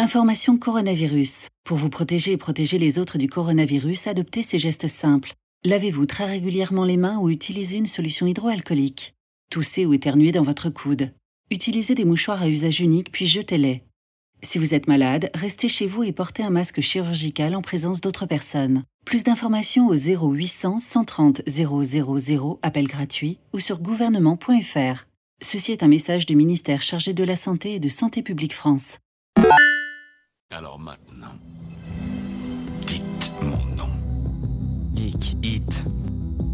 Information coronavirus. Pour vous protéger et protéger les autres du coronavirus, adoptez ces gestes simples. Lavez-vous très régulièrement les mains ou utilisez une solution hydroalcoolique. Toussez ou éternuez dans votre coude. Utilisez des mouchoirs à usage unique puis jetez-les. Si vous êtes malade, restez chez vous et portez un masque chirurgical en présence d'autres personnes. Plus d'informations au 0800 130 000, appel gratuit, ou sur gouvernement.fr. Ceci est un message du ministère chargé de la Santé et de Santé publique France. Alors maintenant, dites mon nom. Geek Hit.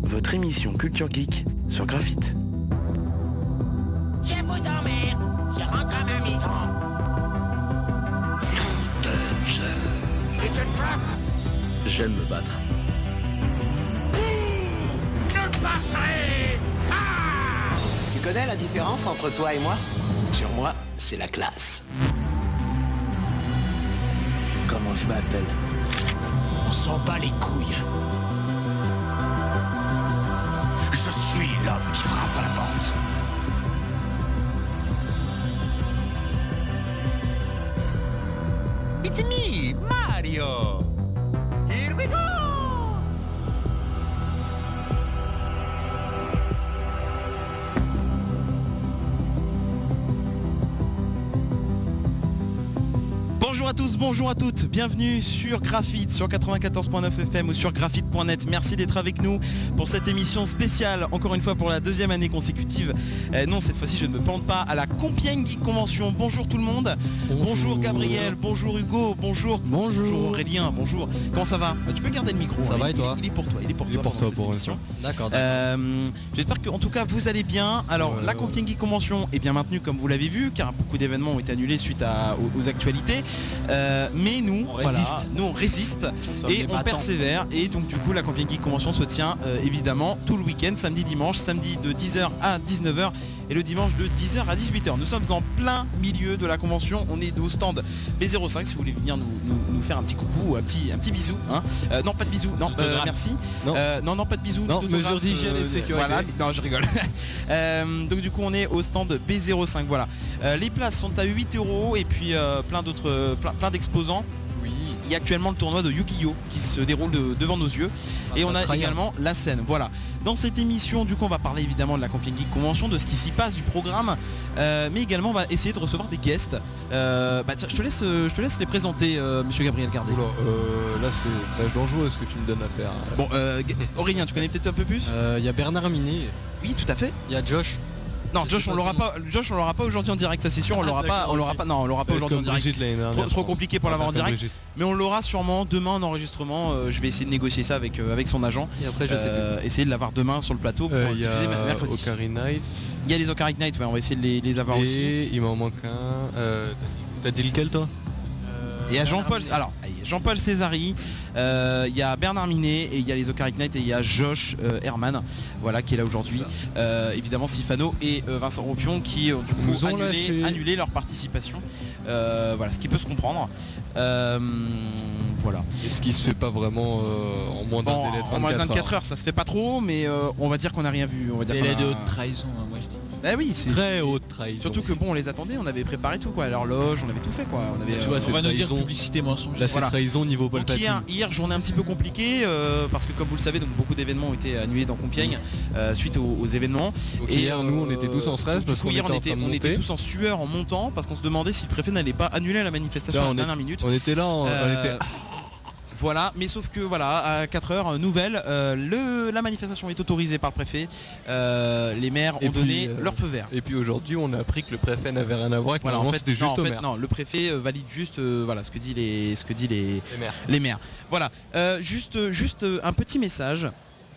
Votre émission Culture Geek sur Graphite. Je vous emmerde, je rentre à ma maison. It's a trap J'aime me battre. Ne passerez pas Tu connais la différence entre toi et moi? Sur moi, c'est la classe. Comment je m'appelle On s'en bat les couilles. Je suis l'homme qui frappe à la porte. It's me, Mario. Here we go. Bonjour à tous, bonjour à toutes, bienvenue sur Graphite, sur 94.9 FM ou sur graphite.net. Merci d'être avec nous pour cette émission spéciale, encore une fois pour la deuxième année consécutive. Euh, non, cette fois-ci je ne me plante pas à la Compiègne Geek Convention. Bonjour tout le monde, bonjour, Gabriel, bonjour Hugo, bonjour, Bonjour. Aurélien, bonjour. Comment ça va? Bah, Tu peux garder le micro. Ça hein, va il- et toi? il, est pour toi, il est pour Il est toi. pour toi pour émission. D'accord. Euh, J'espère que en tout cas vous allez bien. Alors Euh, la Compiègne Geek Convention est bien maintenue comme vous l'avez vu car beaucoup d'événements ont été annulés suite à- aux, aux actualités. Euh, mais nous, On voilà, résiste. nous on résiste et on persévère. Et donc du coup la Compiègne Geek Convention se tient euh, évidemment tout le week-end, samedi, dimanche, samedi de 10h à 19h et le dimanche de 10h à 18h. Nous sommes en plein milieu de la convention. On est au stand B05 si vous voulez venir nous, nous- nous faire un petit coucou ou un petit, un petit bisou. hein. Euh, non pas de bisous, non, euh, merci. Non. Euh, non, non, pas de bisous. Non, d'autographe, mesures d'hygiène et de sécurité. Voilà, non, je rigole. Donc du coup, on est au stand B05. Voilà. Les places sont à 8 euros et puis plein d'autres, plein, plein d'exposants. Oui. Il y a actuellement le tournoi de Yu-Gi-Oh qui se déroule de- devant nos yeux Ah, et on a également la scène. Voilà. Dans cette émission, du coup, on va parler évidemment de la Compiègne Geek Convention, de ce qui s'y passe, du programme, euh, mais également on va essayer de recevoir des guests. Euh, bah, tiens, je te laisse, euh, je te laisse les présenter, euh, Monsieur Gabriel Gardet. Oula, euh, là c'est tâche dangereuse ce que tu me donnes à faire. Bon, euh, Aurélien, tu connais peut-être un peu plus? Euh, Il y a Bernard Minet, Oui, tout à fait. il y a Josh. Non, Josh, on l'aura pas. Josh, on l'aura pas aujourd'hui en direct, ça c'est sûr. On Ah, l'aura pas. On l'aura pas. Non, on l'aura pas aujourd'hui en direct. Trop, compliqué pour Ah, l'avoir en direct. Mais on l'aura sûrement demain en enregistrement. Euh, je vais essayer de négocier ça avec euh, avec son agent. Et après je sais Euh, essayer de l'avoir demain sur le plateau pour. Euh, y diffuser ma- a mercredi. Nights. Il y a les Ocaric Night, ouais, on va essayer de les, les avoir aussi. Il m'en manque un. Euh, T'as dit lequel toi? Et il y a Jean-Paul. Alors, Jean-Paul Césari, euh, il y a Bernard Minet et il y a les Ocaric Night et il y a Josh euh, Herman, voilà qui est là aujourd'hui. Euh, évidemment Sifano et euh, Vincent Ropion qui ont du coup Nous ont annulé, lâché. annulé leur participation. Euh, voilà, ce qui peut se comprendre. Euh, voilà. Et ce qui se fait pas vraiment euh, en moins d'un Bon, délai de en moins de 24 24 heures. ça se fait pas trop, mais euh, on va dire qu'on n'a rien vu. On va dire Délai de haute trahison, hein, moi je dis. Bah oui, c'est Très haute trahison. surtout que bon, on les attendait, on avait préparé tout quoi, l'horloge, on avait tout fait quoi. On avait, Tu vois, euh, c'est On va nous dire trahison. publicité mensonge. Là c'est Voilà. trahison niveau Donc Palpatine. hier, hier, journée un petit peu compliquée euh, parce que comme vous le savez donc beaucoup d'événements ont été annulés dans Compiègne euh, suite aux, aux événements. Donc Et hier nous on était tous en stress du parce coup, qu'on hier était on était, on était tous en sueur en montant parce qu'on se demandait si le préfet n'allait pas annuler la manifestation à la dernière minute. On était là, on, on était Voilà, mais sauf que voilà, à 4h, nouvelle, euh, le, la manifestation est autorisée par le préfet. Euh, les maires Et ont puis, donné euh, leur feu vert. Et puis aujourd'hui, on a appris que le préfet n'avait rien à voir, que Voilà, en fait, c'était non, en au fait, maire. non, le préfet euh, valide juste euh, voilà, ce que dit les, ce que dit les, Les maires. les maires. Voilà, Euh, juste, juste euh, un petit message.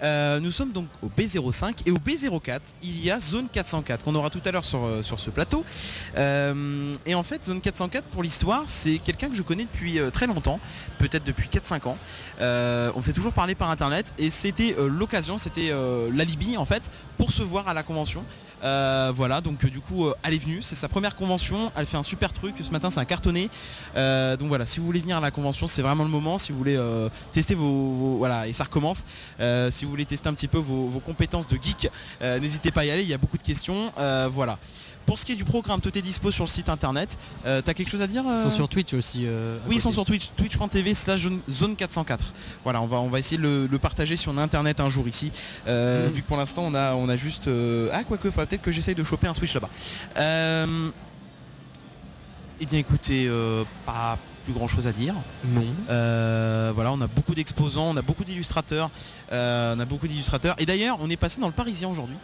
Euh, nous sommes donc au B05 et au B04 il y a zone 404 qu'on aura tout à l'heure sur, euh, sur ce plateau. Euh, et en fait zone 404 pour l'histoire c'est quelqu'un que je connais depuis très longtemps peut-être depuis 4-5 ans. On s'est toujours parlé par internet et c'était l'occasion c'était l'alibi en fait pour se voir à la convention. Voilà donc du coup elle est venue c'est sa première convention elle fait un super truc ce matin c'est un cartonné. Donc voilà si vous voulez venir à la convention c'est vraiment le moment. Si vous voulez tester vos, voilà et ça recommence. Si vous voulez tester un petit peu vos, vos compétences de geek, euh, n'hésitez pas à y aller, il y a beaucoup de questions. Euh, voilà. Pour ce qui est du programme, tout est dispo sur le site internet. Euh, T'as quelque chose à dire Ils euh sont sur Twitch aussi. euh, Oui, ils sont sur Twitch, twitch.tv slash zone- zone 404. Voilà, on va, on va essayer de le, le partager a internet un jour ici. Euh, Mhm. Vu que pour l'instant on a, on a juste... euh, Ah, quoique, faudra peut-être que j'essaye de choper un Switch là-bas. Euh, Eh bien écoutez, euh, pas plus grand chose à dire. Non. Euh, voilà, on a beaucoup d'exposants, on a beaucoup d'illustrateurs, euh, on a beaucoup d'illustrateurs. Et d'ailleurs, on est passé dans le Parisien aujourd'hui.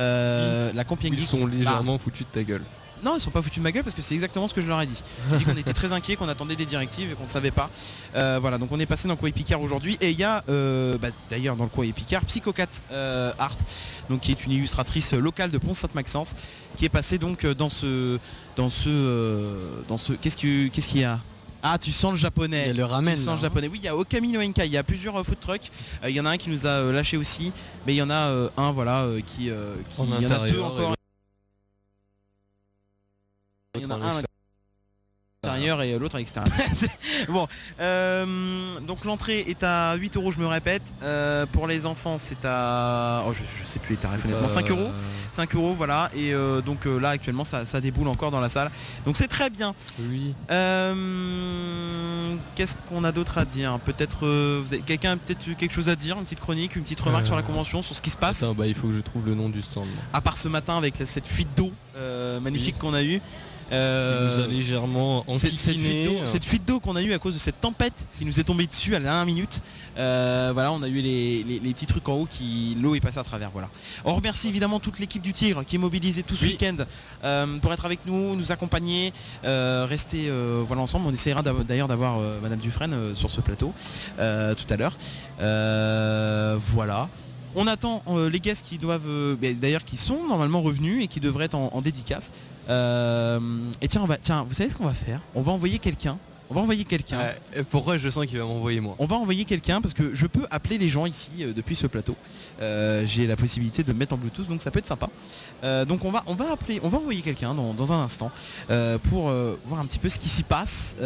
Euh, la Camping Ils sont Ah, légèrement foutus de ta gueule. non, ils sont pas foutus de ma gueule parce que c'est exactement ce que je leur ai dit. J'ai dit qu'on était très inquiets, qu'on attendait des directives et qu'on ne savait pas. Euh, voilà, donc on est passé dans le courrier Picard aujourd'hui et il y a euh, bah, d'ailleurs dans le courrier Picard Psychocat euh, Art, donc qui est une illustratrice locale de Pont-Sainte-Maxence, qui est passée donc dans ce dans ce dans ce qu'est-ce que qu'est-ce qu'il y a? Ah tu sens le japonais. Il y a le ramen, tu sens là, le hein. japonais. Oui il y a Okami no Enkai il y a plusieurs euh, food trucks. Euh, il y en a un qui nous a euh, lâché aussi. Mais il y en a un voilà qui, il y en a deux encore. et il y en a l'autre un l'intérieur et l'autre à l'extérieur. bon, euh, donc l'entrée est à 8 euros, je me répète. Euh, pour les enfants, c'est à. Oh, je, je sais plus les tarifs honnêtement. 5 euros. 5 euros, voilà. Et euh, donc euh, là, actuellement, ça, ça déboule encore dans la salle. Donc c'est très bien. Oui. Euh, Qu'est-ce qu'on a d'autre à dire? Peut-être. euh, Quelqu'un a peut-être eu quelque chose à dire? Une petite chronique, une petite remarque Euh, sur la convention, sur ce qui se passe? Attends, bah il faut que je trouve le nom du stand. À part ce matin avec cette fuite d'eau euh, magnifique qu'on a eue. Qui Euh, nous a légèrement cette, cette fuite d'eau- cette fuite d'eau qu'on a eu à cause de cette tempête qui nous est tombée dessus à la dernière minute. Euh, voilà, on a eu les, les- les petits trucs en haut qui l'eau est passée à travers. Voilà. On remercie évidemment toute l'équipe du Tigre qui est mobilisée tout ce Oui. week-end euh, pour être avec nous, nous accompagner, rester voilà ensemble. On essaiera d'ailleurs d'avoir Madame Dufresne sur ce plateau tout à l'heure. Voilà. On attend euh, les guests qui doivent, euh, ben, d'ailleurs qui sont normalement revenus et qui devraient être en, en dédicace. Euh, et tiens, on va, tiens, vous savez ce qu'on va faire? On va envoyer quelqu'un. On va envoyer quelqu'un. Pourquoi je sens qu'il va m'envoyer moi On va envoyer quelqu'un parce que je peux appeler les gens ici depuis ce plateau. J'ai la possibilité de me mettre en Bluetooth, donc ça peut être sympa. Donc on va, on va appeler, on va envoyer quelqu'un dans, dans un instant pour voir un petit peu ce qui s'y passe,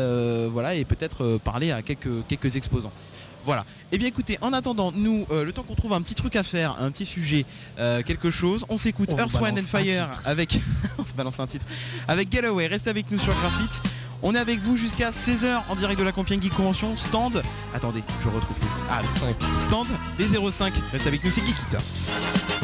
voilà, et peut-être parler à quelques, quelques exposants. Voilà. Et bien écoutez, en attendant, nous, euh, le temps qu'on trouve un petit truc à faire, un petit sujet, euh, quelque chose, on s'écoute Earth, Wind and Fire avec. on se balance un titre. Avec Galloway, restez avec nous sur Graphite. On est avec vous jusqu'à 16h en direct de la Compiègne Geek Convention. Stand. Attendez, je retrouve. Ah. Stand B05. Reste avec nous, c'est Geekit.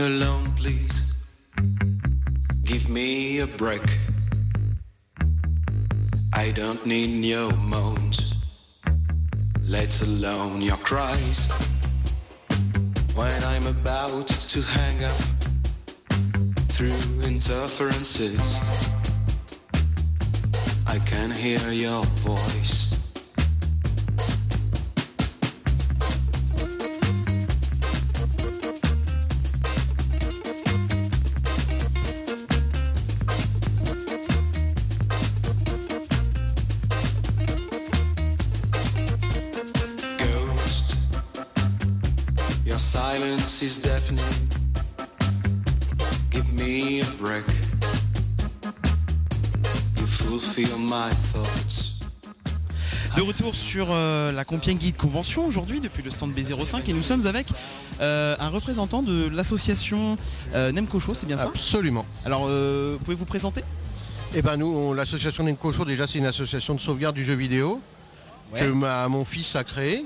Alone, please. Give me a break. I don't need your moans, let alone your cries. When I'm about to hang up through interferences, I can hear your voice. Compiègne Guide Convention aujourd'hui depuis le stand B05 et nous sommes avec euh, un représentant de l'association euh, Nemco Show, c'est bien ça? Absolument. Alors euh, pouvez vous présenter? Eh ben nous, on- l'association Nemco Show, déjà c'est une association de sauvegarde du jeu vidéo Ouais. que ma- mon fils a créé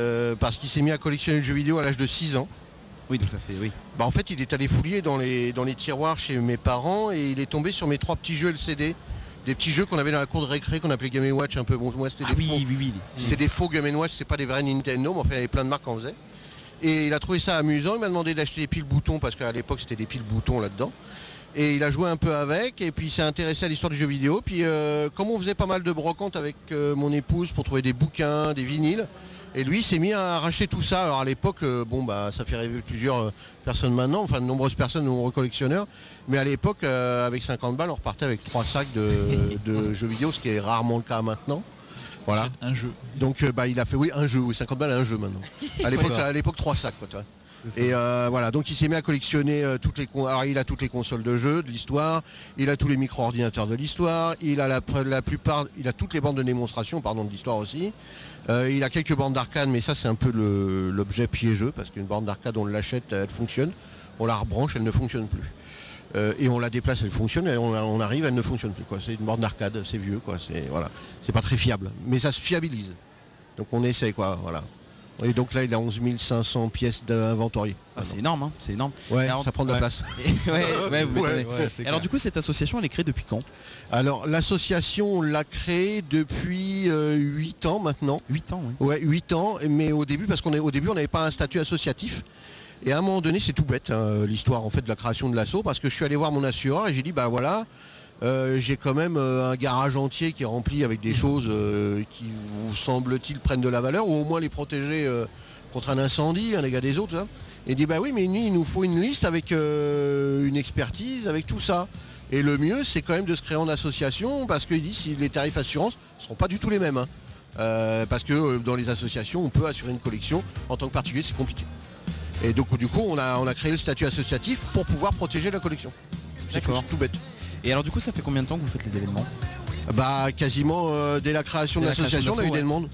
euh, parce qu'il s'est mis à collectionner le jeu vidéo à l'âge de 6 ans. Oui donc ça fait oui. Bah, en fait il est allé fouiller dans les, dans les tiroirs chez mes parents et il est tombé sur mes trois petits jeux LCD. Des petits jeux qu'on avait dans la cour de récré qu'on appelait Game Watch un peu. Bon moi c'était Ah des faux- oui oui oui. C'était des faux Game Watch, c'était pas des vrais Nintendo, mais enfin il y avait plein de marques qui en faisaient. Et il a trouvé ça amusant, il m'a demandé d'acheter des piles boutons parce qu'à l'époque c'était des piles boutons là-dedans. Et il a joué un peu avec, et puis il s'est intéressé à l'histoire du jeu vidéo. Puis euh, comme on faisait pas mal de brocantes avec euh, mon épouse pour trouver des bouquins, des vinyles, et lui il s'est mis à arracher tout ça. Alors à l'époque, euh, bon bah ça fait rêver plusieurs euh, personnes maintenant, enfin de nombreuses personnes, de nombreux collectionneurs. Mais à l'époque, euh, avec 50 balles, on repartait avec trois sacs de, de jeux vidéo, ce qui est rarement le cas maintenant. Voilà. Un jeu. Donc euh, bah, il a fait oui un jeu, oui 50 balles un jeu maintenant. À l'époque, à l'époque trois sacs quoi, tu vois. Et euh, voilà, donc il s'est mis à collectionner euh, toutes les con- alors il a toutes les consoles de jeux de l'histoire, il a tous les micro-ordinateurs de l'histoire, il a la, la plupart, il a toutes les bandes de démonstration, pardon, de l'histoire aussi. Euh, il a quelques bandes d'arcade, mais ça c'est un peu l'objet piégeux parce qu'une bande d'arcade on l'achète, elle fonctionne, on la rebranche, elle ne fonctionne plus. Euh, et on la déplace, elle fonctionne, et on, arrive, elle ne fonctionne plus. C'est une borne d'arcade, c'est vieux, quoi. C'est voilà, pas très fiable, mais ça se fiabilise. Donc on essaie, quoi. Voilà. Et donc là, il a 11 500 pièces d'inventorié. Ah, c'est énorme hein, c'est énorme. Ouais, Alors, ça prend de la place. ouais, ouais, vous Ouais. m'étonnez. c'est Alors du coup cette association elle est créée depuis quand? Alors l'association, on l'a créée depuis 8 ans maintenant. 8 ans oui. Ouais, 8 ans, mais au début, parce qu'on est au début, on n'avait pas un statut associatif. Et à un moment donné, c'est tout bête, hein, l'histoire en fait de la création de l'assaut, parce que je suis allé voir mon assureur et j'ai dit, bah voilà, euh, j'ai quand même euh, un garage entier qui est rempli avec des choses euh, qui vous semble-t-il prennent de la valeur, ou au moins les protéger contre un incendie, un dégât des autres. ça. Et il dit, bah oui, mais nous, il nous faut une liste avec une expertise, avec tout ça. Et le mieux, c'est quand même de se créer en association, parce qu'il dit, si les tarifs assurance ne seront pas du tout les mêmes. hein. Parce que dans les associations, on peut assurer une collection. En tant que particulier, c'est compliqué. Et donc du coup, on a, on a créé le statut associatif pour pouvoir protéger la collection. C'est tout bête. Et alors du coup ça fait combien de temps que vous faites les événements? Bah quasiment euh, dès la création Dès de la l'association, on a eu de des demandes.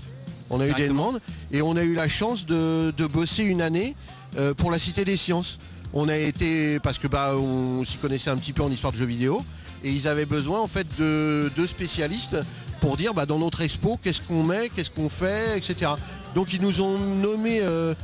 On a eu des demandes et on a eu la chance de, de bosser une année euh, pour la Cité des Sciences. On a été parce que bah on s'y connaissait un petit peu en histoire de jeux vidéo et ils avaient besoin en fait de, de spécialistes pour dire bah, dans notre expo qu'est-ce qu'on met, qu'est-ce qu'on fait, etc. Donc ils nous ont nommé euh,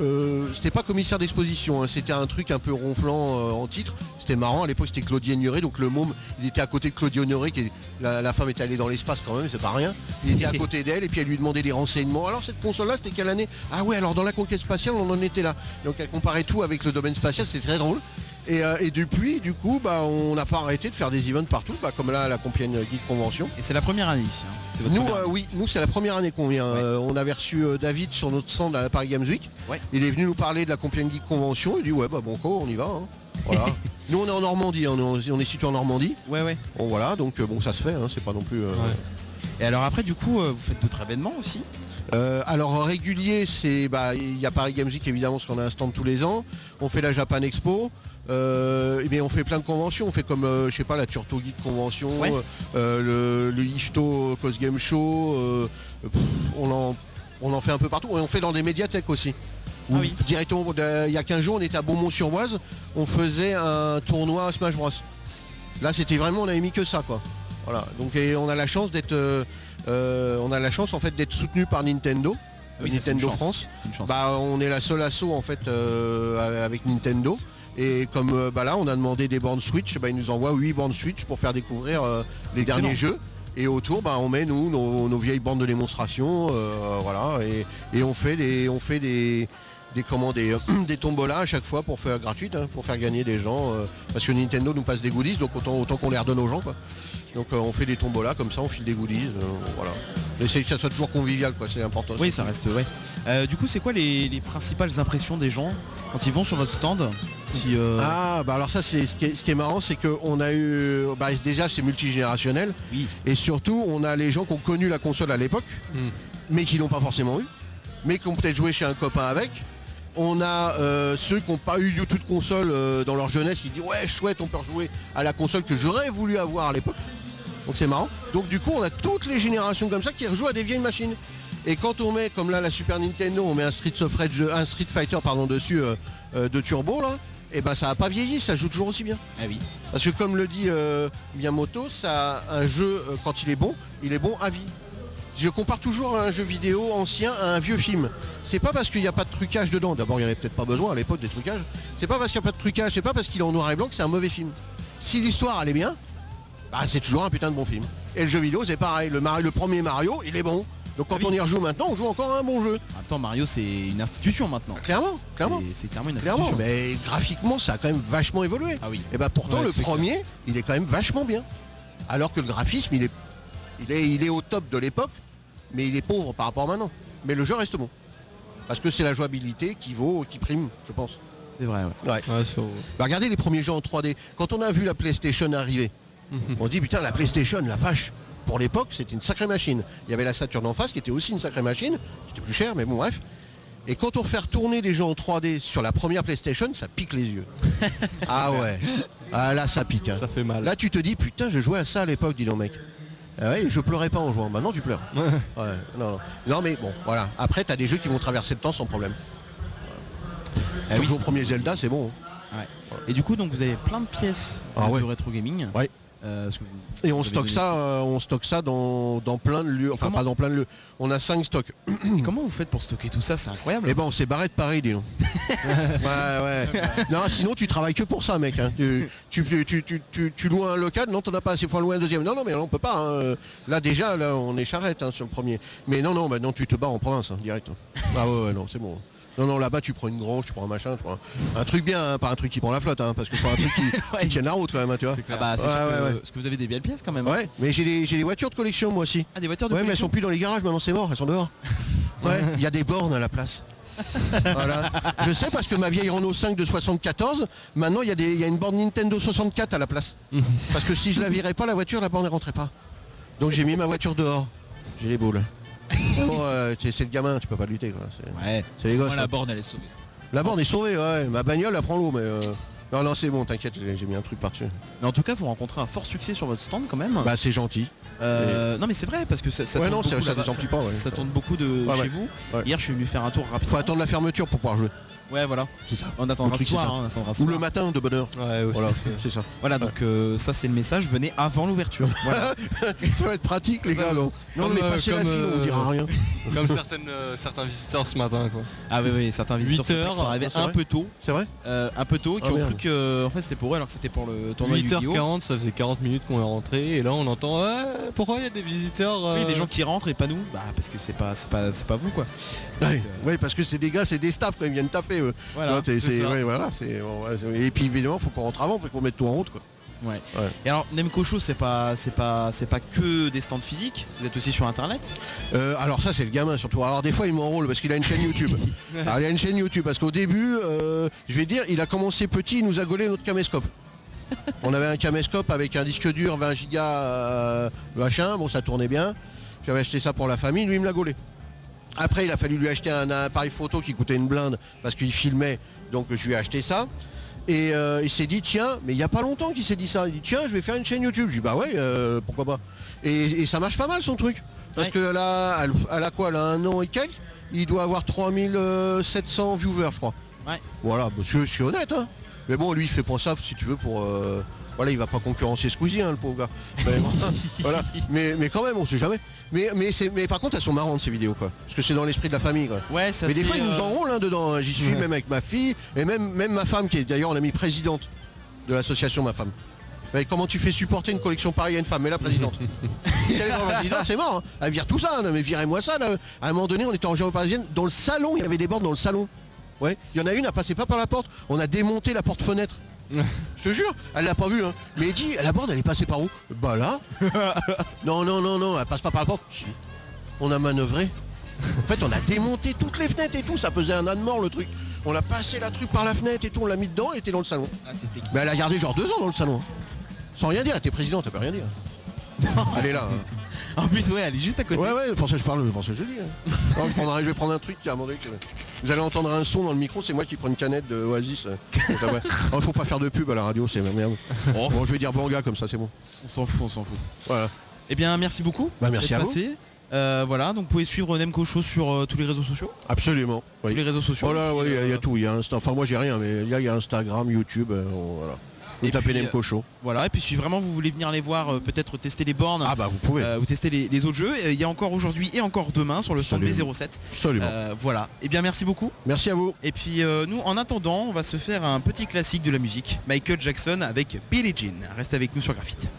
euh, c'était pas commissaire d'exposition, hein, c'était un truc un peu ronflant euh, en titre. C'était marrant, à l'époque c'était Claudie Ignoré, donc le môme il était à côté de Claudie Ignoré, qui est- la, la femme était allée dans l'espace quand même, c'est pas rien. Il était à côté d'elle et puis elle lui demandait des renseignements. Alors cette console là c'était quelle année? Ah ouais alors dans la conquête spatiale on en était là. Donc elle comparait tout avec le domaine spatial, c'est très drôle. Et, euh, et depuis, du coup, bah, on n'a pas arrêté de faire des events partout, bah, comme là à la Compiègne Geek Convention. Et c'est la première année ici. hein. Votre Nous, première euh, oui, nous c'est la première année qu'on vient. Ouais. Euh, on avait reçu David sur notre stand à la Paris Games Week. Ouais. Il est venu nous parler de la Compiègne Geek Convention. Il dit ouais bah bon quoi, on y va. hein. Voilà. nous on est en Normandie, hein, on est, on est situé en Normandie. Ouais ouais. Bon voilà, donc bon ça se fait, hein, c'est pas non plus. Et alors après du coup vous faites d'autres événements aussi? Euh, alors régulier, c'est bah il y a Paris Games Week évidemment parce qu'on a un stand tous les ans. On fait la Japan Expo. Euh, et bien on fait plein de conventions. On fait comme euh, je sais pas la Turto Geek Convention, Ouais. euh, le, le Ifto Cos Game Show. euh, pff, on en on en fait un peu partout. Et on fait dans des médiathèques aussi. Ah oui. Directement, il y a 15 jours, on était à Beaumont-sur-Oise. On faisait un tournoi Smash Bros. Là, c'était vraiment, on avait mis que ça, quoi. Voilà. Donc, et on a la chance d'être, euh, euh, on a la chance en fait d'être soutenu par Nintendo. Oui, une Nintendo. France. Bah on est la seule asso en fait euh, avec Nintendo. Et comme euh, bah là on a demandé des bornes Switch, bah, ils nous envoient 8 bornes Switch pour faire découvrir euh, les Excellent. derniers jeux. Et autour bah, on met nous nos, nos vieilles bornes de démonstration. euh, voilà. Et, et on fait des. On fait des des, comment, des, des tombolas à chaque fois pour faire gratuite, hein, pour faire gagner des gens. euh, parce que Nintendo nous passe des goodies, donc autant, autant qu'on les redonne aux gens. Quoi. Donc euh, on fait des tombolas comme ça, on file des goodies. euh, voilà. Mais c'est que ça soit toujours convivial, quoi, c'est important. Oui, ça reste, ouais. Du coup, c'est quoi les, les principales impressions des gens quand ils vont sur votre stand si, euh, Ah bah alors ça c'est ce qui est, ce qui est marrant c'est qu'on a eu bah, déjà c'est multigénérationnel. Oui. et surtout on a les gens qui ont connu la console à l'époque Mm. mais qui l'ont pas forcément eu mais qui ont peut-être joué chez un copain avec. On a euh, ceux qui n'ont pas eu du tout de console euh, dans leur jeunesse qui disent ouais chouette on peut rejouer à la console que j'aurais voulu avoir à l'époque. Donc c'est marrant. Donc du coup on a toutes les générations comme ça qui rejouent à des vieilles machines et quand on met comme là la Super Nintendo on met un Street, of Rage, un Street Fighter pardon dessus euh, euh, de turbo là et ben ça a pas vieilli ça joue toujours aussi bien Ah oui. parce que comme le dit euh, Miyamoto, ça, un jeu, quand il est bon, il est bon à vie. Je compare toujours un jeu vidéo ancien à un vieux film. C'est pas parce qu'il n'y a pas de trucage dedans, d'abord il n'y en avait peut-être pas besoin à l'époque des trucages, c'est pas parce qu'il n'y a pas de trucage, c'est pas parce qu'il est en noir et blanc que c'est un mauvais film. Si l'histoire elle est bien, bah, c'est toujours un putain de bon film. Et le jeu vidéo c'est pareil, le, Mario- le premier Mario il est bon. Donc quand Ah oui. on y rejoue maintenant, on joue encore à un bon jeu. Temps, Mario, c'est une institution maintenant. Clairement, clairement. C'est- clairement une Clairement, institution. mais graphiquement ça a quand même vachement évolué. Ah oui. Et bah pourtant Ouais, le premier, il est quand même vachement bien. Alors que le graphisme, il est, il est, il est au top de l'époque, mais il est pauvre par rapport à maintenant. Mais le jeu reste bon. Parce que c'est la jouabilité qui vaut, qui prime, je pense. C'est vrai, ouais. Ouais. Ouais, sur- Bah, regardez les premiers jeux en 3D. Quand on a vu la PlayStation arriver, on dit putain la PlayStation, la vache. Pour l'époque, c'était une sacrée machine. Il y avait la Saturn en face qui était aussi une sacrée machine, qui était plus chère, mais bon bref. Et quand on fait retourner des jeux en 3D sur la première PlayStation, ça pique les yeux. ah ouais. Ah là ça pique. hein. Ça fait mal. Là tu te dis putain je jouais à ça à l'époque dis donc mec. Ah ouais, je pleurais pas en jouant, maintenant tu pleures. Ouais. Ouais, non, non. non mais bon voilà. Après t'as des jeux qui vont traverser le temps sans problème. Ah Tu oui, joues au premier Zelda c'est bon. hein. Et du coup, donc vous avez plein de pièces Ah ouais. de rétro gaming. Ouais. Euh, Et on stocke ça, euh, on stocke ça dans, dans plein de lieux, enfin Comment pas dans plein de lieux. On a 5 stocks. Et comment vous faites pour stocker tout ça? C'est incroyable. Et ben on s'est barré de Paris dis donc. ouais ouais. Non sinon tu travailles que pour ça mec. hein. Tu, tu, tu, tu, loues un local, non t'en as pas assez, faut louer un deuxième. Non non mais on peut pas. hein. Là déjà là on est charrette hein, sur le premier. Mais non non maintenant tu te barres en province direct. Ah ouais, ouais non c'est bon. Non non là-bas tu prends une grange, tu prends un machin, tu prends un, un truc bien, hein, pas un truc qui prend la flotte, hein, parce qu'il faut un truc qui, Ouais. qui tienne la route quand même, hein, tu vois. Ah bah c'est Ouais, sûr que, parce que vous avez des belles pièces quand même. Ouais, mais j'ai des, j'ai des voitures de collection moi aussi. Ah des voitures de Ouais, mais elles collection sont plus dans les garages, maintenant c'est mort, elles sont dehors. Ouais, il y a des bornes à la place. voilà. Je sais parce que ma vieille Renault 5 de 74, maintenant il y, a des- il y a une borne Nintendo 64 à la place. parce que si je la virais pas, la voiture, la borne ne rentrait pas. Donc j'ai mis ma voiture dehors. J'ai les boules. Bon, euh, c'est le gamin, tu peux pas lutter quoi. C'est Ouais. c'est les gosses. Moi, la borne, elle est sauvée. La borne est sauvée, ouais. Ma bagnole, elle prend l'eau, mais. euh, Non, non, c'est bon, t'inquiète, j'ai j'ai mis un truc par-dessus. Mais en tout cas, vous rencontrez un fort succès sur votre stand quand même. Bah, c'est gentil. Euh, Non mais c'est vrai parce que ça, ça Ouais, tourne non, ça- beaucoup ça là-bas. désemplit pas, ouais. ça tourne beaucoup de Ouais, chez ouais. vous. Ouais. Hier, je suis venu faire un tour rapide. Faut attendre la fermeture pour pouvoir jouer. Ouais, voilà. C'est ça. On attendra Le truc, ce soir. c'est ça. hein, on attendra Ou soir. le matin de bonne heure. Ouais, aussi, Voilà, c'est- ça. Voilà, donc euh, ça c'est le message. Venez avant l'ouverture. Voilà. ça va être pratique, les gars. Non, non Comme, mais euh, passez la comme, file, on euh, dira rien. Comme certaines, euh, certains visiteurs ce matin quoi. ah oui, oui, certains visiteurs 8 sont- heures, sont arrivés ah, un peu tôt, C'est vrai euh, un peu tôt, qui Ah, ont merde. cru que en fait c'était pour eux alors que c'était pour le tournoi Yu-Gi-Oh. 8h40, ça faisait 40 minutes qu'on est rentré et là on entend Ouais, pourquoi il y a des visiteurs Oui, des gens qui rentrent et pas nous. Bah parce que c'est pas c'est pas c'est pas vous quoi. Ouais, parce que c'est des gars, c'est des staffs quand ils viennent taper. Voilà. C'est- ouais, voilà, bon, et puis évidemment, faut qu'on rentre avant, faut qu'on mette tout en route. Quoi. Ouais. Ouais. Et alors Nemco Show c'est pas c'est pas c'est pas que des stands physiques. Vous êtes aussi sur internet? Euh, alors ça c'est le gamin surtout. Alors des fois il m'enrôle parce qu'il a une chaîne YouTube. alors il a une chaîne YouTube parce qu'au début, euh, je vais dire, il a commencé petit, il nous a gaulé notre caméscope. On avait un caméscope avec un disque dur 20 gigas euh, machin, bon ça tournait bien. J'avais acheté ça pour la famille, lui il me l'a gaulé. Après il a fallu lui acheter un, appareil photo qui coûtait une blinde parce qu'il filmait, donc je lui ai acheté ça. Et euh, il s'est dit tiens, mais il n'y a pas longtemps qu'il s'est dit ça. Il dit tiens je vais faire une chaîne YouTube. Je dis bah ouais euh, pourquoi pas. Et, et ça marche pas mal son truc. Parce Ouais. que là, elle, elle a quoi Elle a un an et quelques. Il doit avoir 3700 viewers je crois. Ouais. Voilà, bah, je, je suis honnête hein. Mais bon lui il fait pour ça si tu veux pour, euh, Voilà, il va pas concurrencer Squeezie, hein, le pauvre gars. Mais, voilà. mais, mais quand même, on sait jamais. Mais, mais, mais par contre, elles sont marrantes ces vidéos, quoi. Parce que c'est dans l'esprit de la famille, quoi. Ouais, ça Mais des fois, ils nous euh, enrôlent hein, dedans. hein. J'y suis même avec ma fille et même, même ma femme, qui est d'ailleurs, on a mis présidente de l'association, ma femme. Mais comment tu fais supporter une collection pareille à une femme? Mais la présidente. si elle est vraiment présidente, c'est mort. hein. Elle vire tout ça. Mais virez-moi ça. Là. À un moment donné, on était en géo parisienne. Dans le salon, il y avait des bornes dans le salon. Ouais. Il y en a une, elle passait pas par la porte. On a démonté la porte-fenêtre. Je te jure, elle l'a pas vu. Hein. Mais elle dit, la borne, elle est passée par où? Bah là. non, non, non, non, elle passe pas par la porte. Si. On a manœuvré. En fait, on a démonté toutes les fenêtres et tout. Ça pesait un âne mort le truc. On a passé la truc par la fenêtre et tout. On l'a mis dedans. Elle était dans le salon. Ah, c'était- Mais elle a gardé genre deux ans dans le salon. hein. Sans rien dire. Elle était présidente, elle peut rien dire. Elle est là. hein. En plus, ouais, elle est juste à côté. Ouais, ouais, pour ça que je parle, pour ça que je dis. hein. Non, je, prendrai- je vais prendre un truc qui a un moment donné que- Vous allez entendre un son dans le micro, c'est moi qui prends une canette de Oasis. euh. Ah ouais. Oh, faut pas faire de pub à la radio, c'est ma merde. Oh. Bon, je vais dire bon gars comme ça, c'est bon. On s'en fout, on s'en fout. Voilà. Eh bien, merci beaucoup. Bah, merci d'être à vous. passé. Euh, voilà, donc vous pouvez suivre Nemco Show sur euh, tous les réseaux sociaux. Absolument. oui. Tous les réseaux sociaux. Oh là, oui, il y a- il y, a Euh, tout. Il y a Insta. Enfin, moi j'ai rien, mais a- il y a Instagram, YouTube, euh, on- voilà. Vous Et tapez puis, Nemco Show. Voilà, et puis si vraiment vous voulez venir les voir, euh, peut-être tester les bornes, Ah bah vous pouvez. euh, ou tester les, les autres jeux, euh, il y a encore aujourd'hui et encore demain sur le stand Absolument. B07. Absolument. Euh, voilà. Eh bien merci beaucoup. Merci à vous. Et puis euh, nous, en attendant, on va se faire un petit classique de la musique, Michael Jackson avec Billie Jean. Reste avec nous sur Graphite.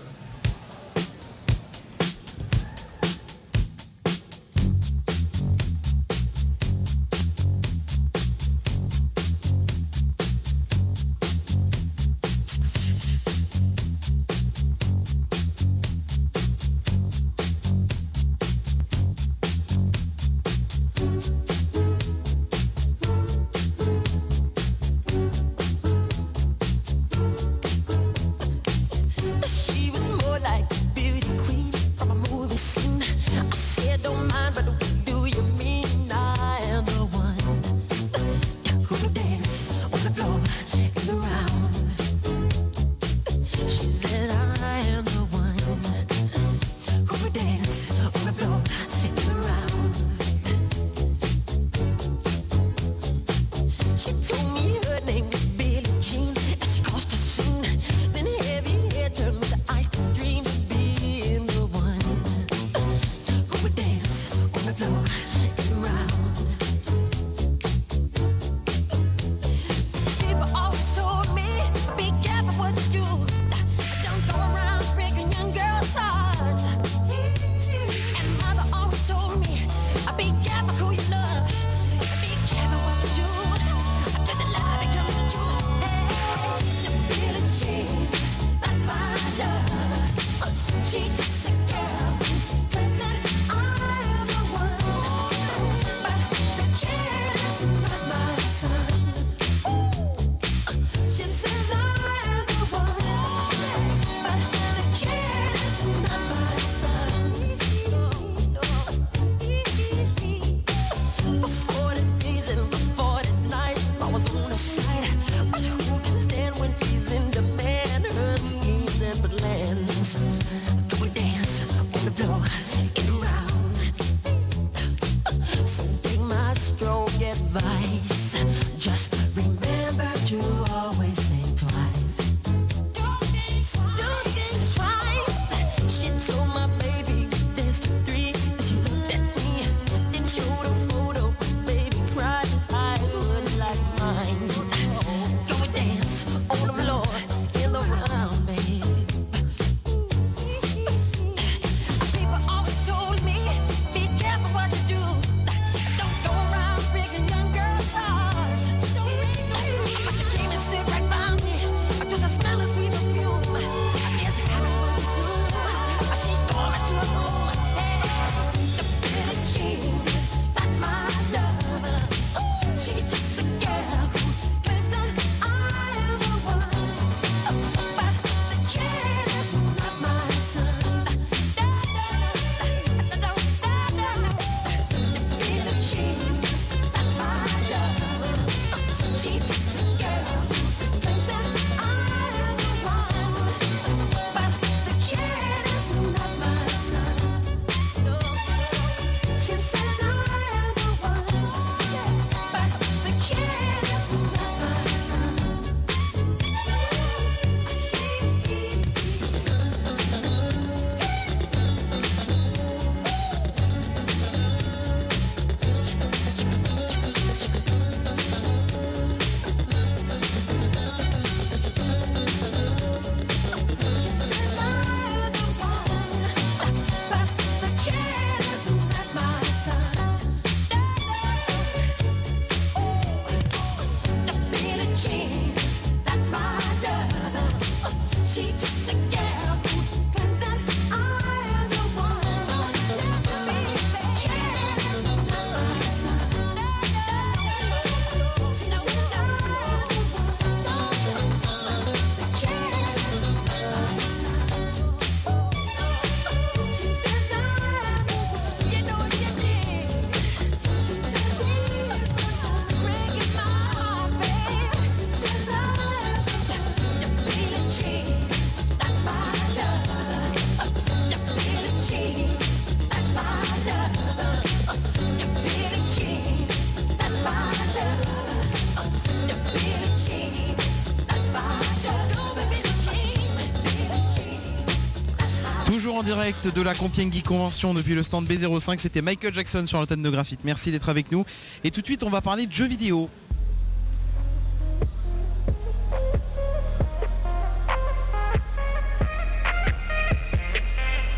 Direct de la Compiègne Geek Convention depuis le stand B05. C'était Michael Jackson sur l'antenne de Graphite. Merci d'être avec nous. Et tout de suite, on va parler de jeux vidéo.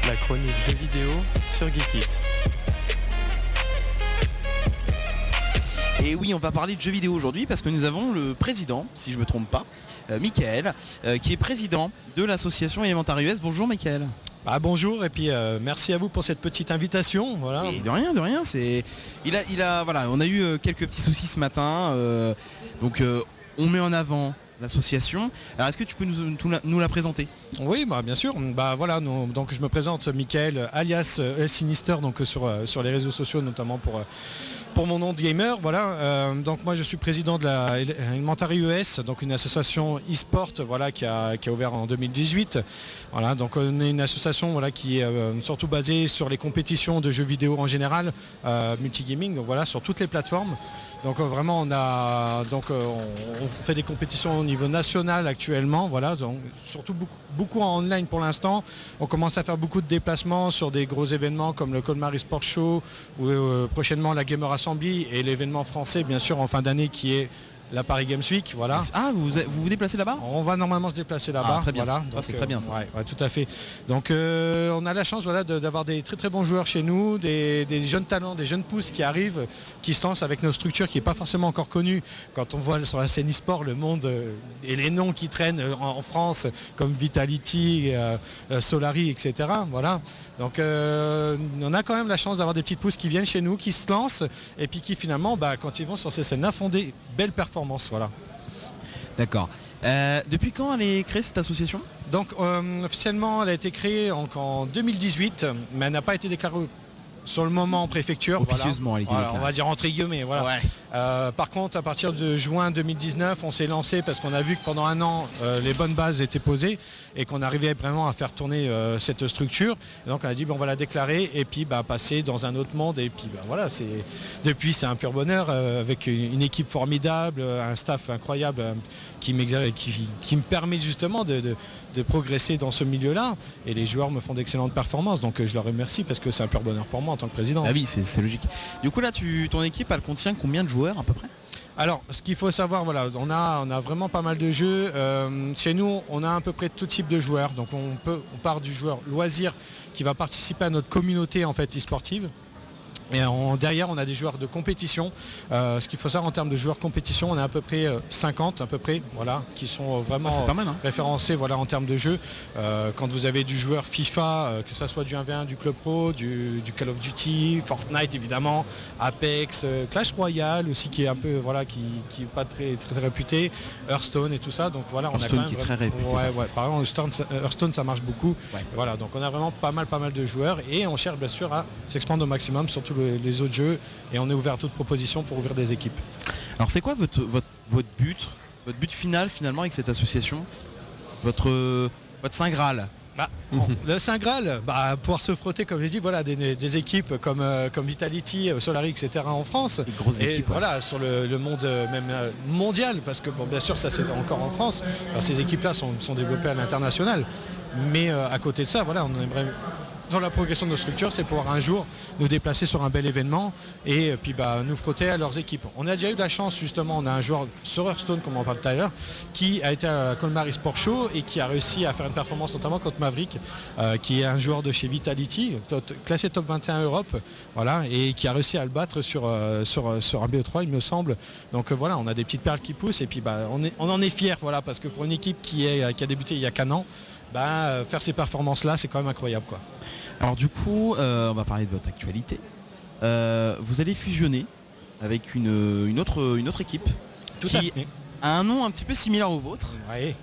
La chronique jeux vidéo sur Geekit. Et oui, on va parler de jeux vidéo aujourd'hui parce que nous avons le président, si je me trompe pas, euh, Michael, euh, qui est président de l'association Elementary US. Bonjour Michael. Ah, bonjour et puis euh, merci à vous pour cette petite invitation. Voilà. Et de rien, de rien. C'est, il a, il a, voilà, on a eu euh, quelques petits soucis ce matin, euh, donc euh, on met en avant l'association. Alors est-ce que tu peux nous, nous la- présenter? Oui, bah, bien sûr. Bah, voilà, nous- donc je me présente Michael alias El Sinister donc, sur, sur les réseaux sociaux notamment pour, pour mon nom de gamer. Voilà. Euh, donc moi je suis président de la Ele- Elementary US, donc une association e-sport voilà, qui, a, ouvert en 2018. Voilà, donc on est une association voilà, qui est euh, surtout basée sur les compétitions de jeux vidéo en général, euh, multigaming, voilà, sur toutes les plateformes. Donc euh, vraiment on a euh, fait des compétitions au niveau national actuellement, surtout beaucoup, beaucoup en online pour l'instant. On commence à faire beaucoup de déplacements sur des gros événements comme le Colmar Sport Show ou euh, prochainement la Gamer Assembly et l'événement français bien sûr en fin d'année qui est la Paris Games Week, voilà. Ah, vous vous, vous déplacez là-bas? On va normalement se déplacer là-bas. Ah, très bien. Voilà. Ça, c'est euh, très bien, ça. ouais, ouais, tout à fait. Donc euh, on a la chance voilà, de- d'avoir des très très bons joueurs chez nous, des, des jeunes talents, des jeunes pousses qui arrivent, qui se lancent avec nos structures qui n'est pas forcément encore connue. Quand on voit sur la scène e-sport le monde euh, et les noms qui traînent euh, en, en France comme Vitality, euh, euh, Solari, etc. Voilà. Donc euh, on a quand même la chance d'avoir des petites pousses qui viennent chez nous, qui se lancent et puis qui finalement, bah, quand ils vont sur ces scènes-là, font des belles performances. Voilà. D'accord. Euh, depuis quand elle est créée cette association? Donc euh, officiellement elle a été créée en, en 2018 mais elle n'a pas été déclarée sur le moment en préfecture. Officieusement, Voilà, on va dire entre guillemets. Voilà. Euh, par contre à partir de juin 2019 on s'est lancé parce qu'on a vu que pendant un an euh, les bonnes bases étaient posées et qu'on arrivait vraiment à faire tourner euh, cette structure. Et donc on a dit bon, on va la déclarer et puis bah, passer dans un autre monde et puis bah, voilà c'est depuis c'est un pur bonheur euh, avec une, une équipe formidable, un staff incroyable qui, m'exa- qui, qui me permet justement de, de- de progresser dans ce milieu-là et les joueurs me font d'excellentes performances donc euh, je leur remercie parce que c'est un pur bonheur pour moi en tant que président. Ah oui, c'est logique. Du coup là, tu, ton équipe, elle contient combien de joueurs à peu près? Alors, ce qu'il faut savoir, voilà, on a, on a vraiment pas mal de jeux. Euh, chez nous, on a à peu près tout type de joueurs. Donc, on peut, on part du joueur loisir qui va participer à notre communauté en fait e-sportive. Et derrière, on a des joueurs de compétition. Euh, ce qu'il faut savoir en termes de joueurs compétition, on a à peu près euh, 50 à peu près, voilà, qui sont euh, vraiment Ah, pas mal, hein. référencés voilà, en termes de jeu. Euh, quand vous avez du joueur FIFA, euh, que ce soit du 1v1, du Club Pro, du, du Call of Duty, Fortnite évidemment, Apex, euh, Clash Royale aussi qui est un peu voilà qui, qui est pas très, très très réputé, Hearthstone et tout ça. Donc voilà, on Hearthstone a quand même qui est très réputé. Ouais, ouais. Par exemple, Hearthstone, ça- euh, Hearthstone, ça marche beaucoup. Voilà, donc on a vraiment pas mal pas mal de joueurs et on cherche bien sûr à s'expandre au maximum sur tous les, les autres jeux et on est ouvert à toute proposition pour ouvrir des équipes. Alors c'est quoi votre, votre, votre but Votre but final finalement avec cette association? Votre, euh, votre Saint Graal? Bah, bon, le Saint Graal, bah, pouvoir se frotter, comme j'ai dit, voilà, des, des équipes comme, euh, comme Vitality, euh, Solari, etc. en France. grosses et équipes, ouais. voilà, sur le, le monde euh, même euh, mondial, parce que bon, bien sûr, ça c'est encore en France. Alors, ces équipes-là sont, sont développées à l'international. Mais euh, à côté de ça, voilà, on aimerait dans la progression de nos structures, c'est pouvoir un jour nous déplacer sur un bel événement et euh, puis bah, nous frotter à leurs équipes. On a déjà eu la chance justement, on a un joueur sur Hearthstone, comme on parle tout à l'heure, qui a été à Colmar Sport Show et qui a réussi à faire une performance notamment contre Maverick, euh, qui est un joueur de chez Vitality, classé top 21 Europe, voilà, et qui a réussi à le battre sur, euh, sur, sur un BO3 il me semble. Donc voilà, on a des petites perles qui poussent et puis bah, on, est- on en est fiers, voilà, parce que pour une équipe qui, est, qui a débuté il y a qu'un an, bah, euh, faire ces performances là c'est quand même incroyable quoi. Alors du coup, euh, on va parler de votre actualité. Euh, vous allez fusionner avec une, une, autre, une autre équipe Tout qui a un nom un petit peu similaire au vôtre. Oui.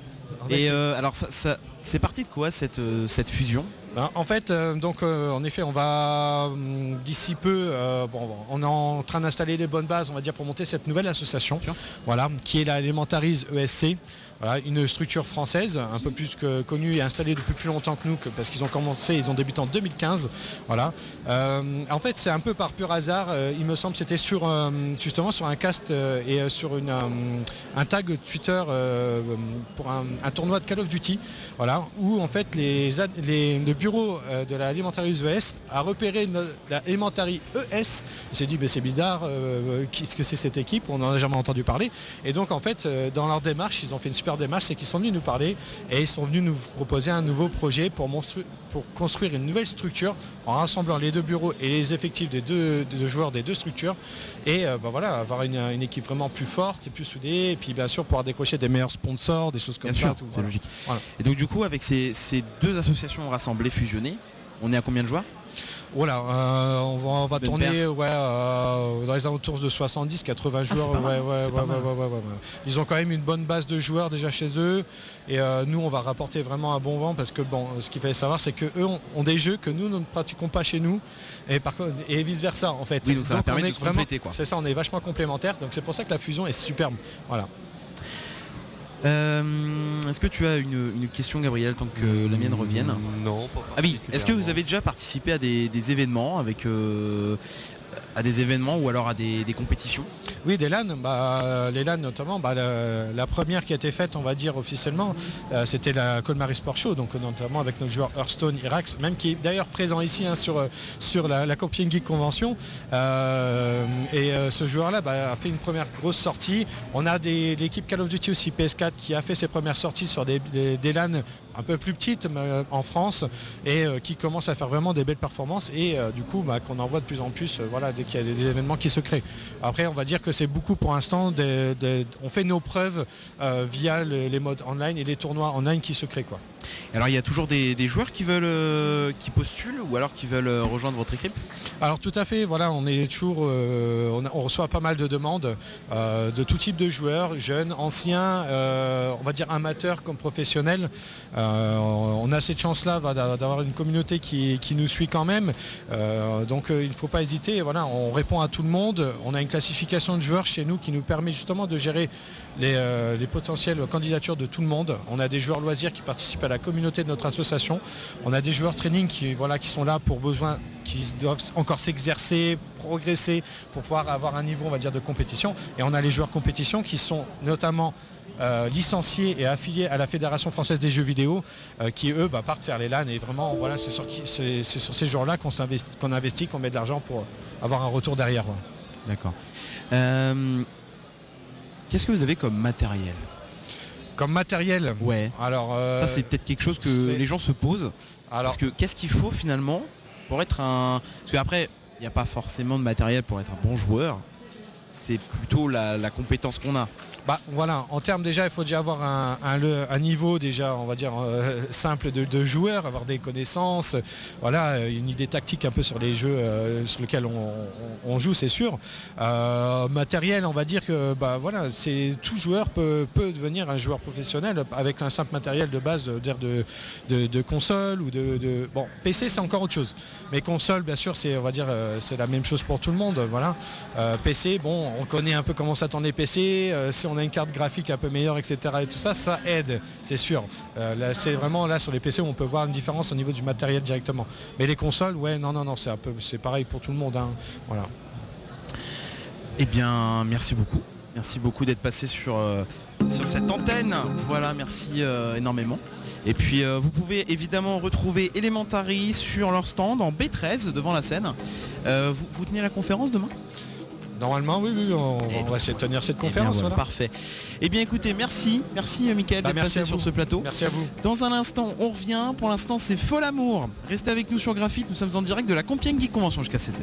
Et euh, alors ça, ça- c'est parti de quoi cette, cette fusion? Ben, en fait, euh, donc euh, en effet, on va hum, d'ici peu, bon, on est en train d'installer les bonnes bases, on va dire, pour monter cette nouvelle association, voilà, qui est la Elementaries ESC. Voilà, une structure française, un peu plus que connue et installée depuis plus longtemps que nous, parce qu'ils ont commencé, ils ont débuté en 2015. Voilà. Euh, en fait, c'est un peu par pur hasard. euh, il me semble c'était sur euh, justement sur un cast et sur une, un tag Twitter pour un, tournoi de Call of Duty. Voilà, où en fait les, les- le bureau de la ES a repéré no- la ES. Il s'est dit, c'est bizarre, qu'est-ce que c'est cette équipe? On n'en a jamais entendu parler. Et donc en fait, dans leur démarche, ils ont fait une super démarche, c'est qu'ils sont venus nous parler et ils sont venus nous proposer un nouveau projet pour, pour construire une nouvelle structure en rassemblant les deux bureaux et les effectifs des deux, des deux joueurs des deux structures et euh, ben voilà, avoir une, une équipe vraiment plus forte et plus soudée et puis bien sûr pouvoir décrocher des meilleurs sponsors, des choses comme Bien ça. c'est voilà. logique. Voilà. Et donc du coup, avec ces, ces deux associations rassemblées, fusionnées, on est à combien de joueurs? Voilà, euh, on va, on va tourner ouais, euh, dans les alentours de 70-80 joueurs. Ah, ouais, ouais, ouais. Ils ont quand même une bonne base de joueurs déjà chez eux. Et euh, nous, on va rapporter vraiment un bon vent parce que bon, ce qu'il fallait savoir, c'est qu'eux ont, ont des jeux que nous, nous ne pratiquons pas chez nous. Et, par et vice versa en fait. Oui, donc ça va on permettre de se compléter, quoi. C'est ça, on est vachement complémentaires. Donc c'est pour ça que la fusion est superbe. Voilà. Euh, Est-ce que tu as une, une question, Gabriel, tant que la mienne revienne Non, pas Ah oui, est-ce que vous avez déjà participé à des, des événements avec euh, à des événements ou alors à des, compétitions Oui, des LAN, bah, euh, les LAN notamment, bah, la, première qui a été faite, on va dire officiellement, euh, c'était la Colmar Sport Show, donc euh, notamment avec notre joueur Hearthstone Irax, même qui est d'ailleurs présent ici hein, sur, sur la, la Copien Geek Convention. Et ce joueur-là bah, a fait une première grosse sortie. On a des, l'équipe Call of Duty aussi PS4 qui a fait ses premières sorties sur des, des LAN un peu plus petites mais, euh, en France et euh, qui commence à faire vraiment des belles performances et euh, du coup bah, qu'on en voit de plus en plus voilà, dès qu'il y a des, événements qui se créent. Après on va dire que c'est beaucoup pour l'instant, des- des- on fait nos preuves via le- les modes online et les tournois online qui se créent. Quoi. Alors il y a toujours des, des joueurs qui veulent euh, qui postulent ou alors qui veulent euh, rejoindre votre équipe? Alors tout à fait, voilà, on est toujours, euh, on, a- on reçoit pas mal de demandes de tout type de joueurs, jeunes, anciens, on va dire amateurs comme professionnels. Euh, on a cette chance-là d'avoir une communauté qui, nous suit quand même. Euh, donc euh, il ne faut pas hésiter. Voilà, on répond à tout le monde. On a une classification de joueurs chez nous qui nous permet justement de gérer les, les potentielles candidatures de tout le monde. On a des joueurs loisirs qui participent à la communauté de notre association. On a des joueurs training qui, voilà, qui sont là pour besoin, qui doivent encore s'exercer, progresser pour pouvoir avoir un niveau on va de compétition. Et on a les joueurs compétition qui sont notamment euh, licenciés et affiliés à la Fédération française des jeux vidéo euh, qui eux bah, partent faire les LAN et vraiment voilà c'est sur, ces jours-là qu'on s'investit- qu'on investit, qu'on met de l'argent pour avoir un retour derrière. D'accord. Euh, Qu'est-ce que vous avez comme matériel? Comme matériel? Ouais. Alors Ça c'est peut-être quelque chose que les gens se posent. Alors Parce que qu'est-ce qu'il faut finalement pour être un... Parce qu'après, il n'y a pas forcément de matériel pour être un bon joueur. C'est plutôt la, la compétence qu'on a. Bah voilà, en termes déjà, il faut déjà avoir un, un- niveau déjà, on va dire, euh, simple de, de joueur, avoir des connaissances, voilà, euh, une idée tactique un peu sur les jeux euh, sur lesquels on, joue, c'est sûr. Matériel, on va dire que bah voilà, c'est tout joueur peut, peut devenir un joueur professionnel avec un simple matériel de base, de, de, de console ou de, bon PC c'est encore autre chose. Mais console, bien sûr, c'est on va dire c'est la même chose pour tout le monde, voilà. PC, bon, on connaît un peu comment s'attendent les PC. si on une carte graphique un peu meilleure, etc. Et tout ça, ça aide, c'est sûr. Euh, c'est vraiment là sur les PC où on peut voir une différence au niveau du matériel directement. Mais les consoles, ouais, non, non, non, c'est un peu, c'est pareil pour tout le monde. hein. Voilà. Eh bien, merci beaucoup. Merci beaucoup d'être passé sur, euh, sur cette antenne. Voilà, merci euh, énormément. Et puis, euh, vous pouvez évidemment retrouver Elementary sur leur stand en B13 devant la scène. Vous, vous tenez la conférence demain? Normalement, oui, oui, on, on va essayer de tenir cette Eh bien, conférence. voilà, voilà. Parfait. Eh bien, écoutez, merci. Merci, euh, Mickaël, Bah, d'être passé sur ce plateau. Merci à vous. Dans un instant, on revient. Pour l'instant, c'est Fol Amour. Restez avec nous sur Graphite. Nous sommes en direct de la Compiègne Geek Convention jusqu'à 16h.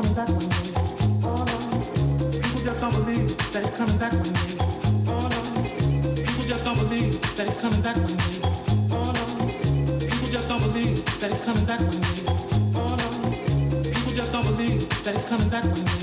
coming back on me. Oh no, people just don't believe that he's coming back on me. Oh no, people just don't believe that he's coming back on me. Oh no, people just don't believe that he's coming back on me. Oh no, people just don't believe that he's coming back on me.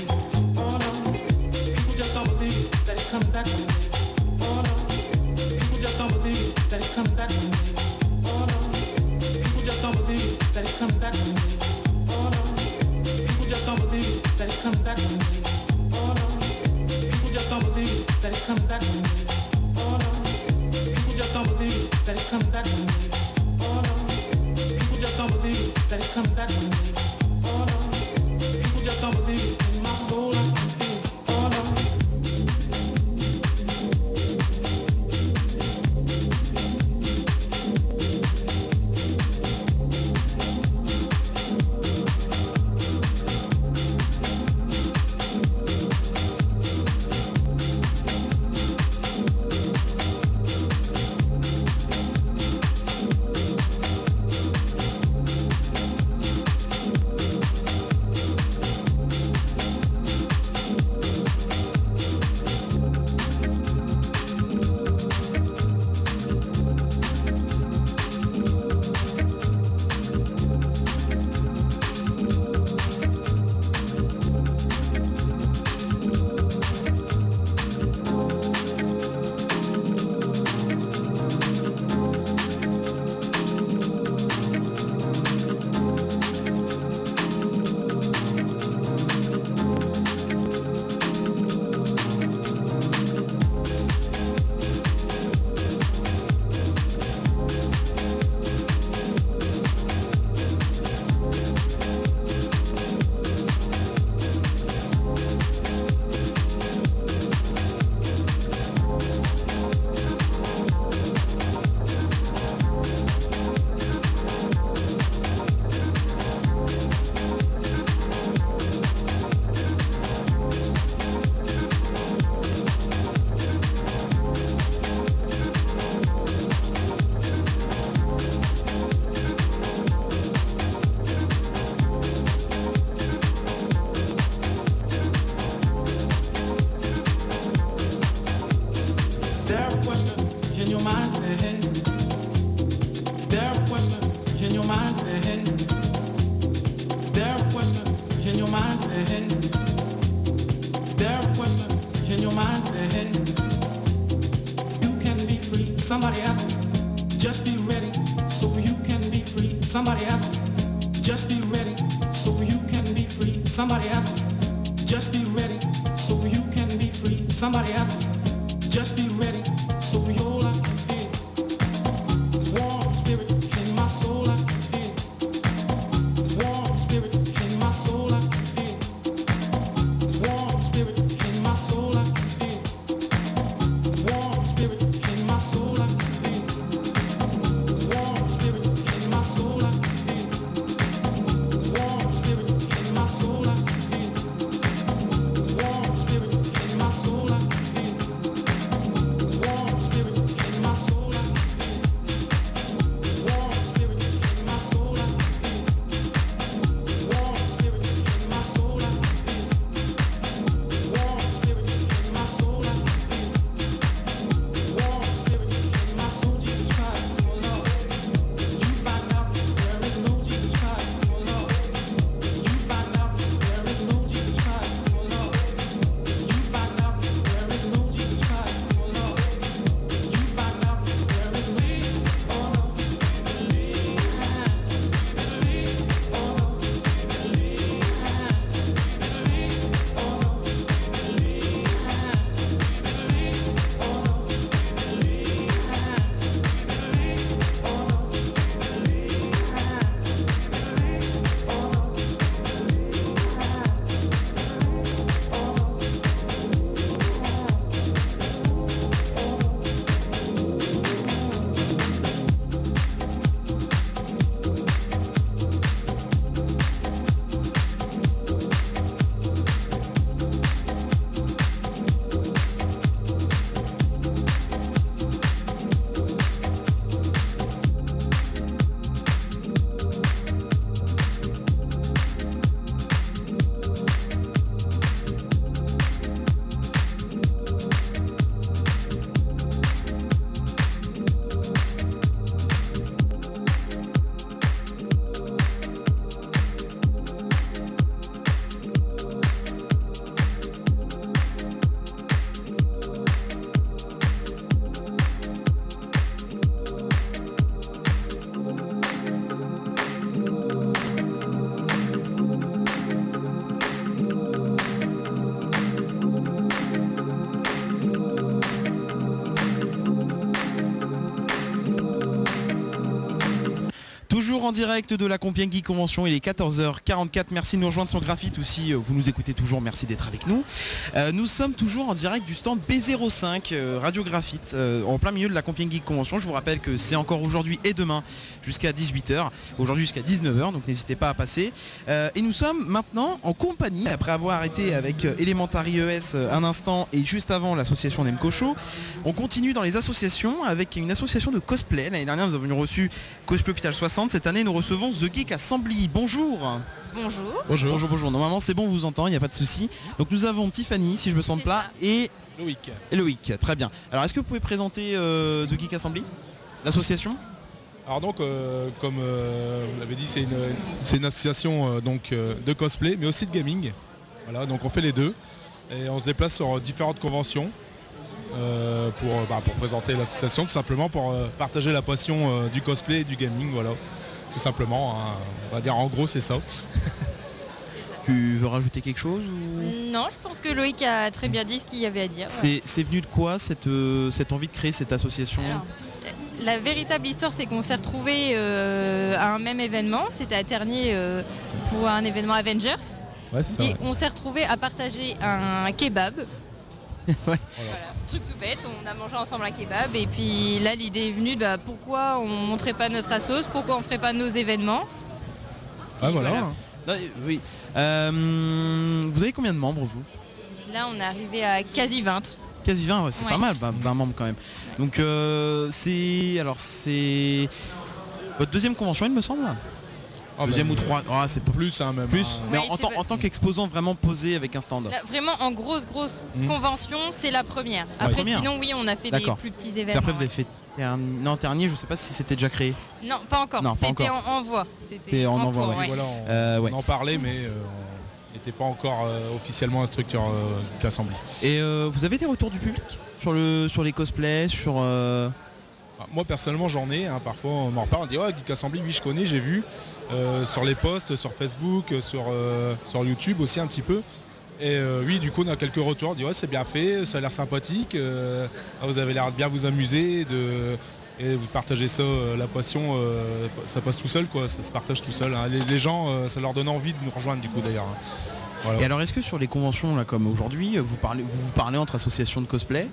Toujours en direct de la Compiègne Convention, il est 14h44. Merci de nous rejoindre sur Graphite aussi. Vous nous écoutez toujours, merci d'être avec nous. Euh, nous sommes toujours en direct du stand B05 euh, Radio Graphite euh, en plein milieu de la Compiègne Convention. Je vous rappelle que c'est encore aujourd'hui et demain jusqu'à 18h. Aujourd'hui jusqu'à 19h, donc n'hésitez pas à passer. Euh, et nous sommes maintenant en compagnie, après avoir été avec euh, Elementary ES euh, un instant et juste avant l'association Nemco Show. On continue dans les associations avec une association de cosplay. L'année dernière, nous avons reçu Cosplay Hôpital 60. Cette année, nous recevons The Geek Assembly. Bonjour. Bonjour. Bonjour. Bonjour, bonjour. Normalement, c'est bon, on vous entend, il n'y a pas de souci. Donc nous avons Tiffany, si je me sens pas, et Loïc. Et Loïc, très bien. Alors, est-ce que vous pouvez présenter euh, The Geek Assembly, l'association? Alors donc, euh, comme euh, vous l'avez dit, c'est une, association euh, donc, euh, de cosplay, mais aussi de gaming. Voilà, donc on fait les deux. Et on se déplace sur différentes conventions euh, pour, bah, pour présenter l'association, tout simplement pour euh, partager la passion euh, du cosplay et du gaming. Voilà, tout simplement. hein. On va dire en gros, c'est ça. Tu veux rajouter quelque chose ou- Non, je pense que Loïc a très bien dit ce qu'il y avait à dire. C'est c'est venu de quoi cette, euh, cette envie de créer cette association? La véritable histoire, c'est qu'on s'est retrouvés euh, à un même événement. C'était à Ternier euh, pour un événement Avengers. Ouais, c'est ça, Et ouais. on s'est retrouvés à partager un kebab. Ouais. Voilà, truc tout bête, on a mangé ensemble un kebab et puis là l'idée est venue de bah, pourquoi on montrait pas notre assos, pourquoi on ferait pas nos événements? Ah, voilà. Non, oui. Euh, vous avez combien de membres vous? Là on est arrivé à quasi 20. Quasi 20, ouais, c'est Ouais. pas mal, 20, 20 membres quand même. Donc euh, c'est. Alors c'est. Votre deuxième convention il me semble Ah, Deuxième bah, ou trois Ah c'est plus hein, même. Plus hein. Mais en, tant- parce en tant qu'exposant vraiment posé avec un stand. Là, vraiment en grosse grosse Mhm. convention, c'est la première. Après sinon oui on a fait des D'accord. plus petits Puis événements. après vous avez fait non Ternier, je sais pas si c'était déjà créé. Non, pas encore. C'était en envoi. C'était en envoi, cours, ouais. Voilà, on, Euh, ouais. on en parlait, mais euh, n'était pas encore euh, officiellement un structure euh, qu'Assembly. Et euh, vous avez des retours du public sur le sur les cosplays, sur euh, Ah, Moi personnellement j'en ai, hein, parfois on m'en reparle, on dit ouais Geek Assembly, oui je connais, j'ai vu euh, sur les posts, sur Facebook, sur, sur YouTube aussi un petit peu. Et euh, oui du coup on a quelques retours, on dit ouais c'est bien fait, ça a l'air sympathique, euh, vous avez l'air de bien vous amuser, de, et vous partagez ça, euh, la passion, euh, ça passe tout seul quoi, ça se partage tout seul. hein. Les, les gens, euh, ça leur donne envie de nous rejoindre du coup d'ailleurs. hein. Voilà. Et alors est-ce que sur les conventions là comme aujourd'hui, vous parlez vous, vous parlez entre associations de cosplay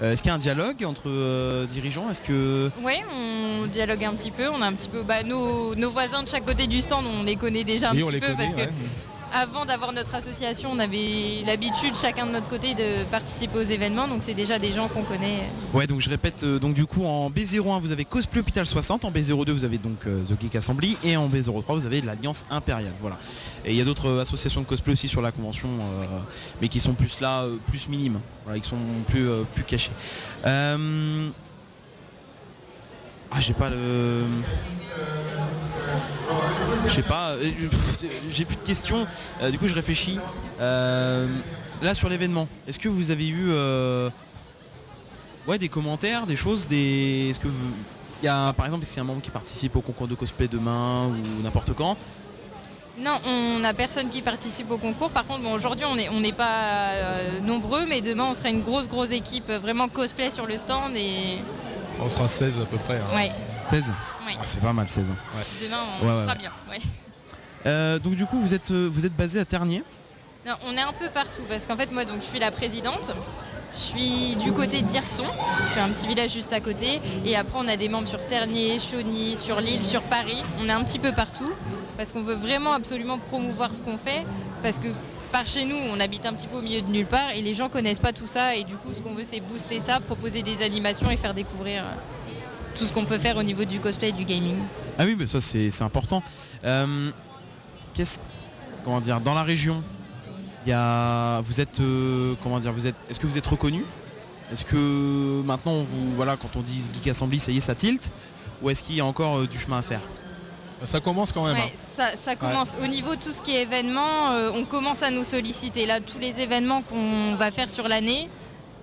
Euh, Est-ce qu'il y a un dialogue entre euh, dirigeants? Est-ce que Ouais, on dialogue un petit peu. On a un petit peu bah, nos, nos voisins de chaque côté du stand, on les connaît déjà un Oui, petit on les peu connaît, parce que ouais. Avant d'avoir notre association, on avait l'habitude chacun de notre côté de participer aux événements. Donc c'est déjà des gens qu'on connaît. Ouais donc je répète euh, donc du coup en B01 vous avez Cosplay Hôpital 60, en B02 vous avez donc euh, The Geek Assembly et en B03 vous avez l'Alliance Impériale. Voilà. Et il y a d'autres euh, associations de cosplay aussi sur la convention mais qui sont plus là, plus minimes. Voilà, qui sont plus, plus cachés. Ah j'ai pas le. Je sais pas, euh, j'ai plus de questions, Euh, du coup je réfléchis. Euh, là sur l'événement, est-ce que vous avez eu euh, ouais, des commentaires, des choses, des. Est-ce que vous. Il y a par exemple est-ce qu'il y a un membre qui participe au concours de cosplay demain ou n'importe quand? Non, on n'a personne qui participe au concours. Par contre, bon, aujourd'hui, on n'est on n'est pas euh, nombreux, mais demain, on sera une grosse, grosse équipe, vraiment cosplay sur le stand. Et On sera 16 à peu près. hein. ouais, 16 Ouais. Ah, C'est pas mal 16. demain, on sera bien. Euh, donc du coup vous êtes euh, vous êtes basé à Ternier Non, on est un peu partout parce qu'en fait moi donc je suis la présidente. Je suis du côté d'Irson, je suis un petit village juste à côté et après on a des membres sur Ternier, Chauny, sur Lille, sur Paris. On est un petit peu partout parce qu'on veut vraiment absolument promouvoir ce qu'on fait parce que par chez nous on habite un petit peu au milieu de nulle part et les gens connaissent pas tout ça et du coup ce qu'on veut c'est booster ça, proposer des animations et faire découvrir euh, tout ce qu'on peut faire au niveau du cosplay et du gaming. Ah oui mais ça c'est important. Euh, Qu'est-ce comment dire dans la région il y a vous êtes euh, comment dire vous êtes est-ce que vous êtes reconnu? Est-ce que maintenant on vous voilà quand on dit Geek Assembly ça y est ça tilt? Ou est-ce qu'il y a encore euh, du chemin à faire? Ça commence quand même. Ouais, hein. ça, ça commence. Au niveau de tout ce qui est événement, euh, on commence à nous solliciter. Là, tous les événements qu'on va faire sur l'année,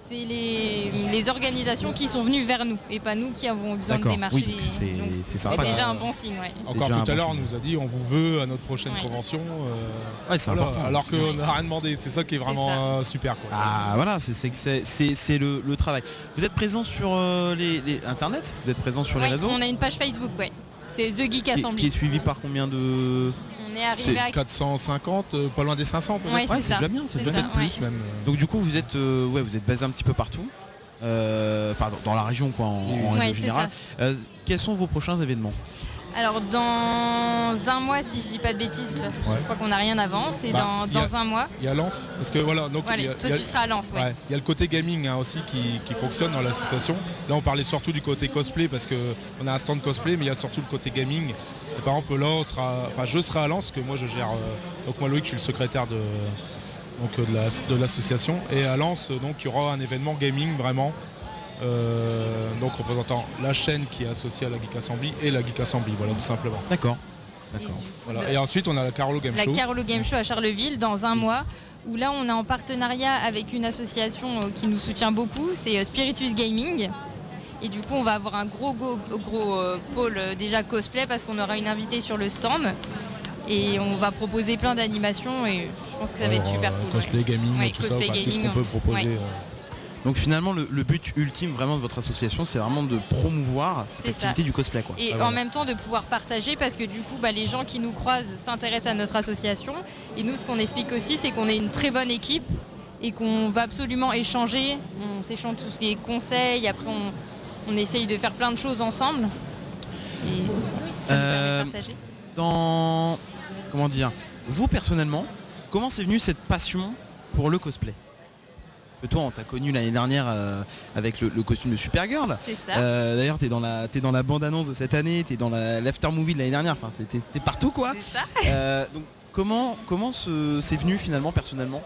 c'est les, les organisations qui sont venues vers nous et pas nous qui avons besoin de démarcher. oui, c'est- déjà un bon signe. ouais. Encore tout à bon l'heure, on nous a dit on vous veut à notre prochaine Ouais. convention. euh, Ouais, voilà, important. Alors qu'on n'a rien demandé. C'est ça qui est vraiment euh, super. Quoi. Ah voilà, c'est le, le travail. Vous êtes présent sur euh, les, les- Internet Vous êtes présent sur les réseaux? on a une page Facebook, ouais. C'est The Geek qui, est- Assembly. qui est suivi par combien de On est arrivé à 450, euh, pas loin des 500 peut-être. Ouais, c'est déjà bien, c'est C'est déjà ça, bien. ouais. plus même. Donc du coup vous êtes euh, ouais vous êtes basé un petit peu partout. Euh, Enfin dans, dans la région quoi en, en Ouais, règle c'est générale. Euh, quels sont vos prochains événements? Alors dans un mois, si je dis pas de bêtises, de toute façon, Ouais. je crois qu'on n'a rien avant, c'est Bah, dans, a- un mois. Il y a Lens, parce que voilà, donc y a, toi, il y a- tu seras à Lens, ouais. Il y a le côté gaming hein, aussi qui, qui fonctionne dans l'association. Là on parlait surtout du côté cosplay parce que on a un stand cosplay, mais il y a surtout le côté gaming. Et par exemple là on sera, enfin je serai à Lens, que moi je gère, euh, donc moi Loïc je suis le secrétaire de, donc, la- l'association. Et à Lens donc il y aura un événement gaming vraiment. Euh, donc représentant la chaîne qui est associée à la Geek Assembly et la Geek Assembly, voilà tout simplement. D'accord. D'accord. Voilà. Et ensuite on a la Carolo Game La Show. Carolo Game Show à Charleville dans un mois où là on est en partenariat avec une association euh, qui nous soutient beaucoup, c'est euh, Spiritus Gaming. Et du coup on va avoir un gros gros, gros euh, pôle déjà cosplay parce qu'on aura une invitée sur le stand et on va proposer plein d'animations et je pense que ça va être super euh, cool. Cosplay, ouais. gaming, Ouais, tout ça, cosplay, enfin, tout ce gaming, qu'on peut proposer. ouais. euh. Donc finalement le, le but ultime vraiment de votre association c'est vraiment de promouvoir cette activité ça. du cosplay quoi. Et Ah, en même temps de pouvoir partager parce que du coup bah, les gens qui nous croisent s'intéressent à notre association. Et nous ce qu'on explique aussi c'est qu'on est une très bonne équipe et qu'on va absolument échanger. On s'échange tous les conseils, après on, on essaye de faire plein de choses ensemble. Et ça nous Euh, permet de partager. Dans comment dire? Vous personnellement comment c'est venu cette passion pour le cosplay? Que toi on t'a connu l'année dernière euh, avec le, le costume de Supergirl. C'est ça. Euh, D'ailleurs t'es dans la t'es dans la bande annonce de cette année, t'es dans la l'after movie de l'année dernière. Enfin c'était t'es partout quoi. C'est ça. Euh, donc comment comment ce- c'est venu finalement personnellement?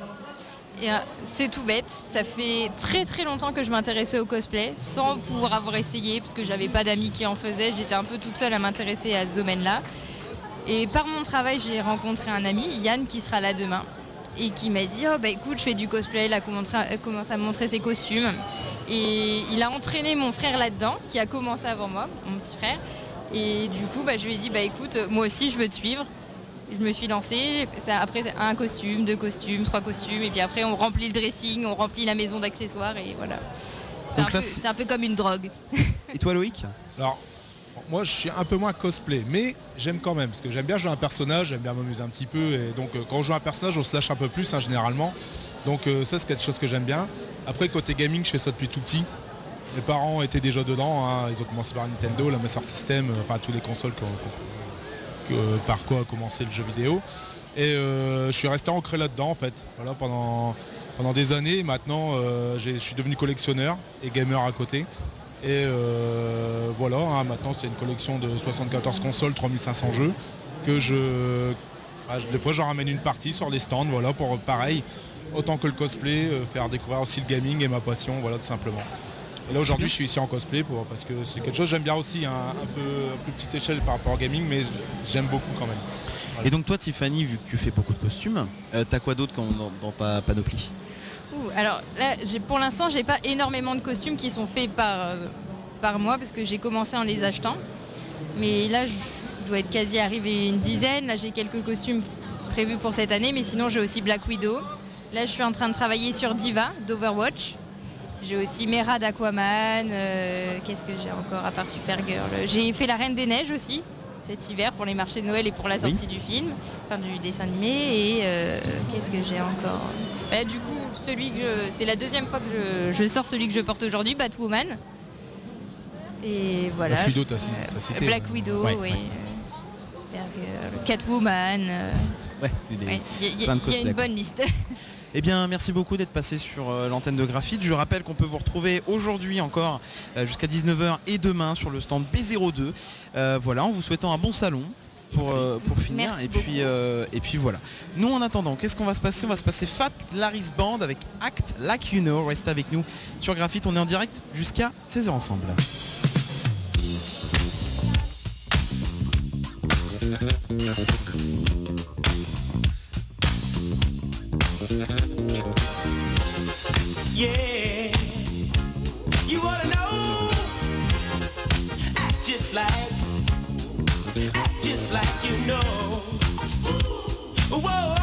Euh, c'est tout bête, ça fait très très longtemps que je m'intéressais au cosplay sans pouvoir avoir essayé parce que j'avais pas d'amis qui en faisaient, j'étais un peu toute seule à m'intéresser à ce domaine-là. Et par mon travail, j'ai rencontré un ami, Yann, qui sera là demain et qui m'a dit oh bah écoute je fais du cosplay, il a commencé à, me montrer ses costumes et il a entraîné mon frère là-dedans qui a commencé avant moi, mon petit frère et du coup bah, je lui ai dit bah écoute moi aussi je veux te suivre je me suis lancée, ça- après c'est un costume, deux costumes, trois costumes, et puis après on remplit le dressing, on remplit la maison d'accessoires et voilà. C'est un, un peu comme une drogue. Et toi Loïc? Alors, moi je suis un peu moins cosplay, mais j'aime quand même, parce que j'aime bien jouer un personnage, j'aime bien m'amuser un petit peu, et donc euh, quand on joue un personnage, on se lâche un peu plus hein, généralement. Donc euh, ça c'est quelque chose que j'aime bien. Après côté gaming, je fais ça depuis tout petit. Mes parents étaient déjà dedans, hein. ils ont commencé par Nintendo, la Master System, euh, enfin toutes les consoles par quoi a commencé le jeu vidéo. Et je suis resté ancré là-dedans en fait, voilà, pendant, pendant des années. Maintenant, je suis devenu collectionneur et gamer à côté. Et euh, voilà, hein, maintenant c'est une collection de 74 consoles, 3500 jeux, que je... ah, je- des fois j'en ramène une partie sur les stands, voilà, pour pareil, autant que le cosplay, euh, faire découvrir aussi le gaming et ma passion, voilà, tout simplement. Et là aujourd'hui je suis ici en cosplay pour, parce que c'est quelque chose que j'aime bien aussi, hein, un peu à plus petite échelle par rapport au gaming, mais j'aime beaucoup quand même. Et donc toi Tiffany, vu que tu fais beaucoup de costumes, euh, t'as quoi d'autre dans, dans ta panoplie? Alors là, pour l'instant, j'ai pas énormément de costumes qui sont faits par, euh, par moi parce que j'ai commencé en les achetant. Mais là, je je dois être quasi arrivé une dizaine. Là, j'ai quelques costumes prévus pour cette année, mais sinon, j'ai aussi Black Widow. Là, je suis en train de travailler sur Diva d'Overwatch. J'ai aussi Mera d'Aquaman. euh, Qu'est-ce que j'ai encore à part Supergirl? J'ai fait La Reine des Neiges aussi cet hiver pour les marchés de Noël et pour la sortie du film, enfin du dessin animé. Et euh, qu'est-ce que j'ai encore? Bah, Du coup, celui que je- c'est la deuxième fois que je, je sors celui que je porte aujourd'hui, Batwoman. Et voilà. Black Widow, t'as ci- t'as cité, Black. Widow, Ouais, oui. ouais. euh, Supergirl, Catwoman. euh, Ouais, c'est des- ouais, Il y a- il y a, plein de il y a cosplays, une bonne liste. Eh bien, merci beaucoup d'être passé sur euh, l'antenne de Graphite. Je rappelle qu'on peut vous retrouver aujourd'hui encore euh, jusqu'à 19h et demain sur le stand B02. Euh, voilà, en vous souhaitant un bon salon pour, euh, pour finir. Merci et puis, euh, et puis voilà. Nous, en attendant, qu'est-ce qu'on va se passer? On va se passer Fat Larry's Band avec Act Like You Know. Restez avec nous sur Graphite. On est en direct jusqu'à 16h ensemble. Yeah, you wanna know? Act just like, act just like you know. Whoa,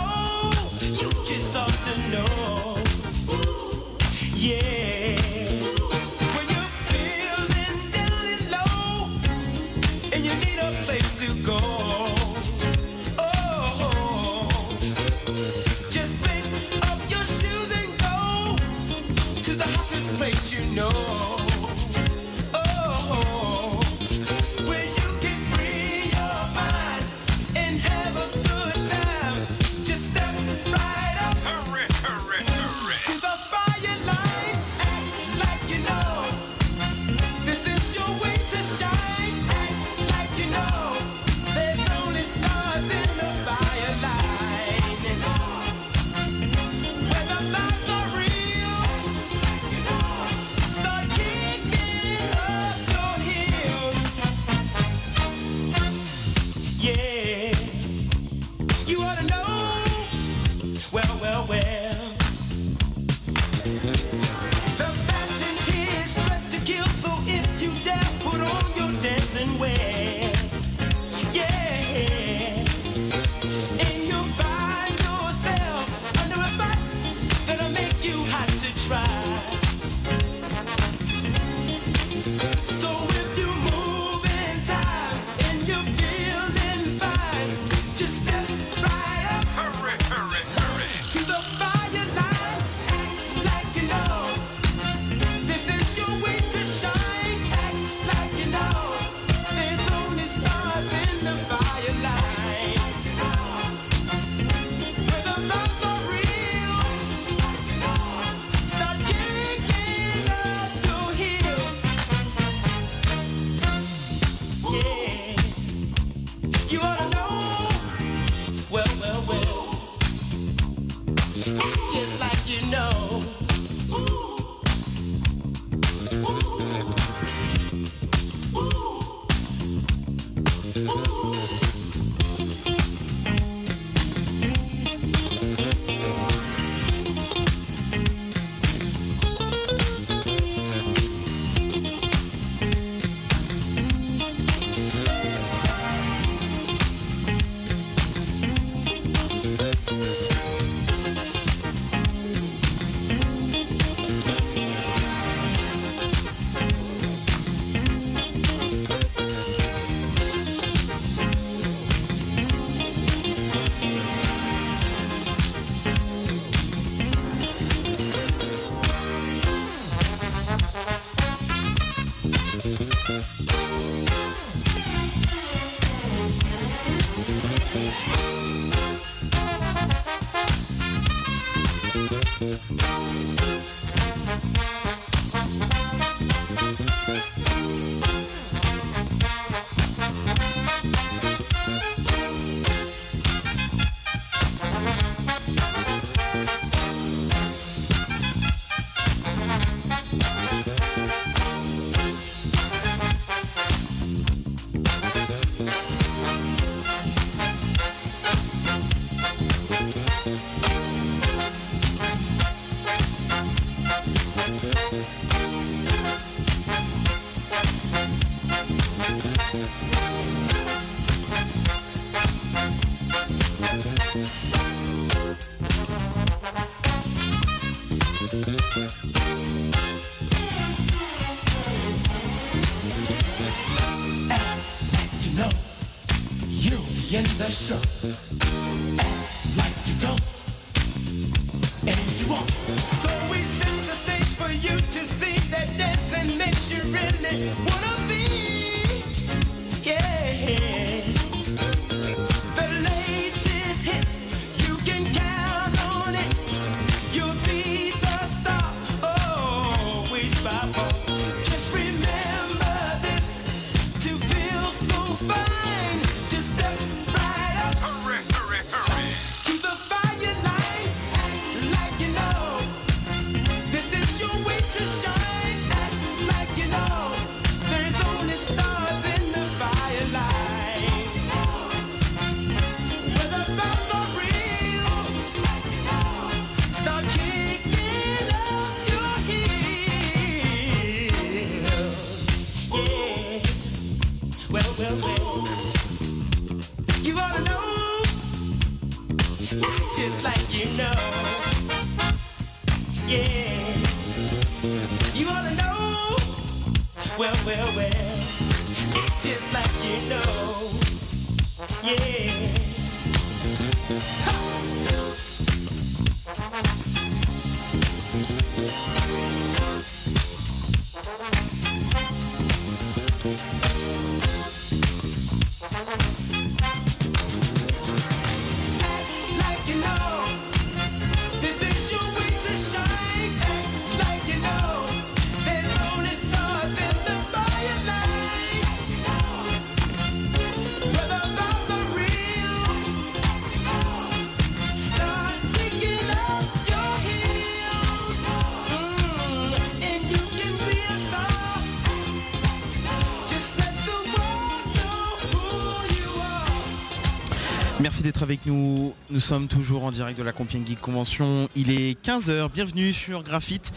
d'être avec nous. Nous sommes toujours en direct de la Compiègne Geek Convention. Il est 15h. Bienvenue sur Graphite.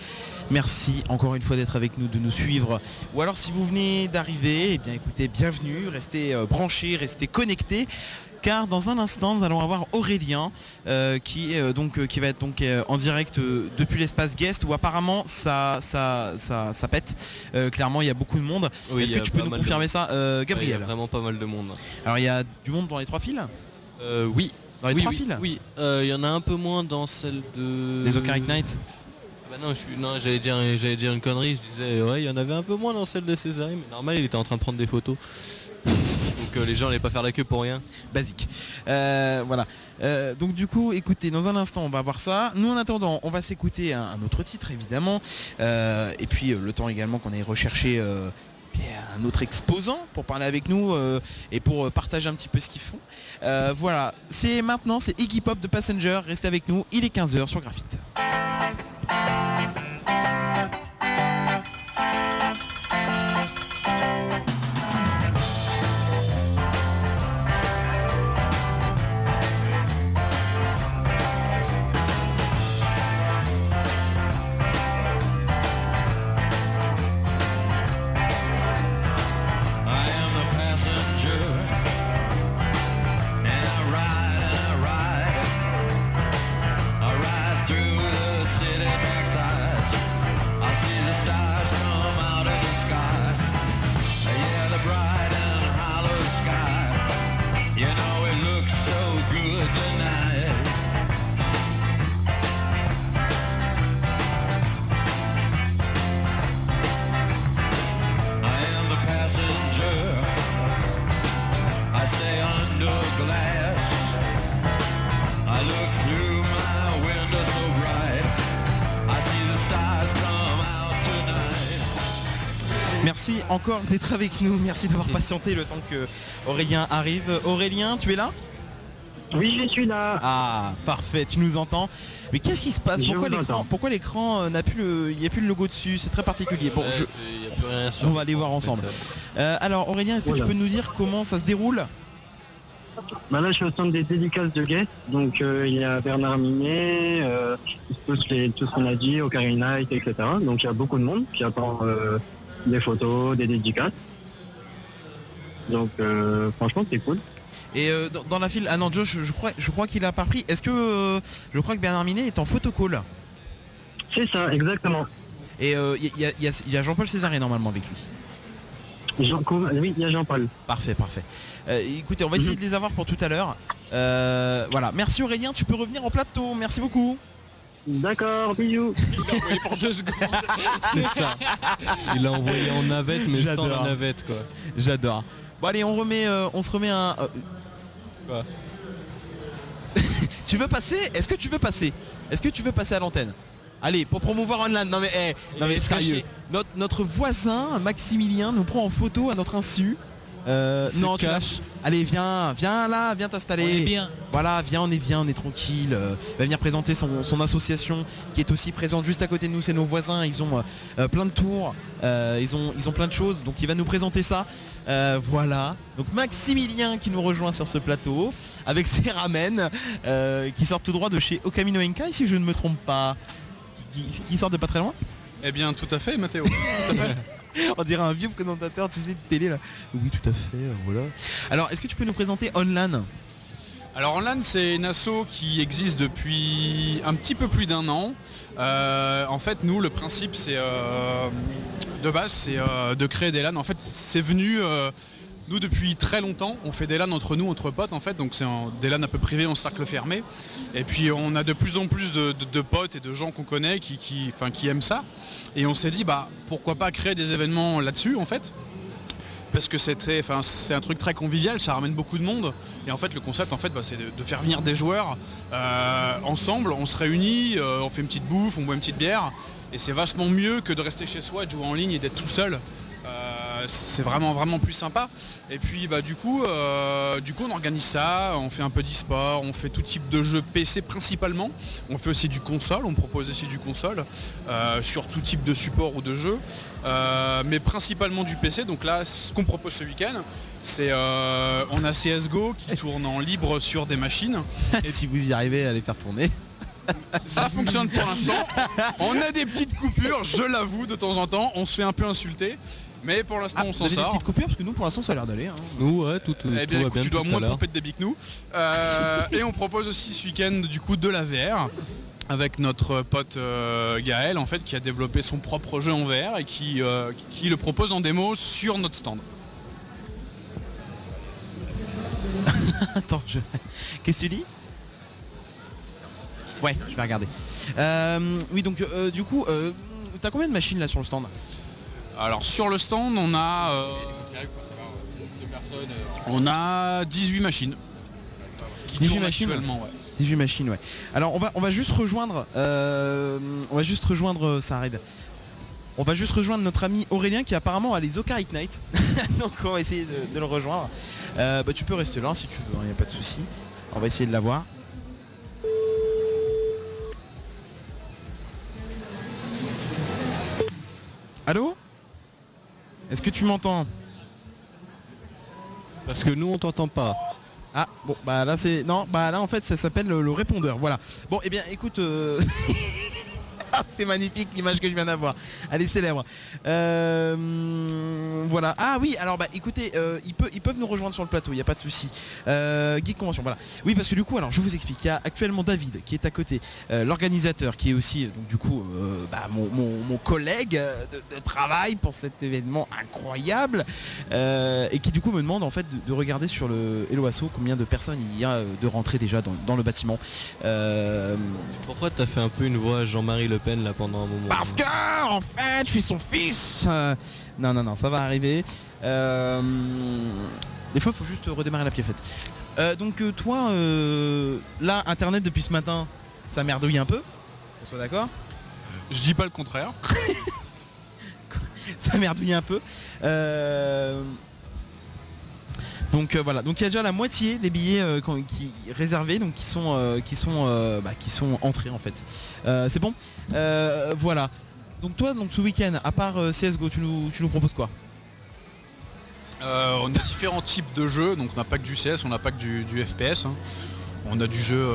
Merci encore une fois d'être avec nous, de nous suivre. Ou alors si vous venez d'arriver, eh bien écoutez, bienvenue. Restez euh, branchés, restez connectés. Car dans un instant, nous allons avoir Aurélien euh, qui, est, euh, donc, euh, qui va être donc en direct depuis l'espace guest où apparemment ça, ça, ça, ça pète. Clairement, il y a beaucoup de monde. Oui, Est-ce que tu peux nous confirmer ça, Ouais, il y a Gabriel? vraiment pas mal de monde. Alors il y a du monde dans les trois files Euh, oui. Dans les oui, trois oui, files Oui, Euh, il y en a un peu moins dans celle de... Des Ocarina Knight Bah non, je suis... non j'allais dire, j'allais dire une connerie, je disais ouais il y en avait un peu moins dans celle de Césarine, mais normal il était en train de prendre des photos. Donc euh, les gens n'allaient pas faire la queue pour rien. Basique. Euh, voilà. Euh, donc du coup, écoutez, dans un instant, on va voir ça. Nous, en attendant, on va s'écouter un, un autre titre, évidemment. Et puis, le temps également qu'on aille rechercher euh, bien, un autre exposant pour parler avec nous euh, et pour euh, partager un petit peu ce qu'ils font. Euh, voilà. C'est maintenant, c'est Iggy Pop de Passenger. Restez avec nous. Il est 15h sur Graphite. Encore d'être avec nous. Merci d'avoir patienté le temps que Aurélien arrive. Aurélien, tu es là? Oui, je suis là. Ah, parfait, tu nous entends. Mais qu'est-ce qui se passe? Pourquoi l'écran entends. Pourquoi l'écran euh, n'a plus le, il n'y a plus le logo dessus? C'est très particulier. Bon, Ouais, je- c'est- y a plus rien sur on va aller voir ensemble. Euh, alors Aurélien, est-ce que tu peux nous dire comment ça se déroule? Bah là, je suis au centre des dédicaces de guest. Donc, euh, il y a Bernard Minet, euh, tout ce les- tout ce qu'on a dit, Ocarina Night, etc. Donc, il y a beaucoup de monde qui attend euh, des photos, des dédicaces. Donc, euh, franchement, c'est cool. Et euh, dans, dans la file, ah non, Joe, je, crois, je crois qu'il a pas pris. Est-ce que euh, je crois que Bernard Minet est en photocall C'est ça, exactement. Et euh, il y, a- il y a- il y a Jean-Paul Césaré normalement avec lui. Jean, oui, il y a Jean-Paul. Parfait, parfait. Écoutez, on va essayer de les avoir pour tout à l'heure. Voilà, merci Aurélien, tu peux revenir en plateau. Merci beaucoup. D'accord, bisous. pour deux secondes. C'est ça. Il l'a envoyé en navette mais sans la J'adore. navette quoi. J'adore. Bon allez, on remet, euh, on se remet un. euh, Quoi? Tu veux passer? Est-ce que tu veux passer? Est-ce que tu veux passer à l'antenne? Allez, pour promouvoir online. Non mais, eh, non Il mais sérieux. notre voisin Maximilien nous prend en photo à notre insu. Euh, non, tu cache. vas- Allez, viens, viens là, viens t'installer. On est bien. Voilà, viens, on est bien, on est tranquille. Euh, il va venir présenter son, son association qui est aussi présente juste à côté de nous. C'est nos voisins. Ils ont euh, euh, plein de tours. euh, ils, ont, ils ont plein de choses. Donc il va nous présenter ça. Euh, voilà. Donc Maximilien qui nous rejoint sur ce plateau avec ses ramen euh, qui sortent tout droit de chez Okamino Enkai si je ne me trompe pas. Qui, qui- qui sortent de pas très loin. Eh bien, tout à fait, Mathéo. On dirait un vieux présentateur, tu sais, de télé là. Oui, tout à fait, euh, voilà. Alors, est-ce que tu peux nous présenter Online Alors Online c'est une asso qui existe depuis un petit peu plus d'un an. Euh, en fait nous le principe c'est euh, de base c'est de créer des LAN. En fait c'est venu nous depuis très longtemps, on fait des LAN entre nous, entre potes en fait, donc c'est des LAN un peu privés en cercle fermé. Et puis on a de plus en plus de, potes et de gens qu'on connaît qui, aiment ça. Et on s'est dit bah pourquoi pas créer des événements là-dessus en fait parce que c'est un truc très convivial, ça ramène beaucoup de monde. Et en fait, le concept, en fait, bah, c'est de, faire venir des joueurs euh, ensemble. On se réunit, euh, on fait une petite bouffe, on boit une petite bière. Et c'est vachement mieux que de rester chez soi, de jouer en ligne et d'être tout seul. C'est vraiment vraiment plus sympa. Et puis bah du coup, euh, du coup on organise ça, on fait un peu d'e-sport, on fait tout type de jeux PC principalement. On fait aussi du console, on propose aussi du console euh, sur tout type de support ou de jeu, Euh, mais principalement du PC. Donc là, ce qu'on propose ce week-end, c'est on a CS:GO qui tourne en libre sur des machines. si vous y arrivez à les faire tourner. Ça fonctionne pour l'instant. On a des petites coupures, je l'avoue, de temps en temps. On se fait un peu insulter. Mais pour l'instant, on Vous s'en avez des sort. petites coupures parce que nous pour l'instant ça a l'air d'aller. hein. Nous, ouais, tout, tout, Eh tout bien, va écoute, bien tu dois moins pomper de débit que nous. Euh, et on propose aussi ce week-end du coup de la VR avec notre pote euh, Gaël en fait qui a développé son propre jeu en VR et qui, euh, qui le propose en démo sur notre stand. Attends, je... qu'est-ce que tu dis? Ouais, je vais regarder. Euh, oui, donc euh, du coup, euh, t'as combien de machines là sur le stand? Alors sur le stand, on a euh, on a 18 machines. Qui 18 tournent machines actuellement, ouais. 18 machines, ouais. Alors on va, on va juste rejoindre, euh, on va juste rejoindre, euh, ça arrive. On va juste rejoindre notre ami Aurélien qui apparemment a les Ocarina Night. Donc on va essayer de, de le rejoindre. Euh, bah, tu peux rester là si tu veux, il n'y a pas de souci. On va essayer de l'avoir. Allô? Est-ce que tu m'entends? Parce que nous on t'entend pas. Ah bon bah là c'est non bah là en fait ça s'appelle le, le répondeur voilà bon et bien écoute euh, c'est magnifique l'image que je viens d'avoir. Elle est célèbre. Euh, voilà. Ah oui alors bah écoutez euh, ils, peuvent, nous rejoindre sur le plateau il n'y a pas de souci. Euh, Geek Convention voilà. Oui parce que du coup alors je vous explique. Il y a actuellement David qui est à côté euh, l'organisateur qui est aussi donc du coup bah, mon, collègue de, travail pour cet événement incroyable et qui du coup me demande en fait de, de regarder sur le Hello combien de personnes il y a de rentrées déjà dans, dans le bâtiment. Pourquoi t'as fait un peu une voix Jean-Marie Le Pen là pendant un moment. Parce que en fait je suis son fils. Euh, non non non ça va arriver. Euh, des fois faut juste redémarrer la piéfette. Euh, donc euh, toi là internet depuis ce matin ça merdouille un peu. On soit d'accord? Je dis pas le contraire. ça merdouille un peu. Donc euh, voilà, donc il y a déjà la moitié des billets euh, qui réservés, donc qui sont euh, qui sont bah, qui sont entrés en fait. C'est bon? Voilà. Donc toi, donc ce week-end, à part CS:GO, tu nous tu nous proposes quoi? On a différents types de jeux, donc on n'a pas que du CS, on n'a pas que du, du FPS. hein. On a du jeu,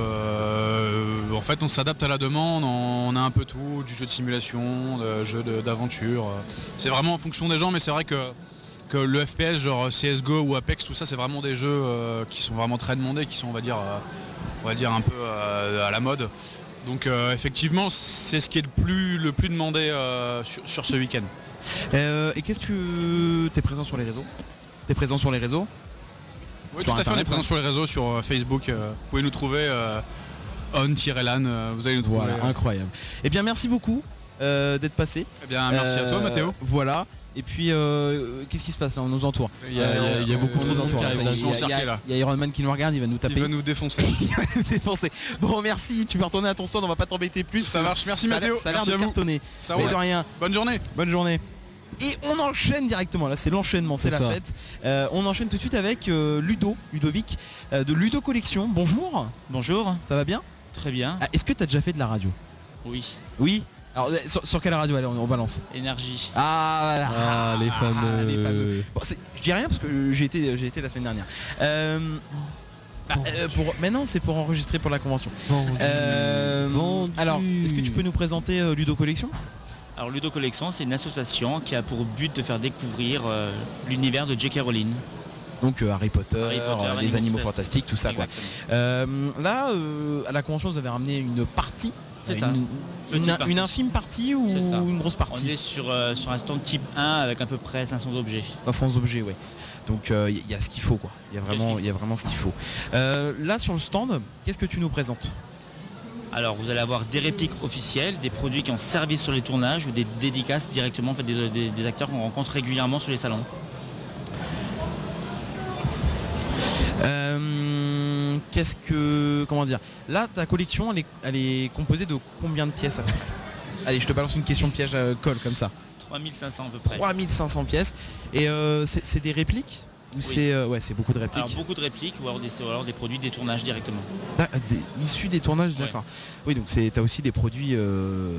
en fait on s'adapte à la demande, on a un peu tout, du jeu de simulation, de jeu d'aventure. C'est vraiment en fonction des gens, mais c'est vrai que, que le FPS, genre CSGO ou Apex, tout ça c'est vraiment des jeux euh, qui sont vraiment très demandés, qui sont on va dire, euh, on va dire un peu euh, à la mode. Donc euh, effectivement c'est ce qui est le plus, le plus demandé euh, sur, sur ce week-end. Euh, Et qu'est-ce que tu es présent sur les réseaux? T'es présent sur les réseaux? Oui, Sur tout à fait, on est présent hein. sur les réseaux, sur euh, Facebook. euh, vous pouvez nous trouver euh, on-lan, euh, vous allez nous trouver. Voilà, incroyable. Eh bien merci beaucoup euh, d'être passé. Eh bien, merci à toi, Mathéo. Voilà. Et puis euh, qu'est-ce qui se passe là? On nous entoure. Il y a- il y a- il y a beaucoup on de nous monde entoure, qui là, arrive ça y est, d'un il y a- son il y a- circuit, là. Il y a Iron Man qui nous regarde, il va nous taper. Il va nous défoncer. Il va nous défoncer. Bon merci, tu peux retourner à ton stand, on va pas t'embêter plus. Ça marche, merci, Mathéo. Ça a l'air de cartonner. Ça Mais de rien. Bonne journée. Bonne journée. Et on enchaîne directement, là c'est l'enchaînement, c'est C'est la ça. fête. Euh, on enchaîne tout de suite avec euh, Ludo, Ludovic, euh, de Ludo Collection. Bonjour. Bonjour. Ça va bien? Très bien. Ah, Est-ce que tu as déjà fait de la radio? Oui. Oui? Alors euh, sur, sur quelle radio allez, on, on balance Énergie. Ah voilà. Ah, les fameux. les fameux. Bon, je dis rien parce que j'ai été, j'ai été la semaine dernière. Euh, bah, euh, pour, mais non, c'est pour enregistrer pour la convention. Euh, alors, est-ce que tu peux nous présenter euh, Ludo Collection? Alors Ludo Collection, c'est une association qui a pour but de faire découvrir euh, l'univers de J.K. Rowling. Donc euh, Harry Potter, Harry Potter, euh, les Animaux Fantastiques. tout ça quoi. Euh, là, euh, à la convention, vous avez ramené une partie. C'est Euh, ça. Une, infime partie ou une grosse partie On est sur, euh, sur un stand type 1 avec à peu près 500 objets. 500 objets, ouais. Donc il y, a ce qu'il faut quoi. Il y a vraiment, il y a vraiment ce qu'il faut. Euh, là sur le stand, qu'est-ce que tu nous présentes? Alors vous allez avoir des répliques officielles, des produits qui ont servi sur les tournages ou des dédicaces directement en fait, des, des- des acteurs qu'on rencontre régulièrement sur les salons. Euh, Qu'est-ce que. Comment dire Là, ta collection, elle est, elle est composée de combien de pièces Allez, je te balance une question de piège à colle comme ça. 3500 à peu près. 3500 pièces. Et euh, c'est des répliques? Ou Oui. c'est euh, ouais, c'est beaucoup de répliques? Alors beaucoup de répliques ou alors des, ou alors des produits des tournages directement. Des- issus des tournages, d'accord. Oui, donc c'est t'as aussi des produits euh,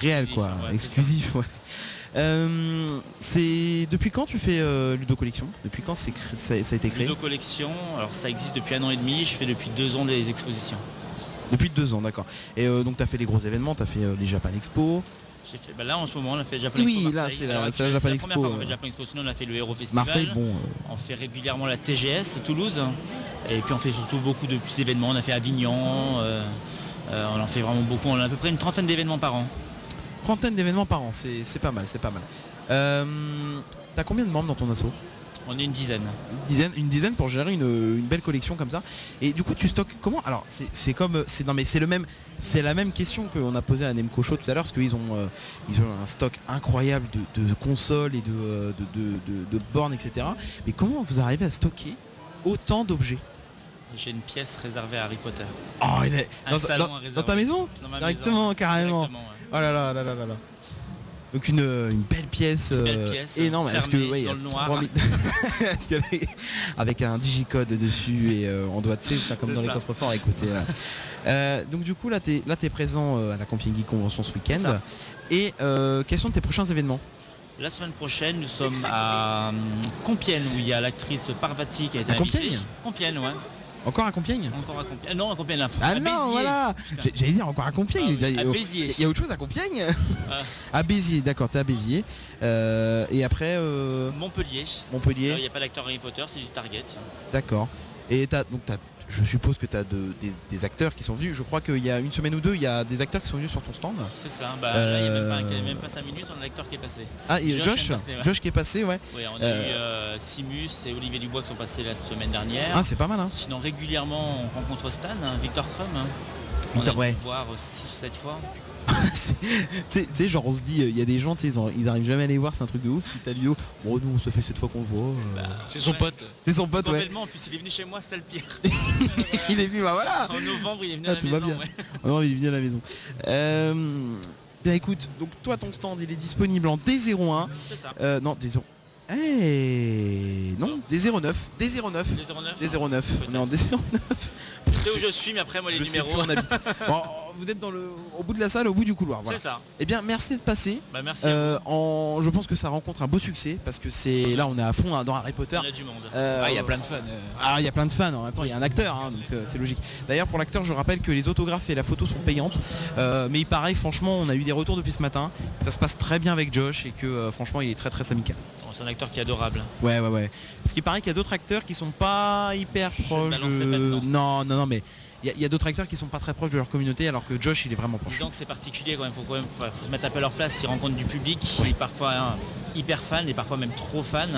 réels, quoi, ouais, exclusifs. Euh, c'est depuis quand tu fais euh, Ludo Collection? Depuis quand ça, ça a été créé? Ludo Collection, alors ça existe depuis un an et demi, je fais depuis deux ans des expositions. Depuis deux ans, d'accord. Et euh, donc tu as fait les gros événements, tu as fait les Japan Expo. Fait, bah là en ce moment on a fait Japan Oui, Expo là, Marseille. c'est la- la Japan la Expo, première fois qu'on fait Japan Expo, sinon on a fait le Hero Festival. Marseille, bon. On fait régulièrement la TGS Toulouse. Et puis on fait surtout beaucoup de petits événements. On a fait Avignon. on en fait vraiment beaucoup. On a à peu près une trentaine d'événements par an. Trentaine d'événements par an, c'est pas mal, c'est pas mal. Euh, T'as combien de membres dans ton asso On est une dizaine. Une dizaine, une dizaine pour gérer une, une belle collection comme ça. Et du coup, tu stockes comment? Alors, c'est- comme, euh, c'est non mais c'est le même, c'est la même question qu'on a posée à Nemco Show tout à l'heure, parce qu'ils ont, euh, ils ont un stock incroyable de, de consoles et de, de, de- bornes, etc. Mais comment vous arrivez à stocker autant d'objets? J'ai une pièce réservée à Harry Potter. Oh, il est Un dans, salon dans- ta maison? Dans ma Directement, maison. carrément. Directement, ouais. Oh là là là là là là. Donc une, euh, une belle pièce, belle euh, pièce, énorme parce que fermée, ouais, il y a dans le noir. 3000 Parce que les- avec un digicode dessus et euh, on doit tu sais, faire comme dans les ça. coffres-forts écoutez euh. Euh, donc du coup là t'es là t'es présent à la Camping Geek Convention ce week-end et euh, quels sont tes prochains événements? La semaine prochaine, nous sommes à hum, Compiègne où il y a l'actrice Parvati qui a été À invitée. Compiègne? Compiègne, ouais. Encore à Compiègne Encore à Compiègne. Non, à Compiègne. là. Ah à non Béziers. voilà J'allais dire encore à Compiègne Ah oui, à Béziers. Il y a autre chose à Compiègne Ah. À Béziers, d'accord, t'es à Béziers. Euh, et après euh, Montpellier. Montpellier. Il n'y a pas d'acteur Harry Potter, c'est du Target. D'accord. Et t'as, donc t'as- je suppose que tu as des, des acteurs qui sont venus. Je crois qu'il y a une semaine ou deux, il y a des acteurs qui sont venus sur ton stand. C'est ça. Bah, Là, il n'y a même pas, Euh, il y a même pas 5 minutes, on a l'acteur qui est passé. Ah, et Josh, passé, ouais. Josh qui est passé, ouais. Oui, on a Euh, eu euh, Simus et Olivier Dubois qui sont passés la semaine dernière. Ah, c'est pas mal, hein. Sinon, régulièrement, on rencontre Stan, hein, Victor Crum. hein. On a dû ouais. voir 6 ou 7 fois. Tu sais- tu sais, genre on se dit, euh, il y a des gens, ils, en- ils arrivent jamais à les voir, c'est un truc de ouf. Puis t'as vidéo, bon, nous on se fait cette fois qu'on voit. euh. C'est son pote. C'est son pote, ouais. En plus il est venu chez moi, c'est le pire. il est venu, bah voilà. En novembre, il est venu Ah, à la tout maison. va bien. ouais. Oh il est venu à la maison. Euh, bien écoute, donc toi ton stand il est disponible en D01. C'est ça. Euh, non, D0. Eh non, D09. D09. D09, D09. On est en D09. Je sais où je suis, mais après, moi, les Je sais numéros. plus où on habite. Bon, vous êtes dans le, au bout de la salle, au bout du couloir. Voilà. C'est ça. Eh bien, merci d'être passé. Bah, merci Euh, en, je pense que ça rencontre un beau succès parce que c'est là on est à fond hein, dans Harry Potter. Il y a du monde. Euh, Ah, il y a plein de fans, euh. Ah, il y a plein de fans. En même temps, il y a un acteur, hein, donc euh, c'est logique. D'ailleurs, pour l'acteur, je rappelle que les autographes et la photo sont payantes. Euh, mais il paraît, franchement, on a eu des retours depuis ce matin. Ça se passe très bien avec Josh et que euh, franchement, il est très très amical. Acteur qui est adorable. Ouais, ouais, ouais. Parce qu'il paraît qu'il y a d'autres acteurs qui sont pas hyper proches. de- pas. Non, non, non, mais il y a- d'autres acteurs qui sont pas très proches de leur communauté, alors que Josh, il est vraiment proche. Disons que c'est particulier quand même, faut quand même faut, se mettre un peu à leur place, ils rencontrent du public qui est parfois hein, hyper fan et parfois même trop fan.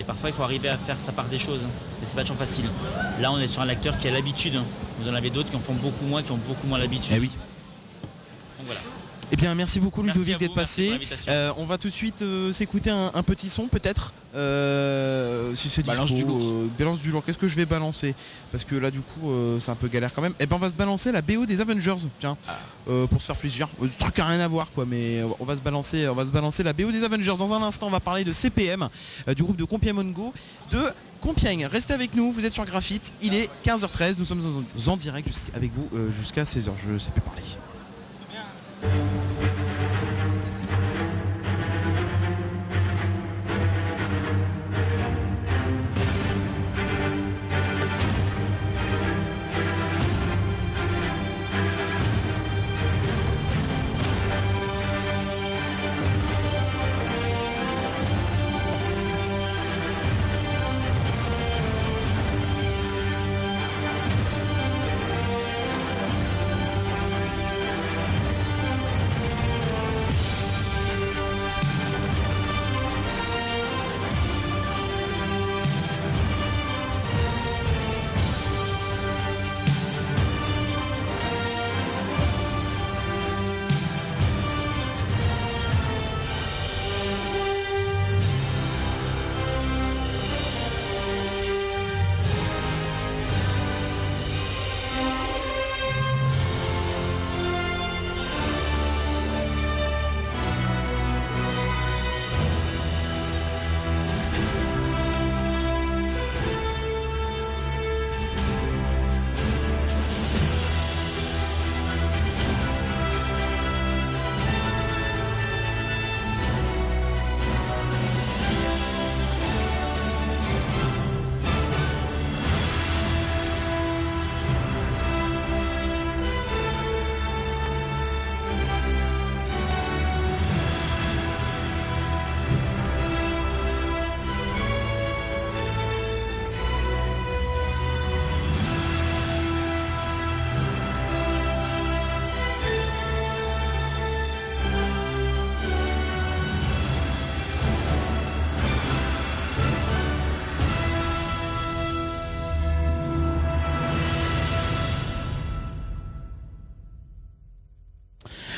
Et parfois il faut arriver à faire sa part des choses. Et c'est pas toujours facile. Là on est sur un acteur qui a l'habitude. Vous en avez d'autres qui en font beaucoup moins, qui ont beaucoup moins l'habitude. Eh oui. Donc voilà. Eh bien, merci beaucoup Merci Ludovic d'être passé. Euh, on va tout de suite euh, s'écouter un, un petit son peut-être. Euh, si c'est Balance du lourd. balance du lourd. Qu'est-ce que je vais balancer? Parce que là du coup c'est un peu galère quand même. Eh ben on va se balancer la BO des Avengers, tiens, Ah. pour se faire plaisir. Ce truc a rien à voir quoi, mais on va se balancer, on va se balancer la BO des Avengers. Dans un instant, on va parler de CPM, du groupe de Compiègne Mongo, de Compiègne. Restez avec nous, vous êtes sur Graphite. Il est 15h13, nous sommes en, en direct avec vous jusqu'à 16h. Je sais plus parler. Thank you.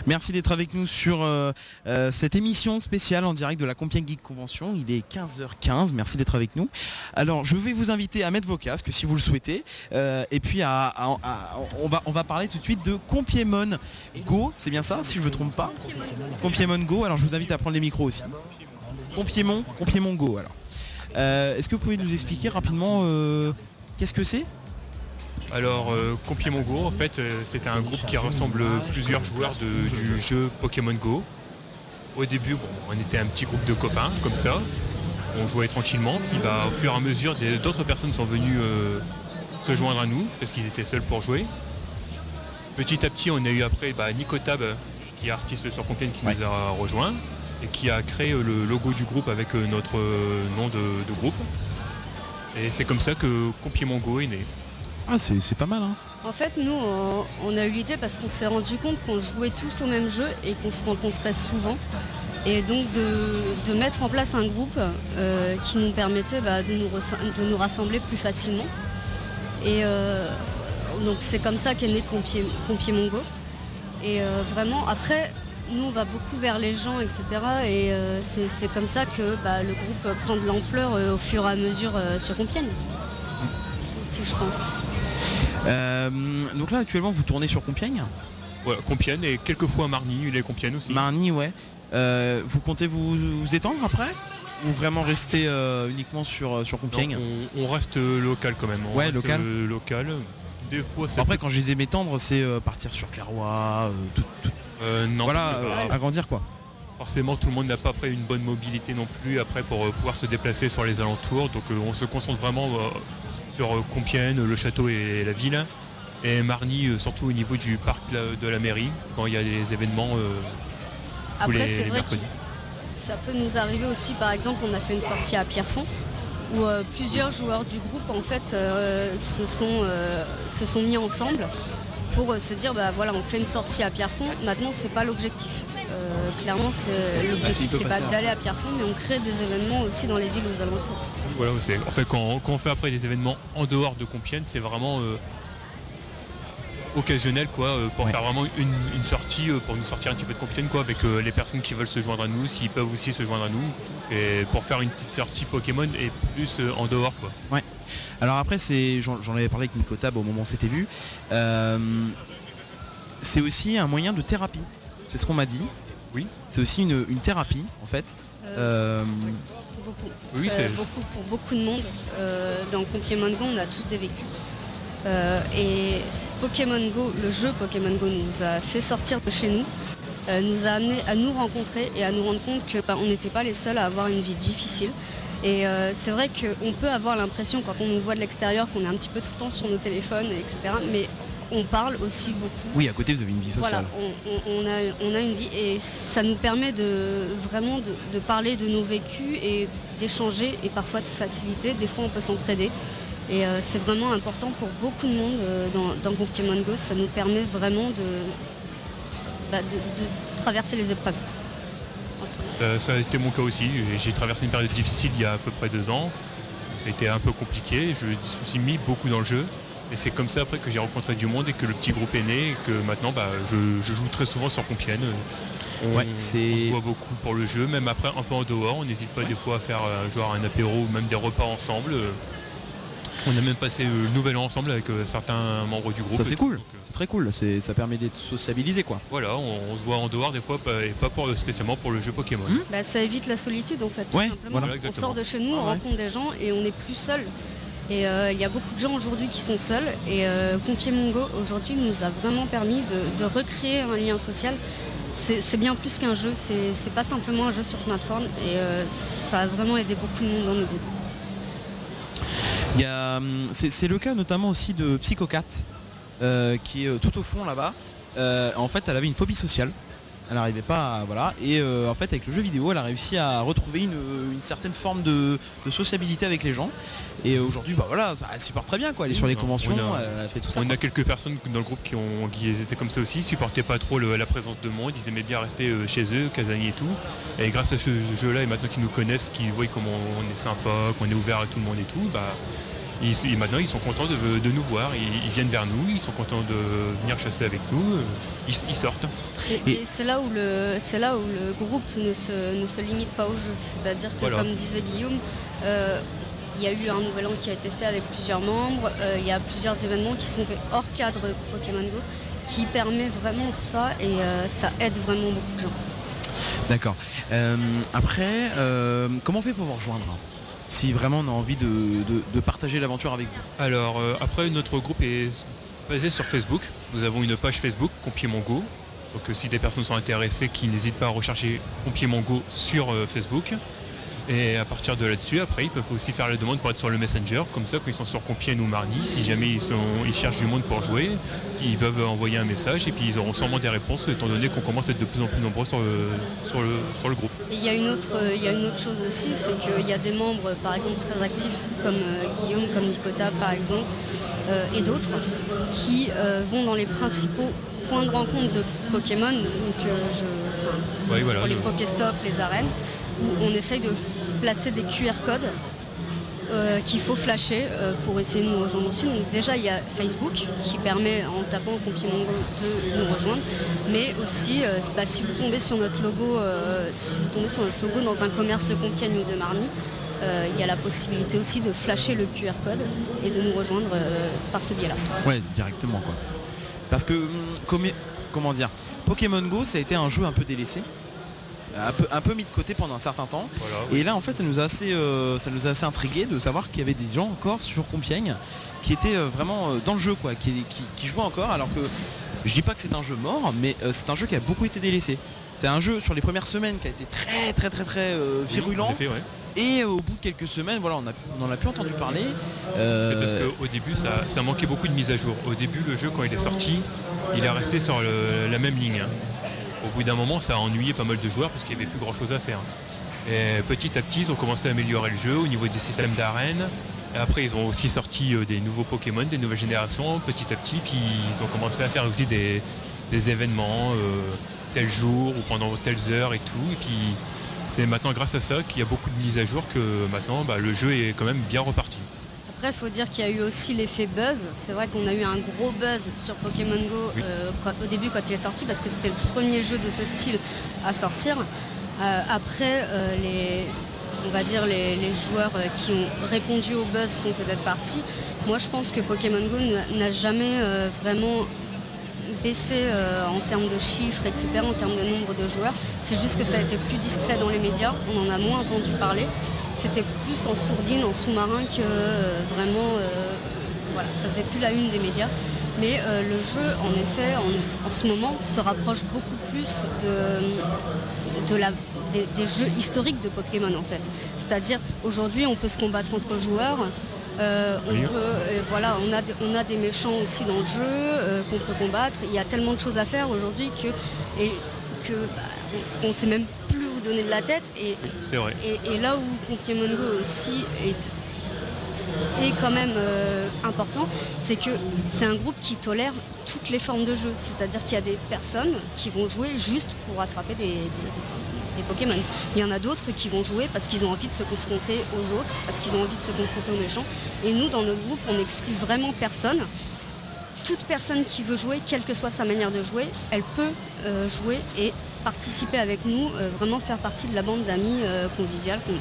Merci d'être avec nous sur euh, euh, cette émission spéciale en direct de la Compiègne Geek Convention. Il est 15h15. Merci d'être avec nous. Alors, je vais vous inviter à mettre vos casques si vous le souhaitez. Euh, et puis, on, va, parler tout de suite de Compièmon Go. C'est bien ça, si je ne me trompe pas? Compièmon Go. Alors, je vous invite à prendre les micros aussi. Compièmon Go. Alors, est-ce que vous pouvez nous expliquer rapidement qu'est-ce que c'est? Alors, euh, Compièmon Go, en fait, euh, c'était un groupe qui rassemble plusieurs joueurs de- du jeu Pokémon Go. Au début, bon, on était un petit groupe de copains, comme ça. On jouait tranquillement, puis bah, au fur et à mesure, d'autres personnes sont venues euh, se joindre à nous, parce qu'ils étaient seuls pour jouer. Petit à petit, on a eu après bah, Nico Tab, qui est artiste sur Compiègne, qui nous a rejoint et qui a créé euh, le logo du groupe avec euh, notre euh, nom de, de groupe. Et c'est comme ça que Compièmon Go est né. Ah, c'est pas mal, hein En fait, nous, on, on a eu l'idée parce qu'on s'est rendu compte qu'on jouait tous au même jeu et qu'on se rencontrait souvent. Et donc de, de mettre en place un groupe euh, qui nous permettait bah, de, nous de nous rassembler plus facilement. Et euh, donc c'est comme ça qu'est né Compié Mongo. Et euh, vraiment, après, nous, on va beaucoup vers les gens, etc. Et euh, c'est c'est comme ça que bah, le groupe prend de l'ampleur euh, au fur et à mesure euh, sur Compiègne. Si je pense. Euh, donc là, actuellement, vous tournez sur Compiègne Ouais, Compiègne et quelquefois Marny, il est Compiègne aussi. Marny, ouais. Euh, vous comptez vous, vous étendre après Ou vraiment rester euh, uniquement sur, sur Compiègne Non, on, on reste local quand même. On Ouais, reste, local. local. Des fois, Après, quand je disais m'étendre, c'est euh, partir sur Clairoy, euh, tout, tout- Euh, non, voilà, agrandir quoi. Forcément, tout le monde n'a pas après une bonne mobilité non plus après pour pouvoir se déplacer sur les alentours. Donc on se concentre vraiment sur euh, Compiègne, le château et la ville. Et Marny, euh, surtout au niveau du parc de la mairie, quand il y a des événements euh, tous Après, les, vrai mercredis. Ça peut nous arriver aussi, par exemple, on a fait une sortie à Pierrefonds où euh, plusieurs joueurs du groupe en fait euh, se, sont, euh, se sont mis ensemble pour euh, se dire bah voilà on fait une sortie à Pierrefonds, maintenant c'est pas l'objectif. Euh, clairement c'est l'objectif c'est pas hein. d'aller à Pierrefonds mais on crée des événements aussi dans les villes aux alentours. Voilà, c'est- en fait, quand, quand on fait après des événements en dehors de Compiègne, c'est vraiment euh, occasionnel, quoi, euh, pour faire vraiment une, une sortie, euh, pour nous sortir un petit peu de Compiègne, quoi, avec euh, les personnes qui veulent se joindre à nous, s'ils peuvent aussi se joindre à nous, et pour faire une petite sortie Pokémon et plus euh, en dehors, quoi. Ouais. Alors après, c'est, j'en, avais parlé avec Nico Tab au moment où on s'était vu. Euh, c'est aussi un moyen de thérapie. C'est ce qu'on m'a dit. Oui. C'est aussi une, une thérapie en fait. Beaucoup. Oui, c'est- beaucoup pour beaucoup de monde. Euh, dans Pokémon Go, on a tous des vécus. Euh, et Pokémon Go, le jeu Pokémon Go nous a fait sortir de chez nous, euh, nous a amené à nous rencontrer et à nous rendre compte que bah, on n'était pas les seuls à avoir une vie difficile. Et euh, c'est vrai qu'on peut avoir l'impression quand on nous voit de l'extérieur qu'on est un petit peu tout le temps sur nos téléphones, etc. Mais on parle aussi beaucoup. oui, à côté vous avez une vie sociale. Voilà, on, on- on a, on a une vie et ça nous permet de vraiment de, de parler de nos vécus et d'échanger et parfois de faciliter. Des fois on peut s'entraider. Et euh, c'est vraiment important pour beaucoup de monde euh, dans, dans Pokémon Go. Ça nous permet vraiment de, bah, de, de traverser les épreuves. Ça, ça a été mon cas aussi. J'ai traversé une période difficile il y a à peu près deux ans. Ça a été un peu compliqué. Je me suis mis beaucoup dans le jeu. Et c'est comme ça après que j'ai rencontré du monde et que le petit groupe est né et que maintenant bah, je, je joue très souvent sur Compiègne. On, Ouais, on se voit beaucoup pour le jeu, même après un peu en dehors. On n'hésite pas des fois à faire euh, genre un apéro ou même des repas ensemble. On a même passé euh, le nouvel an ensemble avec euh, certains membres du groupe. Ça c'est cool. C'est très cool. Ça permet d'être sociabilisé quoi. Voilà, on, on se voit en dehors des fois et pas pour, spécialement pour le jeu Pokémon. Bah, ça évite la solitude en fait. tout Ouais, simplement. voilà. on sort de chez nous, Ah on ouais. rencontre des gens et on n'est plus seul. Et euh, il y a beaucoup de gens aujourd'hui qui sont seuls. Et euh, Mongo aujourd'hui nous a vraiment permis de, recréer un lien social. C'est bien plus qu'un jeu, c'est pas simplement un jeu sur plateforme et euh, ça a vraiment aidé beaucoup de monde dans a, hum, c'est, c'est le cas notamment aussi de Psychocat, euh, qui est tout au fond là-bas. En fait, elle avait une phobie sociale. Elle n'arrivait pas à, voilà. Et euh, en fait, avec le jeu vidéo, elle a réussi à retrouver une, une certaine forme de, de sociabilité avec les gens. Et aujourd'hui, bah voilà, ça, elle supporte très bien quoi. Elle est sur les conventions, on a- elle fait tout ça. On quoi. a quelques personnes dans le groupe qui, ont, qui étaient comme ça aussi, supportaient pas trop le- la présence de monde, ils aimaient bien rester euh, chez eux, casaniers et tout. Et grâce à ce jeu-là, et maintenant qu'ils nous connaissent, qu'ils voient comment on est sympa, qu'on est ouvert à tout le monde et tout, bah, ils, ils- maintenant ils sont contents de, de nous voir, ils, ils viennent vers nous, ils sont contents de venir chasser avec nous, euh, ils, ils sortent. Et, et c'est là où le c'est là où le groupe ne se, ne se limite pas au jeu. C'est-à-dire que Voilà. comme disait Guillaume, euh, il y a eu un nouvel an qui a été fait avec plusieurs membres, euh, il y a plusieurs événements qui sont faits hors cadre Pokémon Go qui permet vraiment ça et euh, ça aide vraiment beaucoup de gens. D'accord. Après, comment on fait pour vous rejoindre hein? Si vraiment on a envie de, partager l'aventure avec vous. Alors euh, après notre groupe est basé sur Facebook. Nous avons une page Facebook Compier mon Go. Donc euh, si des personnes sont intéressées, qui n'hésitent pas à rechercher Compier mon Go sur euh, Facebook. Et à partir de là-dessus, après, ils peuvent aussi faire la demande pour être sur le Messenger. Comme ça, quand ils sont sur Compiègne ou Marny, si jamais ils, sont, ils cherchent du monde pour jouer, ils peuvent envoyer un message et puis ils auront sûrement des réponses, étant donné qu'on commence à être de plus en plus nombreux sur le, sur le, sur le groupe. Et il y a une autre, euh, il y a une autre chose aussi, c'est qu'il y a des membres, par exemple, très actifs, comme euh, Guillaume, comme Nicota, par exemple, euh, et d'autres, qui euh, vont dans les principaux points de rencontre de Pokémon, donc euh, je- voilà, pour les le- Pokéstops, les arènes, où on essaye de placer des QR codes euh, qu'il faut flasher euh, pour essayer de nous rejoindre aussi. Donc déjà il y a Facebook qui permet en tapant Compiègne Mongo de nous rejoindre, mais aussi euh, si vous tombez sur notre logo, si vous tombez sur notre logo dans un commerce de Compiègne ou de Marny, il y a la possibilité aussi de flasher le QR code et de nous rejoindre par ce biais-là. Ouais, directement quoi. Parce que, hum, comment dire, Pokémon Go, ça a été un jeu un peu délaissé. Un peu, un peu mis de côté pendant un certain temps. Et là, en fait, ça nous a assez, euh, ça nous a assez intrigué de savoir qu'il y avait des gens encore sur Compiègne qui étaient euh, vraiment euh, dans le jeu, quoi, qui, qui- qui jouaient encore. Alors que je dis pas que c'est un jeu mort, mais c'est un jeu qui a beaucoup été délaissé. C'est un jeu sur les premières semaines qui a été très, très, très, très euh, virulent. ouais. Et au bout de quelques semaines, voilà, on, a, on en a plus entendu parler. Euh, parce qu'au début, ça, ça manquait beaucoup de mise à jour. Au début, le jeu, quand il est sorti, il est resté sur le- la même ligne. hein. Au bout d'un moment, ça a ennuyé pas mal de joueurs parce qu'il n'y avait plus grand chose à faire. Et petit à petit, ils ont commencé à améliorer le jeu au niveau des systèmes d'arène. Après, ils ont aussi sorti euh, des nouveaux Pokémon, des nouvelles générations, petit à petit. Puis ils ont commencé à faire aussi des, des événements euh, tel jour ou pendant telles heures et tout. Et puis c'est maintenant grâce à ça qu'il y a beaucoup de mises à jour que maintenant bah, le jeu est quand même bien reparti. Après, il faut dire qu'il y a eu aussi l'effet buzz. C'est vrai qu'on a eu un gros buzz sur Pokémon Go euh, quand- au début quand il est sorti parce que c'était le premier jeu de ce style à sortir. Euh, après, euh, les, on va dire les, les joueurs qui ont répondu au buzz sont peut-être partis. Moi, je pense que Pokémon Go n'a- jamais vraiment baissé en termes de chiffres, etc., en termes de nombre de joueurs. C'est juste que ça a été plus discret dans les médias, on en a moins entendu parler. C'était plus en sourdine, en sous-marin que euh, vraiment, euh, voilà, ça faisait plus la une des médias. Mais euh, le jeu, en effet, en, en ce moment, se rapproche beaucoup plus de, de la, des, des jeux historiques de Pokémon, en fait. C'est-à-dire, aujourd'hui, on peut se combattre entre joueurs. euh, on, peut, voilà, on, a, des- on a des méchants aussi dans le jeu qu'on peut combattre. Il y a tellement de choses à faire aujourd'hui que, et, que bah, on ne sait même où donner de la tête. Et, C'est vrai. et, et là où Pokémon Go aussi est, est quand même euh, important, c'est que c'est un groupe qui tolère toutes les formes de jeu. C'est-à-dire qu'il y a des personnes qui vont jouer juste pour attraper des, des- des Pokémon. Il y en a d'autres qui vont jouer parce qu'ils ont envie de se confronter aux autres, parce qu'ils ont envie de se confronter aux méchants. Et nous, dans notre groupe, on n'exclut vraiment personne. Toute personne qui veut jouer, quelle que soit sa manière de jouer, elle peut euh, jouer et participer avec nous, euh, vraiment faire partie de la bande d'amis euh, conviviale qu'on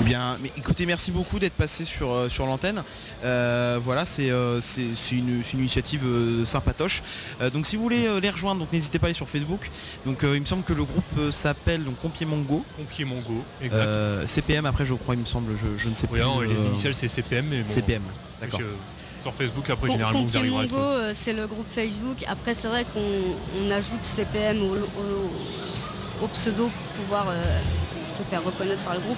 Eh bien, mais écoutez, merci beaucoup d'être passé sur, euh, sur l'antenne. Euh, voilà, c'est euh, c'est- c'est une, c'est une initiative euh, sympatoche. Euh, donc si vous voulez euh, les rejoindre, donc n'hésitez pas à aller sur Facebook. Donc euh, il me semble que le groupe euh, s'appelle donc Compier Mongo. Compier Mongo, exact. Euh, CPM après je crois il me semble, je, je ne sais Oui, plus. non, les initiales c'est CPM. Mais bon, CPM, d'accord. Sur Facebook, après généralement vous arriverez à trouver. euh, c'est le groupe Facebook. Après, c'est vrai qu'on on ajoute CPM au, au- au pseudo pour pouvoir euh, se faire reconnaître par le groupe.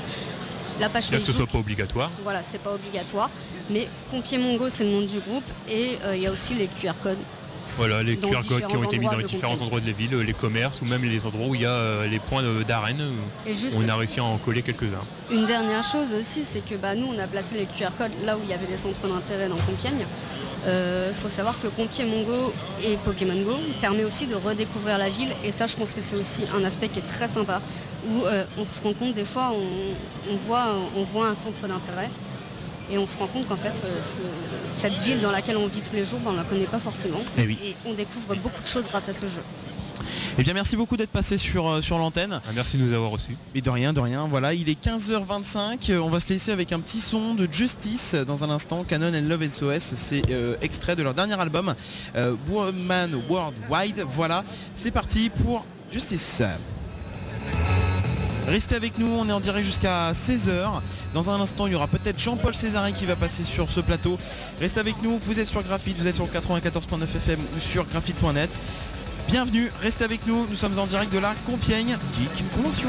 La page Bien que ce soit Facebook, pas obligatoire. voilà, c'est pas obligatoire. Mais Compiègne Mongo, c'est le nom du groupe. Et euh, il y a aussi les QR codes. Voilà, les QR codes qui ont été mis dans les différents endroits de la ville, les commerces ou même les endroits où il y a euh, les points d'arène. euh, On a réussi à en coller quelques-uns. Une dernière chose aussi, c'est que bah, nous, on a placé les QR codes là où il y avait des centres d'intérêt dans Compiègne. Il faut savoir que Compiègne Mongo et Pokémon Go permet aussi de redécouvrir la ville et ça je pense que c'est aussi un aspect qui est très sympa où euh, on se rend compte des fois on, on voit, on voit un centre d'intérêt Et on se rend compte qu'en fait, euh, ce- cette ville dans laquelle on vit tous les jours, ben, on ne la connaît pas forcément. Eh oui. Et on découvre beaucoup de choses grâce à ce jeu. Eh bien merci beaucoup d'être passé sur, euh, sur l'antenne. Ah, merci de nous avoir reçus. Et de rien, de rien. Voilà, il est 15h25. Euh, On va se laisser avec un petit son de Justice dans un instant. Canon and Love SOS, c'est euh, extrait de leur dernier album, euh, Woman Worldwide. Voilà, c'est parti pour Justice. Restez avec nous, on est en direct jusqu'à 16h. Dans un instant, il y aura peut-être Jean-Paul Césarin qui va passer sur ce plateau. Restez avec nous, vous êtes sur Graphite, vous êtes sur 94.9 FM ou sur graphite.net. Bienvenue, restez avec nous, nous sommes en direct de la Compiègne Geek Convention.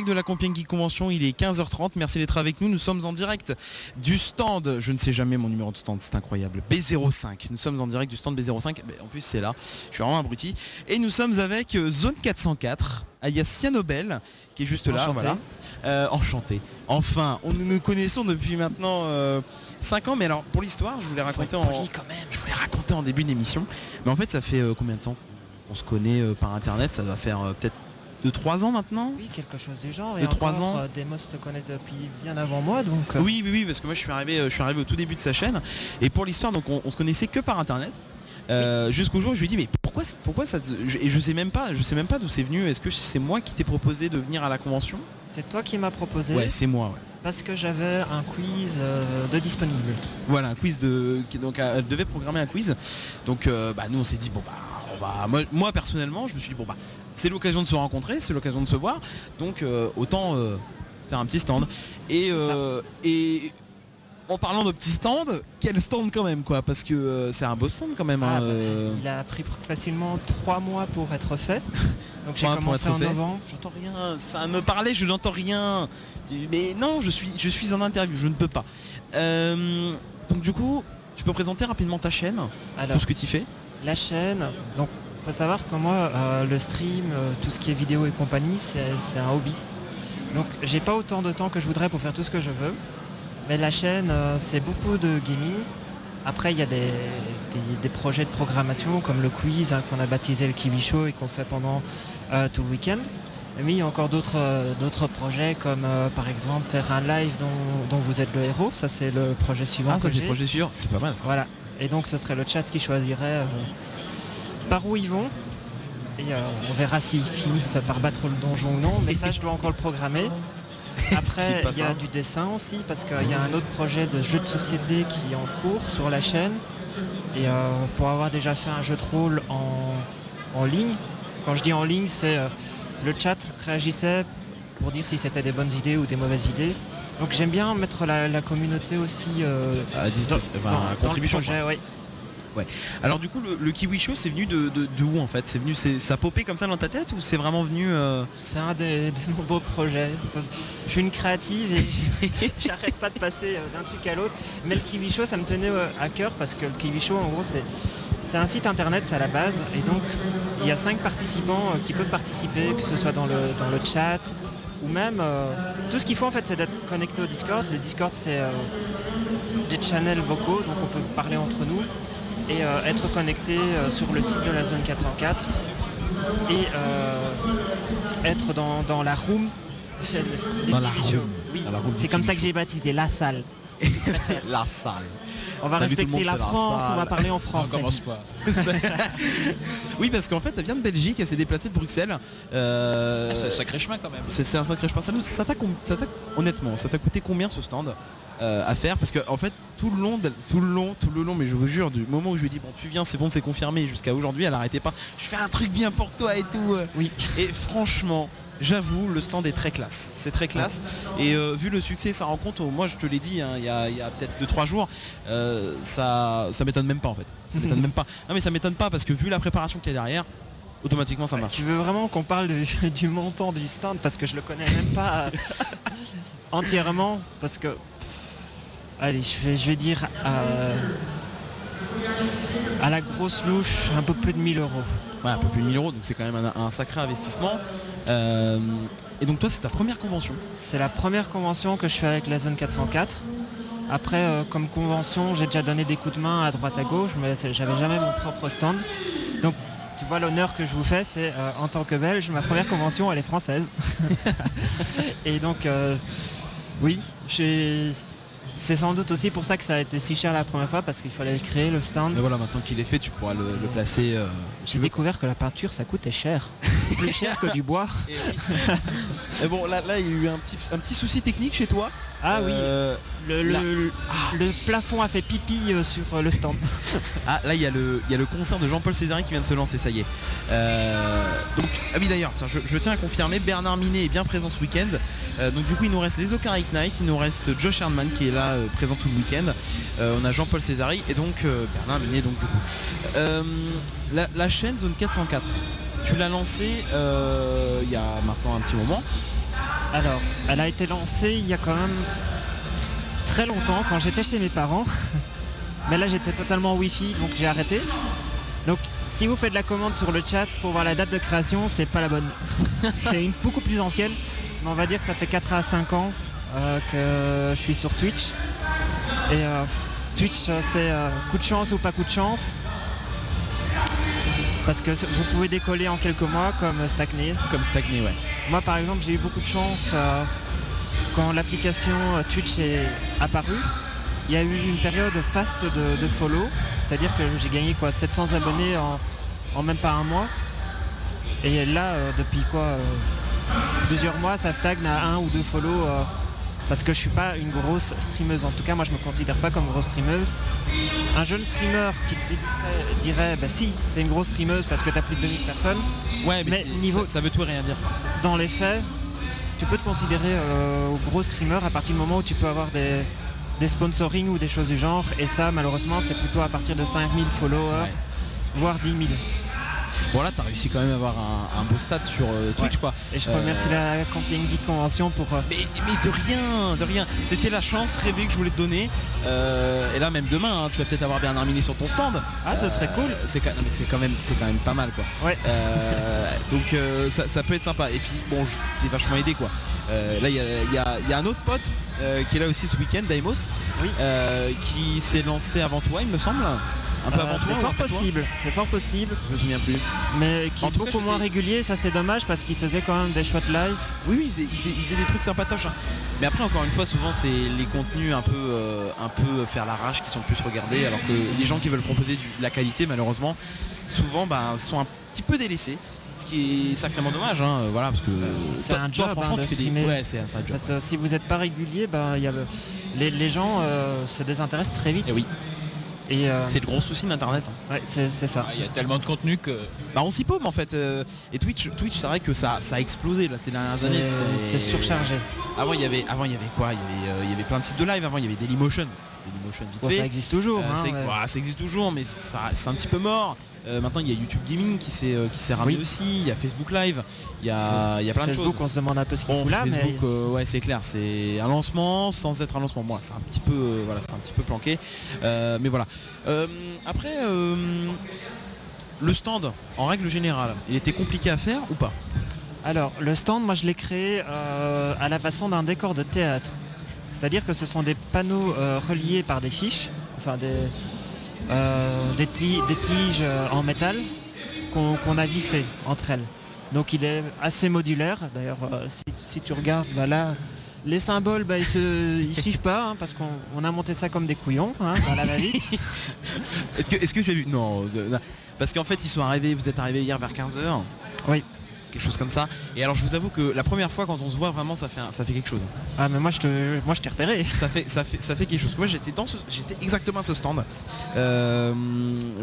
Direct de la Compiègne Geek Convention, il est 15h30, merci d'être avec nous, nous sommes en direct du stand, je ne sais jamais mon numéro de stand, c'est incroyable, B05, nous sommes en direct du stand B05, Ben, en plus c'est là, je suis vraiment abruti, et nous sommes avec euh, Zone 404, alias Cyanobel, qui est juste là, Enchanté. voilà. Euh, enchanté. Enfin, on, nous nous connaissons depuis maintenant 5 ans, mais alors pour l'histoire, je voulais raconter en, je voulais raconter en début d'émission, mais en fait ça fait euh, combien de temps qu'on se connaît euh, par internet? Ça doit faire euh, peut-être 2-3 ans maintenant? Oui, quelque chose du genre. De Et trois encore, ans? euh, Demos te connaît depuis bien avant moi, donc. euh, Oui, oui, oui, parce que moi je suis arrivé, euh, je suis arrivé au tout début de sa chaîne. Et pour l'histoire, donc on, on se connaissait que par internet. Euh, Jusqu'au jour où je lui ai dit mais pourquoi pourquoi ça je- et je sais même pas je sais même pas d'où c'est venu est-ce que c'est moi qui t'ai proposé de venir à la convention? C'est toi qui m'as proposé. ouais c'est moi ouais. Parce que j'avais un quiz euh, de disponible. voilà un quiz de donc elle devait programmer un quiz donc euh, bah, nous on s'est dit bon bah on va moi, moi, personnellement je me suis dit bon bah c'est l'occasion de se rencontrer c'est l'occasion de se voir donc euh, autant euh, faire un petit stand et euh, et en parlant de petits stands, quel stand quand même quoi? Parce que euh, c'est un beau stand quand même. hein, Ah, bah, euh. Il a pris facilement trois mois pour être fait. Donc j'ai commencé en fait. novembre. J'entends rien, ça me parlait, je n'entends rien. Mais non, je suis, je suis en interview, je ne peux pas. Euh, donc du coup, tu peux présenter rapidement ta chaîne, Alors, tout ce que tu fais. La chaîne, donc faut savoir que moi, euh, le stream, euh, tout ce qui est vidéo et compagnie, c'est un hobby. Donc j'ai pas autant de temps que je voudrais pour faire tout ce que je veux. Mais la chaîne, euh, c'est beaucoup de gaming. Après, il y a des, des- des projets de programmation comme le quiz hein, qu'on a baptisé le Kiwi Show et qu'on fait pendant tout le week-end. Mais il y a encore d'autres projets comme euh, par exemple faire un live dont, dont vous êtes le héros. Ça, c'est le projet suivant. Ah, ça c'est le projet sûr, c'est pas mal ça. Voilà. Et donc ce serait le chat qui choisirait euh, par où ils vont. Et euh, on verra s'ils finissent par battre le donjon ou non. Mais ça, je dois encore le programmer. Après, il y a ça. du dessin aussi, parce qu'il y a un autre projet de jeu de société qui est en cours sur la chaîne. Et euh, pour avoir déjà fait un jeu de rôle en, en ligne, quand je dis en ligne, c'est euh, le chat réagissait pour dire si c'était des bonnes idées ou des mauvaises idées. Donc j'aime bien mettre la, la communauté aussi euh, À dans- dans- à dans le contribution, projet. Alors du coup, le, Kiwi Show, c'est venu de, de- de où en fait? C'est venu, ça a popé comme ça dans ta tête ou c'est vraiment venu euh, C'est un des, des nombreux projets. Enfin, Je suis une créative et j'arrête pas de passer euh, d'un truc à l'autre. Mais le Kiwi Show, ça me tenait euh, à cœur parce que le Kiwi Show, en gros, c'est c'est un site internet à la base. Et donc, il y a cinq participants qui peuvent participer, que ce soit dans le, chat ou même... tout ce qu'il faut, en fait, c'est d'être connecté au Discord. Le Discord, c'est des channels vocaux, donc on peut parler entre nous. Et euh, être connecté euh, sur le site de la zone 404 et euh, être dans, dans la room Dans la room. Oui, c'est comme ça que j'ai baptisé la salle. la salle On va Salut respecter monde, la France, on va parler en français. On commence pas. oui, parce qu'en fait, elle vient de Belgique, elle s'est déplacée de Bruxelles. Euh, Ah, c'est un sacré chemin, quand même. C'est c'est un sacré chemin. Ça, nous- ça t'a com- ça t'a- honnêtement, ça t'a coûté combien ce stand euh, à faire? Parce que en fait, tout le long, de- tout le long, tout le long, mais je vous jure, du moment où je lui ai dit bon, tu viens, c'est bon, c'est confirmé, jusqu'à aujourd'hui, elle arrêtait pas. Je fais un truc bien pour toi et tout. Oui. Et franchement. J'avoue, le stand est très classe. C'est très classe. Et euh, vu le succès, ça rencontre, moi je te l'ai dit, hein, il y a, peut-être 2-3 jours, euh, ça, ça m'étonne même pas en fait. Ça m'étonne même pas. Non mais ça m'étonne pas parce que vu la préparation qu'il y a derrière, automatiquement ça marche. Tu veux vraiment qu'on parle du, du montant du stand parce que je le connais même pas euh, entièrement parce que pff, allez je vais, je vais dire euh, à la grosse louche un peu plus de 1000 euros. Ouais, un peu plus de 1000 euros, donc c'est quand même un, un sacré investissement. Euh, et donc toi c'est ta première convention C'est la première convention que je fais avec la zone 404. Après, euh, comme convention, j'ai déjà donné des coups de main à droite à gauche, mais j'avais jamais mon propre stand. Donc, tu vois, l'honneur que je vous fais, c'est euh, en tant que Belge, ma première convention, elle est française. Et donc, oui, j'ai- c'est sans doute aussi pour ça que ça a été si cher la première fois, parce qu'il fallait le créer, le stand. Mais voilà, maintenant qu'il est fait, tu pourras le, le placer. euh, J'ai découvert que la peinture, ça coûtait cher. Plus cher que du bois. Et bon, là, là, il y a eu un petit, un petit souci technique chez toi. Ah oui, Euh, le, là- le- le plafond a fait pipi euh, sur euh, le stand. Ah là il y, a le- il y a le concert de Jean-Paul Césarin qui vient de se lancer, ça y est. Euh, donc ah oui d'ailleurs, tiens, je, je tiens à confirmer, Bernard Minet est bien présent ce week-end. Euh, donc du coup il nous reste les Ocaric Night, il nous reste Josh Herdman qui est là euh, présent tout le week-end. Euh, on a Jean-Paul Césari et donc euh, Bernard Minet donc du coup. La, chaîne Zone 404, tu l'as lancée euh, il y a maintenant un petit moment. Alors, elle a été lancée il y a quand même très longtemps, quand j'étais chez mes parents. Mais là, j'étais totalement Wi-Fi, donc j'ai arrêté. Donc, si vous faites la commande sur le chat pour voir la date de création, c'est pas la bonne. c'est une beaucoup plus ancienne. Mais on va dire que ça fait 4 à 5 ans euh, que je suis sur Twitch. Et euh, Twitch, c'est coup de chance ou pas coup de chance. Parce que vous pouvez décoller en quelques mois comme stagner. Comme stagner, ouais. Moi par exemple j'ai eu beaucoup de chance euh, quand l'application euh, Twitch est apparue. Il y a eu une période fast de, de follow, c'est-à-dire que j'ai gagné quoi 700 abonnés en, en même pas un mois. Et là euh, depuis quoi euh, plusieurs mois ça stagne à un ou deux follow euh, parce que je suis pas une grosse streameuse. En tout cas moi je me considère pas comme grosse streameuse. Un jeune streamer qui débuterait dirait bah si t'es une grosse streameuse parce que t'as plus de 2000 personnes. Ouais mais, niveau ça, ça veut tout rien dire. dans les faits, tu peux te considérer euh, gros streamer à partir du moment où tu peux avoir des, des sponsoring ou des choses du genre. Et ça, malheureusement, c'est plutôt à partir de 5000 followers, voire 10 000. Bon là t'as réussi quand même à avoir un, un beau stade sur euh, Twitch quoi. Et je Euh, remercie la Camping Geek Convention pour... euh, Mais, mais de rien, de rien. C'était la chance rêvée que je voulais te donner. Euh, et là même demain, hein, tu vas peut-être avoir bien Arminé sur ton stand. Ah, ce serait cool. C'est quand, c'est même, c'est quand même pas mal quoi. Ouais. Euh, donc euh, ça, ça peut être sympa. Et puis bon, t'ai vachement aidé quoi. Euh, là il y a, il y a- il y a un autre pote euh, qui est là aussi ce week-end, Daimos, euh, qui s'est lancé avant toi, il me semble. Un peu avant c'est fort possible, c'est fort possible. Je me souviens plus. Mais qui En est cas, beaucoup moins régulier, ça c'est dommage parce qu'il faisait quand même des chouettes live. Oui, oui, il faisait, il faisait- il faisait des trucs sympatoches. hein. Mais après, encore une fois, souvent, c'est les contenus un peu, euh, un peu faire l'arrache qui sont plus regardés, alors que les gens qui veulent proposer du- de la qualité, malheureusement, souvent, bah, sont un petit peu délaissés. Ce qui est sacrément dommage, hein, voilà, parce que C'est toi- un job franchement, hein, tu fais des-. Ouais, c'est un job. Parce que si vous n'êtes pas régulier, ben, y a le- les, les gens euh, se désintéressent très vite. Et oui. Euh, C'est le gros souci d'internet. hein. ouais, c'est ça. Il y a tellement de contenu que. Bah on s'y paume en fait. euh, et Twitch, Twitch c'est vrai que ça, ça a explosé là ces dernières C'est- années. c'est surchargé. Avant il y avait, avant il y avait quoi? Il y avait, euh, il y avait plein de sites de live. Avant il y avait Dailymotion. Dailymotion vite Bon, fait. ça existe toujours, Euh, hein, ouais. voilà, ça existe toujours, mais ça, c'est un petit peu mort. Euh, maintenant il y a YouTube Gaming qui s'est, euh, qui s'est ramené Oui. aussi. Il y a Facebook Live. Il y a, il y a plein Facebook, de choses. on se demande un peu ce qu'il Bon, là, mais Facebook, euh, ouais, c'est clair, c'est un lancement sans être un lancement. Moi, c'est un petit peu, voilà, c'est un petit peu planqué. Mais voilà. Après, le stand, en règle générale, il était compliqué à faire ou pas? Alors, le stand, moi je l'ai créé à la façon d'un décor de théâtre. C'est-à-dire que ce sont des panneaux euh, reliés par des fiches, enfin des, euh, des, ti- des tiges euh, en métal qu'on a vissées entre elles. Donc il est assez modulaire. D'ailleurs, euh, si, si tu regardes, bah là, les symboles, bah, ils se ils suivent pas, hein, parce qu'on on a monté ça comme des couillons, hein, dans la va-vite. Est-ce que, est-ce que tu as vu? Non. parce qu'en fait ils sont arrivés, vous êtes arrivés hier vers 15h. Oui. Quelque chose comme ça. Et alors je vous avoue que la première fois quand on se voit vraiment ça fait, un- ça fait quelque chose. Ah mais moi je te moi je t'ai repéré. Ça fait, ça fait, ça fait quelque chose. Moi j'étais dans ce, j'étais exactement à ce stand. Euh,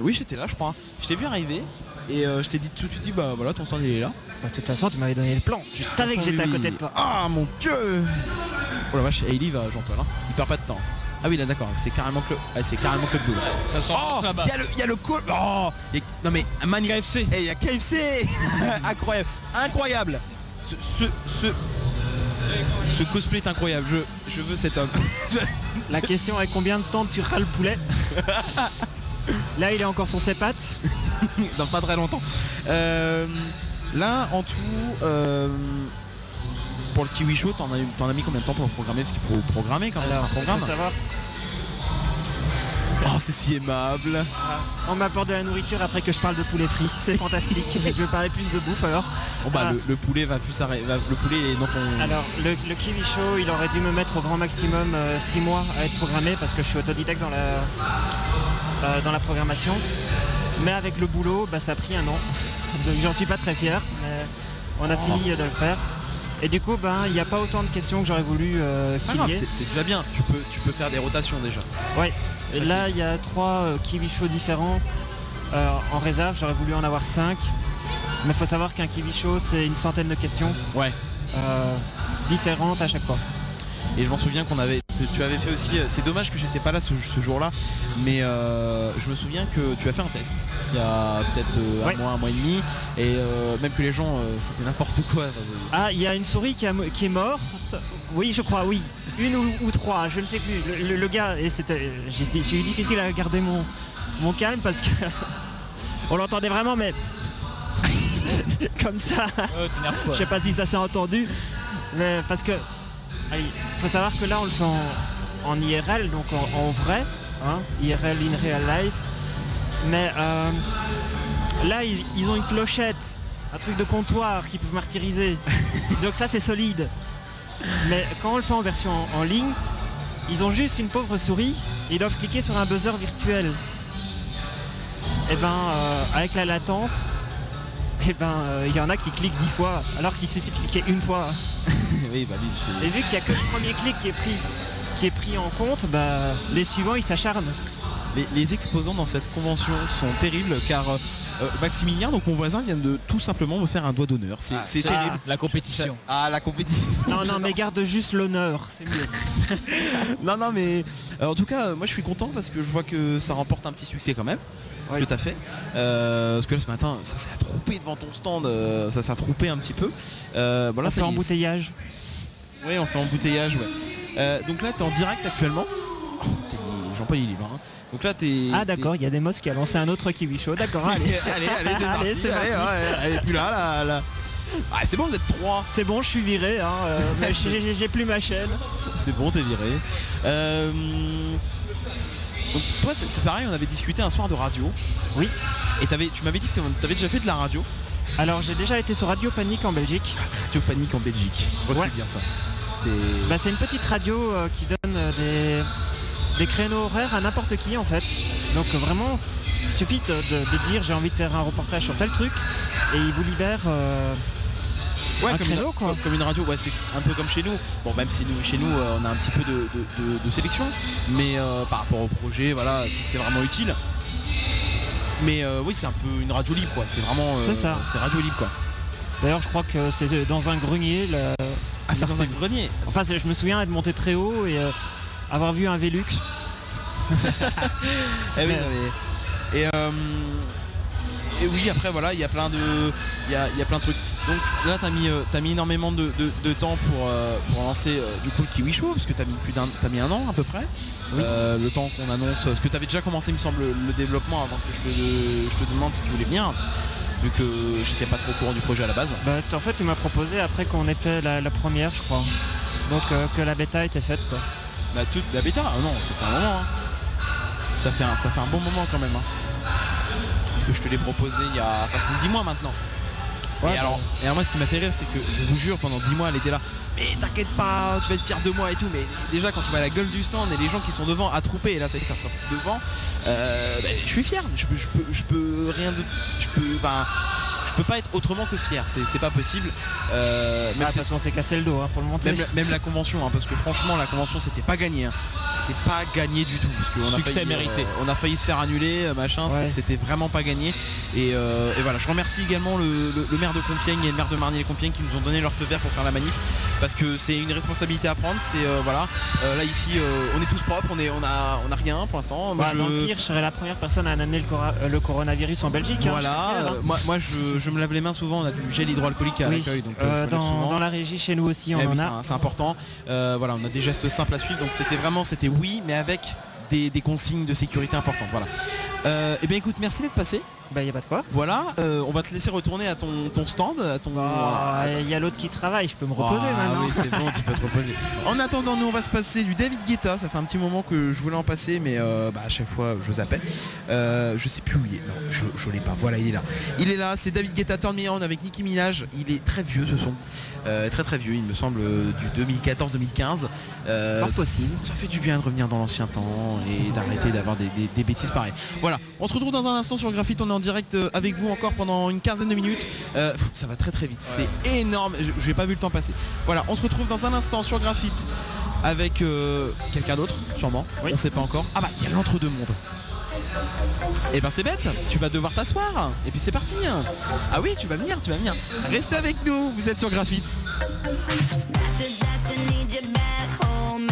oui j'étais là je crois. Je t'ai vu arriver et euh, je t'ai dit tout de suite dit bah voilà ton stand il est là. Bah, de toute façon tu m'avais donné le plan. Je savais que j'étais à côté de toi. Ah mon dieu Oh la vache, et il y va Jean-Paul, hein. il perd pas de temps. Ah oui là d'accord, c'est carrément Club. Ah, c'est carrément Club Blue. Ça sent Oh, là-bas. il y a le, il y a le co- Oh, y a- non mais un mani- Eh, il y a KFC. incroyable, incroyable. Ce, ce, ce, ce cosplay est incroyable. Je, je veux cet homme. Je- La question est combien de temps tu râles le poulet? Là il est encore sur ses pattes. Dans pas très longtemps. Euh, là en tout, euh, pour le Kiwi Show, t'en as, as mis combien de temps pour le programmer? Parce qu'il faut programmer quand même, c'est un programme. savoir. Oh c'est si aimable. On m'apporte de la nourriture après que je parle de poulet frit. C'est fantastique. je vais parler plus de bouffe alors. Bon bah Ah. le, le poulet va plus s'arrêter. va- Le poulet est ton. Alors le, le Kiwi Show il aurait dû me mettre au grand maximum 6 mois à être programmé parce que je suis autodidacte dans la, euh, dans la programmation. Mais avec le boulot, bah, ça a pris un an. Donc j'en suis pas très fier. Mais on a Oh. fini de le faire. Et du coup, ben, il n'y a pas autant de questions que j'aurais voulu euh, C'est qu'il y ait. c'est déjà bien. Tu peux, tu peux faire des rotations déjà. Ouais. Et là, il y a trois euh, kiwi différents euh, en réserve. J'aurais voulu en avoir cinq. Mais il faut savoir qu'un kiwi show, c'est une centaine de questions. Ouais. euh, différentes à chaque fois. Et je m'en souviens qu'on avait, tu- avais fait aussi. euh, C'est dommage que j'étais pas là ce, ce jour-là, mais euh, je me souviens que tu as fait un test il y a peut-être euh, un Ouais. mois, un mois et demi, et euh, même que les gens, euh, c'était n'importe quoi. Ah, il y a une souris qui, a mo- qui est morte. Oui, je crois, oui. Une ou, ou trois, je ne sais plus. Le, le- le gars, et c'était, j'ai j'ai eu difficile à garder mon, mon calme parce que on l'entendait vraiment, mais comme ça. Je sais pas si ça s'est entendu, mais parce que il faut savoir que là on le fait en, en IRL, donc en, en vrai, hein, IRL in real life. Mais euh, là ils, ils ont une clochette, un truc de comptoir qu'ils peuvent martyriser. donc ça c'est solide. Mais quand on le fait en version en, en ligne, ils ont juste une pauvre souris, ils doivent cliquer sur un buzzer virtuel. Et ben euh, avec la latence, et ben euh, il y en a qui cliquent dix fois alors qu'il suffit de cliquer une fois. oui, bah oui, Et vu qu'il n'y a que le premier clic qui est pris, qui est pris en compte, bah, les suivants ils s'acharnent. Les, les exposants dans cette convention sont terribles car euh, euh, Maximilien, donc mon voisin, vient de tout simplement me faire un doigt d'honneur. C'est c'est- terrible. la compétition. Ah, la compétition. Non, non, mais garde juste l'honneur, c'est mieux. non, non, mais euh, en tout cas, euh, moi je suis content parce que je vois que ça remporte un petit succès quand même. Que t'as fait. Euh, parce que là ce matin, ça s'est attroupé devant ton stand, euh, ça s'est attroupé un petit peu. Euh, bon, là, On fait embouteillage. Oui, on fait embouteillage, ouais. Euh, donc là, t'es en direct actuellement. Oh, Jean-Paul il est libre. hein. Donc là, t'es. Ah d'accord, il y a des mosques qui a lancé un autre kiwi show. D'accord, allez. allez, allez, c'est parti. c'est allez, parti. ouais, elle est plus là, là, là. Ah, c'est bon, vous êtes trois. C'est bon, je suis viré, hein, euh, j'ai plus ma chaîne. C'est bon, t'es viré. Euh, Donc toi, c'est pareil, on avait discuté un soir de radio. Oui. Et tu m'avais dit que t'avais déjà fait de la radio. Alors j'ai déjà été sur Radio Panique en Belgique. Radio Panique en Belgique. Retiens Ouais. bien ça. C'est Bah, c'est une petite radio euh, qui donne euh, des, des créneaux horaires à n'importe qui en fait. Donc euh, vraiment, il suffit de, de- de dire j'ai envie de faire un reportage sur tel truc et il vous libère euh, Ouais, un comme, créneau une, quoi. comme- comme une radio, ouais, c'est un peu comme chez nous. Bon, même si nous, chez nous, euh, on a un petit peu de, de- de- de sélection, mais euh, par rapport au projet, voilà, si c'est vraiment utile. Mais euh, oui, c'est un peu une radio libre, quoi. C'est vraiment, euh, C'est ça. c'est radio libre, quoi. D'ailleurs je crois que c'est dans un grenier. Ah, c'est dans un grenier. Enfin je me souviens être monté très haut et avoir vu un Velux. Eh oui, non, mais- Et, et oui, après voilà, il y a plein de, il y a, il y a plein de trucs. Donc là, t'as mis, euh, t'as mis énormément de, de- de temps pour, euh, pour lancer euh, du coup le Kiwi Show, parce que t'as mis plus d'un, t'as mis un an à peu près. Euh, le temps qu'on annonce, parce que t'avais déjà commencé, il me semble, le développement avant que je te, je te demande si tu voulais venir, vu que j'étais pas trop au courant du projet à la base. Bah, en fait tu m'as proposé après qu'on ait fait la, la première je crois. Donc euh, que la bêta était faite quoi. La, toute, la bêta, ah non, ça fait un moment. hein. Ça, fait un, ça fait un bon moment quand même. hein. Que je te l'ai proposé il y a facile 10 mois maintenant. et, alors, et alors moi ce qui m'a fait rire c'est que je vous jure pendant 10 mois elle était là. Mais t'inquiète pas, tu vas être fier de moi et tout. Mais déjà quand tu vois la gueule du stand et les gens qui sont devant à trouper et là ça, ça se retrouve devant, euh, ben, je suis fier. Je peux, je peux, je peux rien de. Je peux. Enfin. Peux pas être autrement que fier, c'est pas possible. Euh, Ah, de toute façon on s'est cassé le dos hein, pour le monter. même, la- même la convention, hein, parce que franchement la convention c'était pas gagné. hein. C'était pas gagné du tout. Parce qu'on a Succès failli, mérité. euh, on a failli se faire annuler, euh, machin, Ouais. c'était vraiment pas gagné. Et, euh, et voilà, je remercie également le, le- le maire de Compiègne et le maire de Marny et Compiègne qui nous ont donné leur feu vert pour faire la manif. Parce que c'est une responsabilité à prendre. C'est voilà. Là ici on est tous propres, on est on a on a rien pour l'instant. Moi, Bah, je- Dans le pire, je serais la première personne à amener le, coronavirus en Belgique. Voilà, je moi, moi je, je me lave les mains souvent, on a du gel hydroalcoolique à Oui, l'accueil. Donc, euh, je lave dans, la régie chez nous aussi on Eh en oui, a. c'est important. Euh, voilà, on a des gestes simples à suivre. Donc c'était vraiment, c'était oui, mais avec des, des consignes de sécurité importantes. Voilà. Euh, eh bien écoute, merci d'être passé. Bah y a pas de quoi. Voilà, euh, on va te laisser retourner à ton, ton stand, à ton. Ah, Il y a l'autre qui travaille, je peux me reposer Ah maintenant. oui, c'est bon, tu peux te reposer. En attendant, nous on va se passer du David Guetta. Ça fait un petit moment que je voulais en passer, mais euh, bah, à chaque fois je zappais. Euh, je sais plus où il est. Non, je, je l'ai pas. Voilà, il est là. Il est là. C'est David Guetta Turn Me On avec Nicki Minaj. Il est très vieux ce son, très très vieux. Il me semble du 2014-2015. Euh, Fort possible. Ça fait du bien de revenir dans l'ancien temps et d'arrêter d'avoir des, des- des bêtises pareilles. Voilà, on se retrouve dans un instant sur Graphite. On est en direct euh, avec vous encore pendant une quinzaine de minutes. Euh, ça va très très vite. C'est énorme. Je n'ai pas vu le temps passer. Voilà, on se retrouve dans un instant sur Graphite avec euh, quelqu'un d'autre, sûrement. On sait pas encore. Ah bah, il y a l'entre-deux mondes. Et ben c'est bête, tu vas devoir t'asseoir et puis c'est parti. Ah oui, tu vas venir, tu vas venir. Restez avec nous, vous êtes sur Graphite. Doctor, doctor, need you back home.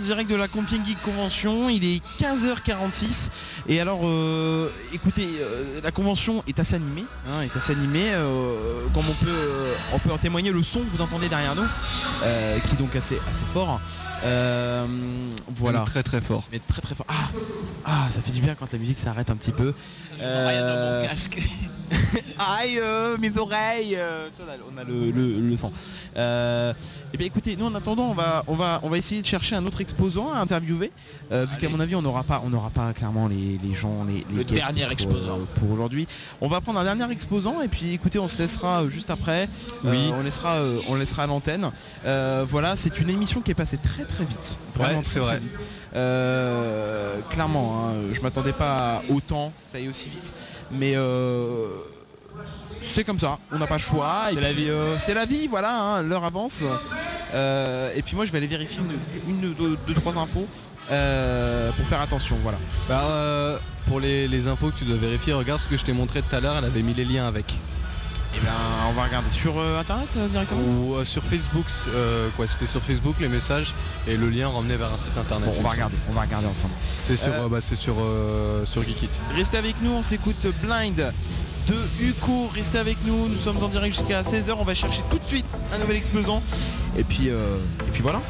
Direct de la Camping Geek Convention, il est 15h46 et alors euh, écoutez euh, la convention est assez animée, hein, est euh, comme on peut on peut en témoigner le son que vous entendez derrière nous qui est donc assez assez fort. Euh, voilà. Très très fort. Mais très très fort. Ah, ah ça fait du bien quand la musique s'arrête un petit peu. Rien dans mon Euh, casque. Aïe, euh, mes oreilles. euh, ça, on a, le, le, le sang. Euh, eh bien, écoutez, nous en attendant, on va, on va, on va essayer de chercher un autre exposant à interviewer. euh, vu qu'à mon avis, on n'aura pas, on n'aura pas clairement les, les gens, les, les Le dernier pour, exposant. euh, pour aujourd'hui. On va prendre un dernier exposant et puis, écoutez, on se laissera juste après. Oui. Euh, on laissera, euh, on laissera à l'antenne. Euh, voilà, c'est une émission qui est passée très très vite. Vraiment Ouais, c'est vrai. vite. Euh, clairement, hein, je m'attendais pas autant, ça y est aussi vite. Mais euh, c'est comme ça, on n'a pas le choix. C'est la vie. c'est la vie, voilà, hein, l'heure avance. Euh, et puis moi je vais aller vérifier une, une, deux, deux, trois infos euh, pour faire attention, voilà. Bah, euh, pour les, les infos que tu dois vérifier, regarde ce que je t'ai montré tout à l'heure, elle avait mis les liens avec. Et ben on va regarder sur euh, internet euh, directement? Ou euh, sur Facebook, quoi, c'était sur Facebook les messages et le lien ramenait vers un site internet. Bon, on va regarder, on va regarder ensemble. semble. C'est sur, bah, c'est sur, sur Geekit. Restez avec nous, on s'écoute Blind de Uko. Restez avec nous, nous sommes en direct jusqu'à 16h. On va chercher tout de suite un nouvel exposant. Et puis, euh, et puis voilà.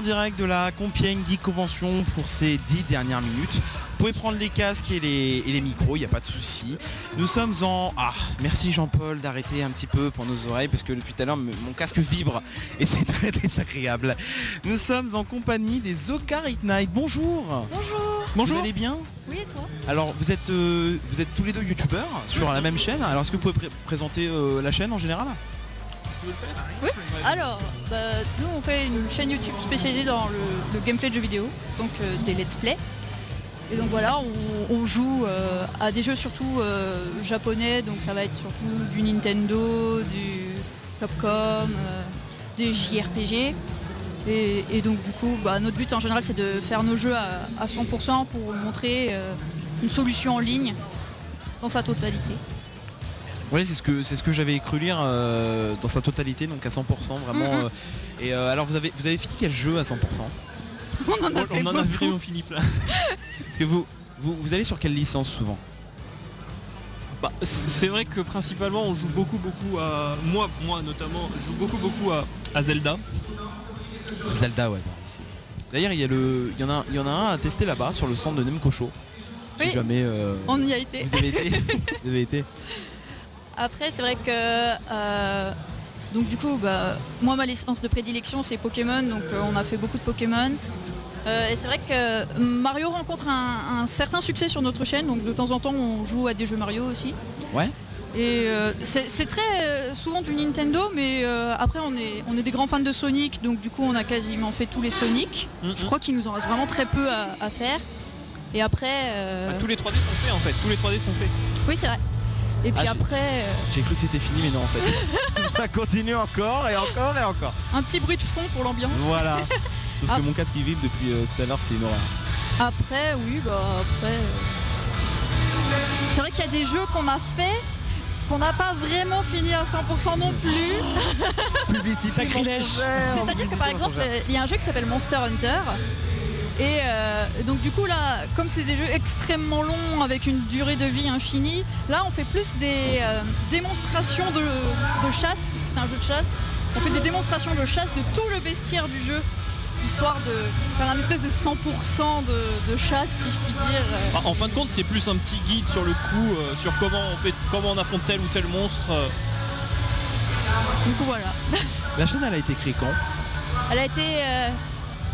En direct de la Compiègne Geek Convention pour ces dix dernières minutes. Vous pouvez prendre les casques et les, et les micros, il n'y a pas de souci. Nous sommes en... Ah, merci Jean-Paul d'arrêter un petit peu pour nos oreilles parce que depuis tout à l'heure mon casque vibre et c'est très désagréable. Nous sommes en compagnie des Ocar It Night. Bonjour Bonjour Bonjour Vous allez bien? Oui, et toi? Alors vous êtes, euh, vous êtes tous les deux youtubeurs sur la même chaîne. Alors est-ce que vous pouvez pré- présenter euh, la chaîne en général? Oui. Alors, bah, nous on fait une chaîne YouTube spécialisée dans le, gameplay de jeux vidéo, donc euh, des let's play. Et donc voilà, on, joue euh, à des jeux surtout euh, japonais, donc ça va être surtout du Nintendo, du Capcom, des JRPG. Et, donc du coup, bah, notre but en général c'est de faire nos jeux à, à 100% pour montrer une solution en ligne dans sa totalité. Oui, c'est ce que c'est ce que j'avais cru lire euh, dans sa totalité, donc à 100% vraiment. Euh, et euh, alors vous avez vous avez fini quel jeu à 100% On en a fait en a beaucoup. vraiment fini plein. Parce que vous, vous vous allez sur quelle licence souvent? Bah, c'est vrai que principalement on joue beaucoup beaucoup à moi moi notamment je joue beaucoup beaucoup à, à Zelda. Zelda, ouais. c'est- D'ailleurs, il y a le, il y en a, il y en a un à tester là-bas sur le centre de Nemcocho. Si Oui, jamais. euh, on y a été. Vous avez été. vous avez été. Après, c'est vrai que euh, donc du coup, bah, moi ma licence de prédilection c'est Pokémon, donc euh, on a fait beaucoup de Pokémon. Euh, et c'est vrai que Mario rencontre un, un certain succès sur notre chaîne, donc de temps en temps on joue à des jeux Mario aussi. Ouais. Et c'est très souvent du Nintendo, mais après on est, on est des grands fans de Sonic, donc du coup on a quasiment fait tous les Sonic. Je crois qu'il nous en reste vraiment très peu à, à faire. Et après... Bah, tous les 3D sont faits en fait, tous les 3D sont faits. Oui c'est vrai. Et puis Ah, après, euh, J'ai cru que c'était fini, mais non en fait. Ça continue encore et encore et encore. un petit bruit de fond pour l'ambiance. Voilà. Sauf Ah. que mon casque il vibre depuis euh, tout à l'heure, c'est une horreur. Après, oui, bah après. euh, C'est vrai qu'il y a des jeux qu'on a fait qu'on n'a pas vraiment fini à 100% non plus. Publicité Sacrilège. C'est-à-dire que par exemple, il y a un jeu qui s'appelle Monster Hunter. Et euh, donc du coup là, comme c'est des jeux extrêmement longs avec une durée de vie infinie, là on fait plus des euh, démonstrations de, de chasse, puisque c'est un jeu de chasse. On fait des démonstrations de chasse de tout le bestiaire du jeu, histoire de faire un espèce de 100% de, de chasse, si je puis dire. Bah, en fin de compte c'est plus un petit guide sur le coup, euh, sur comment on fait comment on affronte tel ou tel monstre. Du coup voilà. La chaîne elle a été créée quand? Elle a été.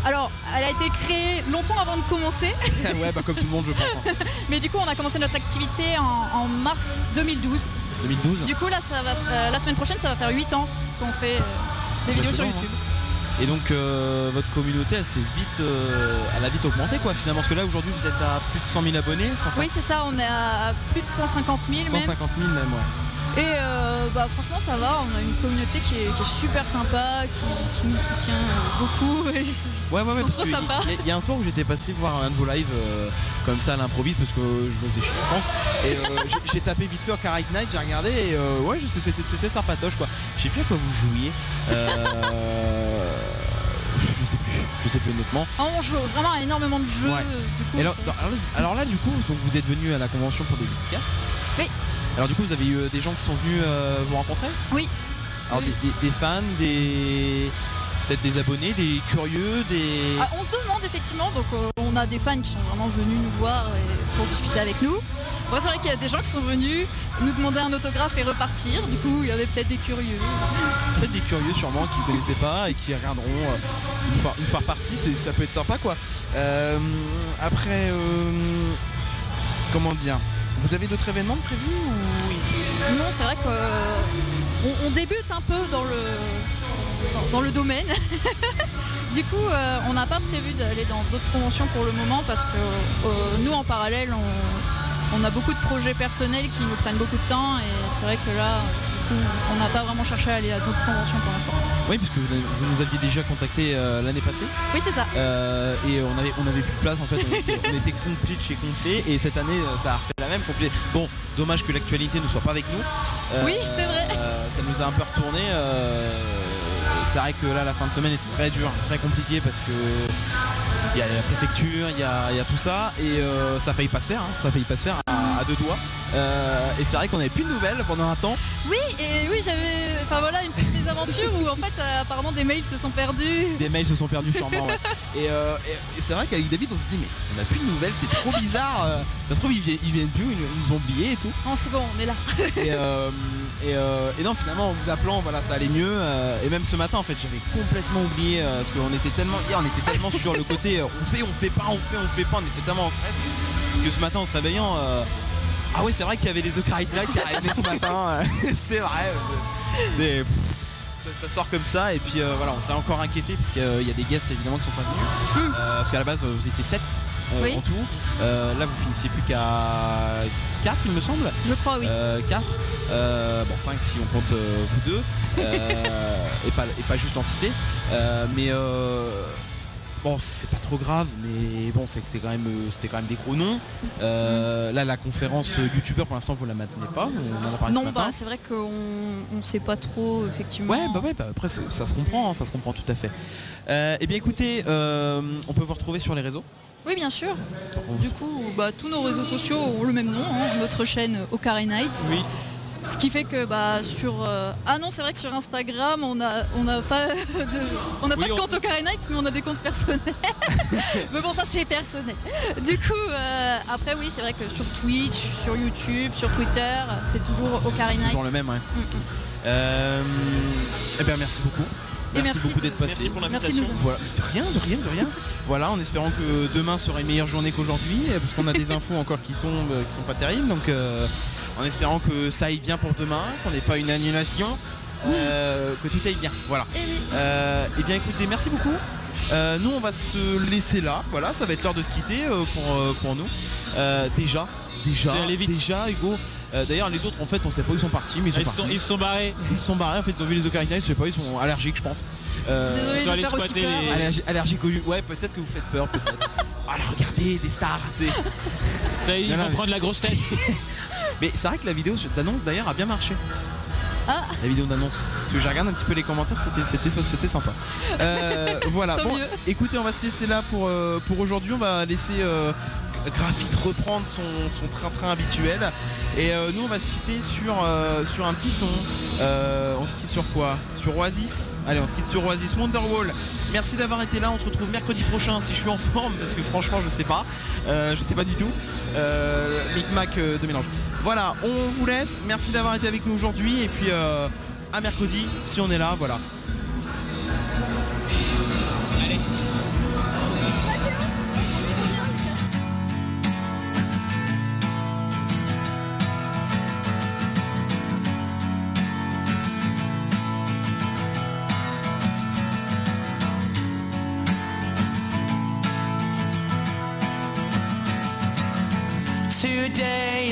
Alors, elle a été créée longtemps avant de commencer. Ouais, bah comme tout le monde je pense. hein. Mais du coup, on a commencé notre activité en, en mars 2012. 2012. Du coup, là, ça va, euh, la semaine prochaine, ça va faire 8 ans qu'on fait euh, des vidéos sur YouTube. Et donc euh, votre communauté elle s'est vite, elle a vite augmenté quoi finalement parce que là aujourd'hui vous êtes à plus de 100 000 abonnés, 150 Oui, c'est ça, on est à plus de 150 000 même. 150 000 même ouais. Et bah, franchement, ça va, on a une communauté qui est, qui est super sympa, qui, qui nous soutient euh, beaucoup. et Ouais, ouais, ouais, parce trop que sympas. il y a- il y, a un soir où j'étais passé voir un de vos lives euh, comme ça à l'improviste parce que je me faisais chier, je pense. Et euh, j'ai- tapé vite fait Carrot Night, j'ai regardé et euh, ouais, je sais, c'était sympatoche quoi. Je sais plus à quoi vous jouiez. Euh, je sais plus, je sais plus honnêtement. Ah, on joue vraiment à énormément de jeux. Ouais. Du coup, Et alors, c'est- dans- alors, alors là du coup, donc vous êtes venu à la convention pour des dédicaces. Oui. Alors du coup vous avez eu euh, des gens qui sont venus euh, vous rencontrer? Oui. Alors Oui. des, des- des fans, des peut-être des abonnés, des curieux, des. Ah, on se demande effectivement, donc euh, on a des fans qui sont vraiment venus nous voir et- pour discuter avec nous. Bon, c'est vrai qu'il y a des gens qui sont venus nous demander un autographe et repartir, du coup il y avait peut-être des curieux. peut-être des curieux sûrement qui connaissaient pas et qui regarderont euh, une fois, une fois c'est- ça peut être sympa quoi. Euh, après, euh, comment dire? Vous avez d'autres événements prévus ou... Non, c'est vrai qu'on on débute un peu dans le, dans, le domaine. du coup, euh, on n'a pas prévu d'aller dans d'autres conventions pour le moment parce que euh, nous, en parallèle, on, on a beaucoup de projets personnels qui nous prennent beaucoup de temps et c'est vrai que là, coup, on n'a pas vraiment cherché à aller à d'autres conventions pour l'instant. Oui, parce que vous, vous nous aviez déjà contacté euh, l'année passée. Oui, c'est ça. Euh, et on avait, on avait plus de place en fait, on était, on était complet de chez complet et cette année euh, ça a refait la même complet. Bon, dommage que l'actualité ne soit pas avec nous. Oui, c'est vrai. ça nous a un peu retourné. Euh, c'est vrai que là la fin de semaine était très dure, très compliquée parce que il y a la préfecture, il y a, il y a tout ça et euh, ça a failli pas se faire, hein, ça a failli pas se faire à, à deux doigts. Euh, et c'est vrai qu'on avait plus de nouvelles pendant un temps. Oui, et oui, j'avais. Enfin voilà, une petite mésaventure où en fait, euh, apparemment, des mails se sont perdus. Des mails se sont perdus sûrement. ouais. Et, et- et c'est vrai qu'avec David, on s'est dit mais on a plus de nouvelles, c'est trop bizarre. ça se trouve ils viennent, ils viennent plus, ils, ils nous ont oubliés et tout. Non, c'est bon, on est là. et, et, non finalement en vous appelant voilà ça allait mieux et même ce matin en fait j'avais complètement oublié euh, parce qu'on était tellement on était tellement sur le côté euh, on fait on fait pas on fait on fait pas on était tellement en stress que ce matin en se réveillant euh, ah oui c'est vrai qu'il y avait les Ocarina qui arrivaient ce matin c'est vrai c'est ça, sort comme ça et puis voilà on s'est encore inquiété parce qu'il y a des guests évidemment qui sont pas venus parce qu'à la base vous étiez 7 Oui. en tout Euh, là vous finissiez plus qu'à 4 il me semble Je crois, oui. 4 bon 5 si on compte euh, vous deux Euh, et, pas, et pas juste l'entité Euh, mais euh, bon c'est pas trop grave mais bon c'est que c'était quand même euh, c'était quand même des gros noms Euh, là la conférence euh, youtubeur pour l'instant vous la maintenez pas on en a parlé ce Non, matin bah c'est vrai qu'on on sait pas trop, effectivement. Ouais, bah ouais, bah après ça se comprend, hein, ça se comprend tout à fait. Euh, eh bien écoutez, euh, on peut vous retrouver sur les réseaux. Oui, bien sûr. Du coup, bah, tous nos réseaux sociaux ont le même nom, hein, notre chaîne Okari Nights. Oui. Ce qui fait que bah sur euh, ah non c'est vrai que sur Instagram on a on n'a pas de on n'a Oui, pas de compte Okari Nights mais on a des comptes personnels. mais bon ça c'est personnel. Du coup euh, après oui c'est vrai que sur Twitch, sur YouTube, sur Twitter c'est toujours Okari Nights. Toujours le même, ouais. Mm, mm. Euh, eh bien merci beaucoup. Merci, merci beaucoup d'être passé. merci pour l'invitation. Voilà, de rien, de rien, de rien. Voilà, en espérant que demain sera une meilleure journée qu'aujourd'hui, euh, parce qu'on a des infos encore qui tombent, euh, qui sont pas terribles. Donc, euh, en espérant que ça aille bien pour demain, qu'on n'ait pas une annulation, euh, que tout aille bien. Voilà. Euh, eh bien, écoutez, merci beaucoup. Euh, nous, on va se laisser là. Voilà, ça va être l'heure de se quitter euh, pour, euh, pour nous. Euh, déjà, déjà, déjà, Hugo. Euh, D'ailleurs, les autres, en fait, on sait pas où ils sont partis, mais ils sont Ils partis. sont- ils se sont barrés. Ils se sont barrés. En fait, ils ont vu les Ocarina, je sais pas, ils sont allergiques, je pense. Euh, Ils sont squatter les- allergi- allergiques au Ouais, peut-être que vous faites peur, peut-être. ah là, regardez, des stars, tu sais. Ça, ils Non, non, vont mais- prendre la grosse tête. Mais c'est vrai que la vidéo d'annonce d'ailleurs a bien marché. Ah. La vidéo d'annonce. Parce que j'ai regardé un petit peu les commentaires, c'était c'était c'était sympa. Euh, voilà. Tant Bon, mieux. écoutez, on va se laisser là pour euh, pour aujourd'hui. On va laisser euh, Graphite reprendre son train-train habituel. Et euh, nous, on va se quitter sur euh, sur un petit son. Euh, on se quitte sur quoi? Sur Oasis? Allez, on se quitte sur Oasis Wonderwall. Merci d'avoir été là. On se retrouve mercredi prochain si je suis en forme, parce que franchement, je sais pas. Je sais pas du tout. Micmac de mélange. Voilà, on vous laisse. Merci d'avoir été avec nous aujourd'hui. Et puis à mercredi, si on est là, voilà.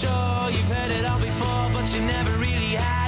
Sure you've heard it all before, but you never really had.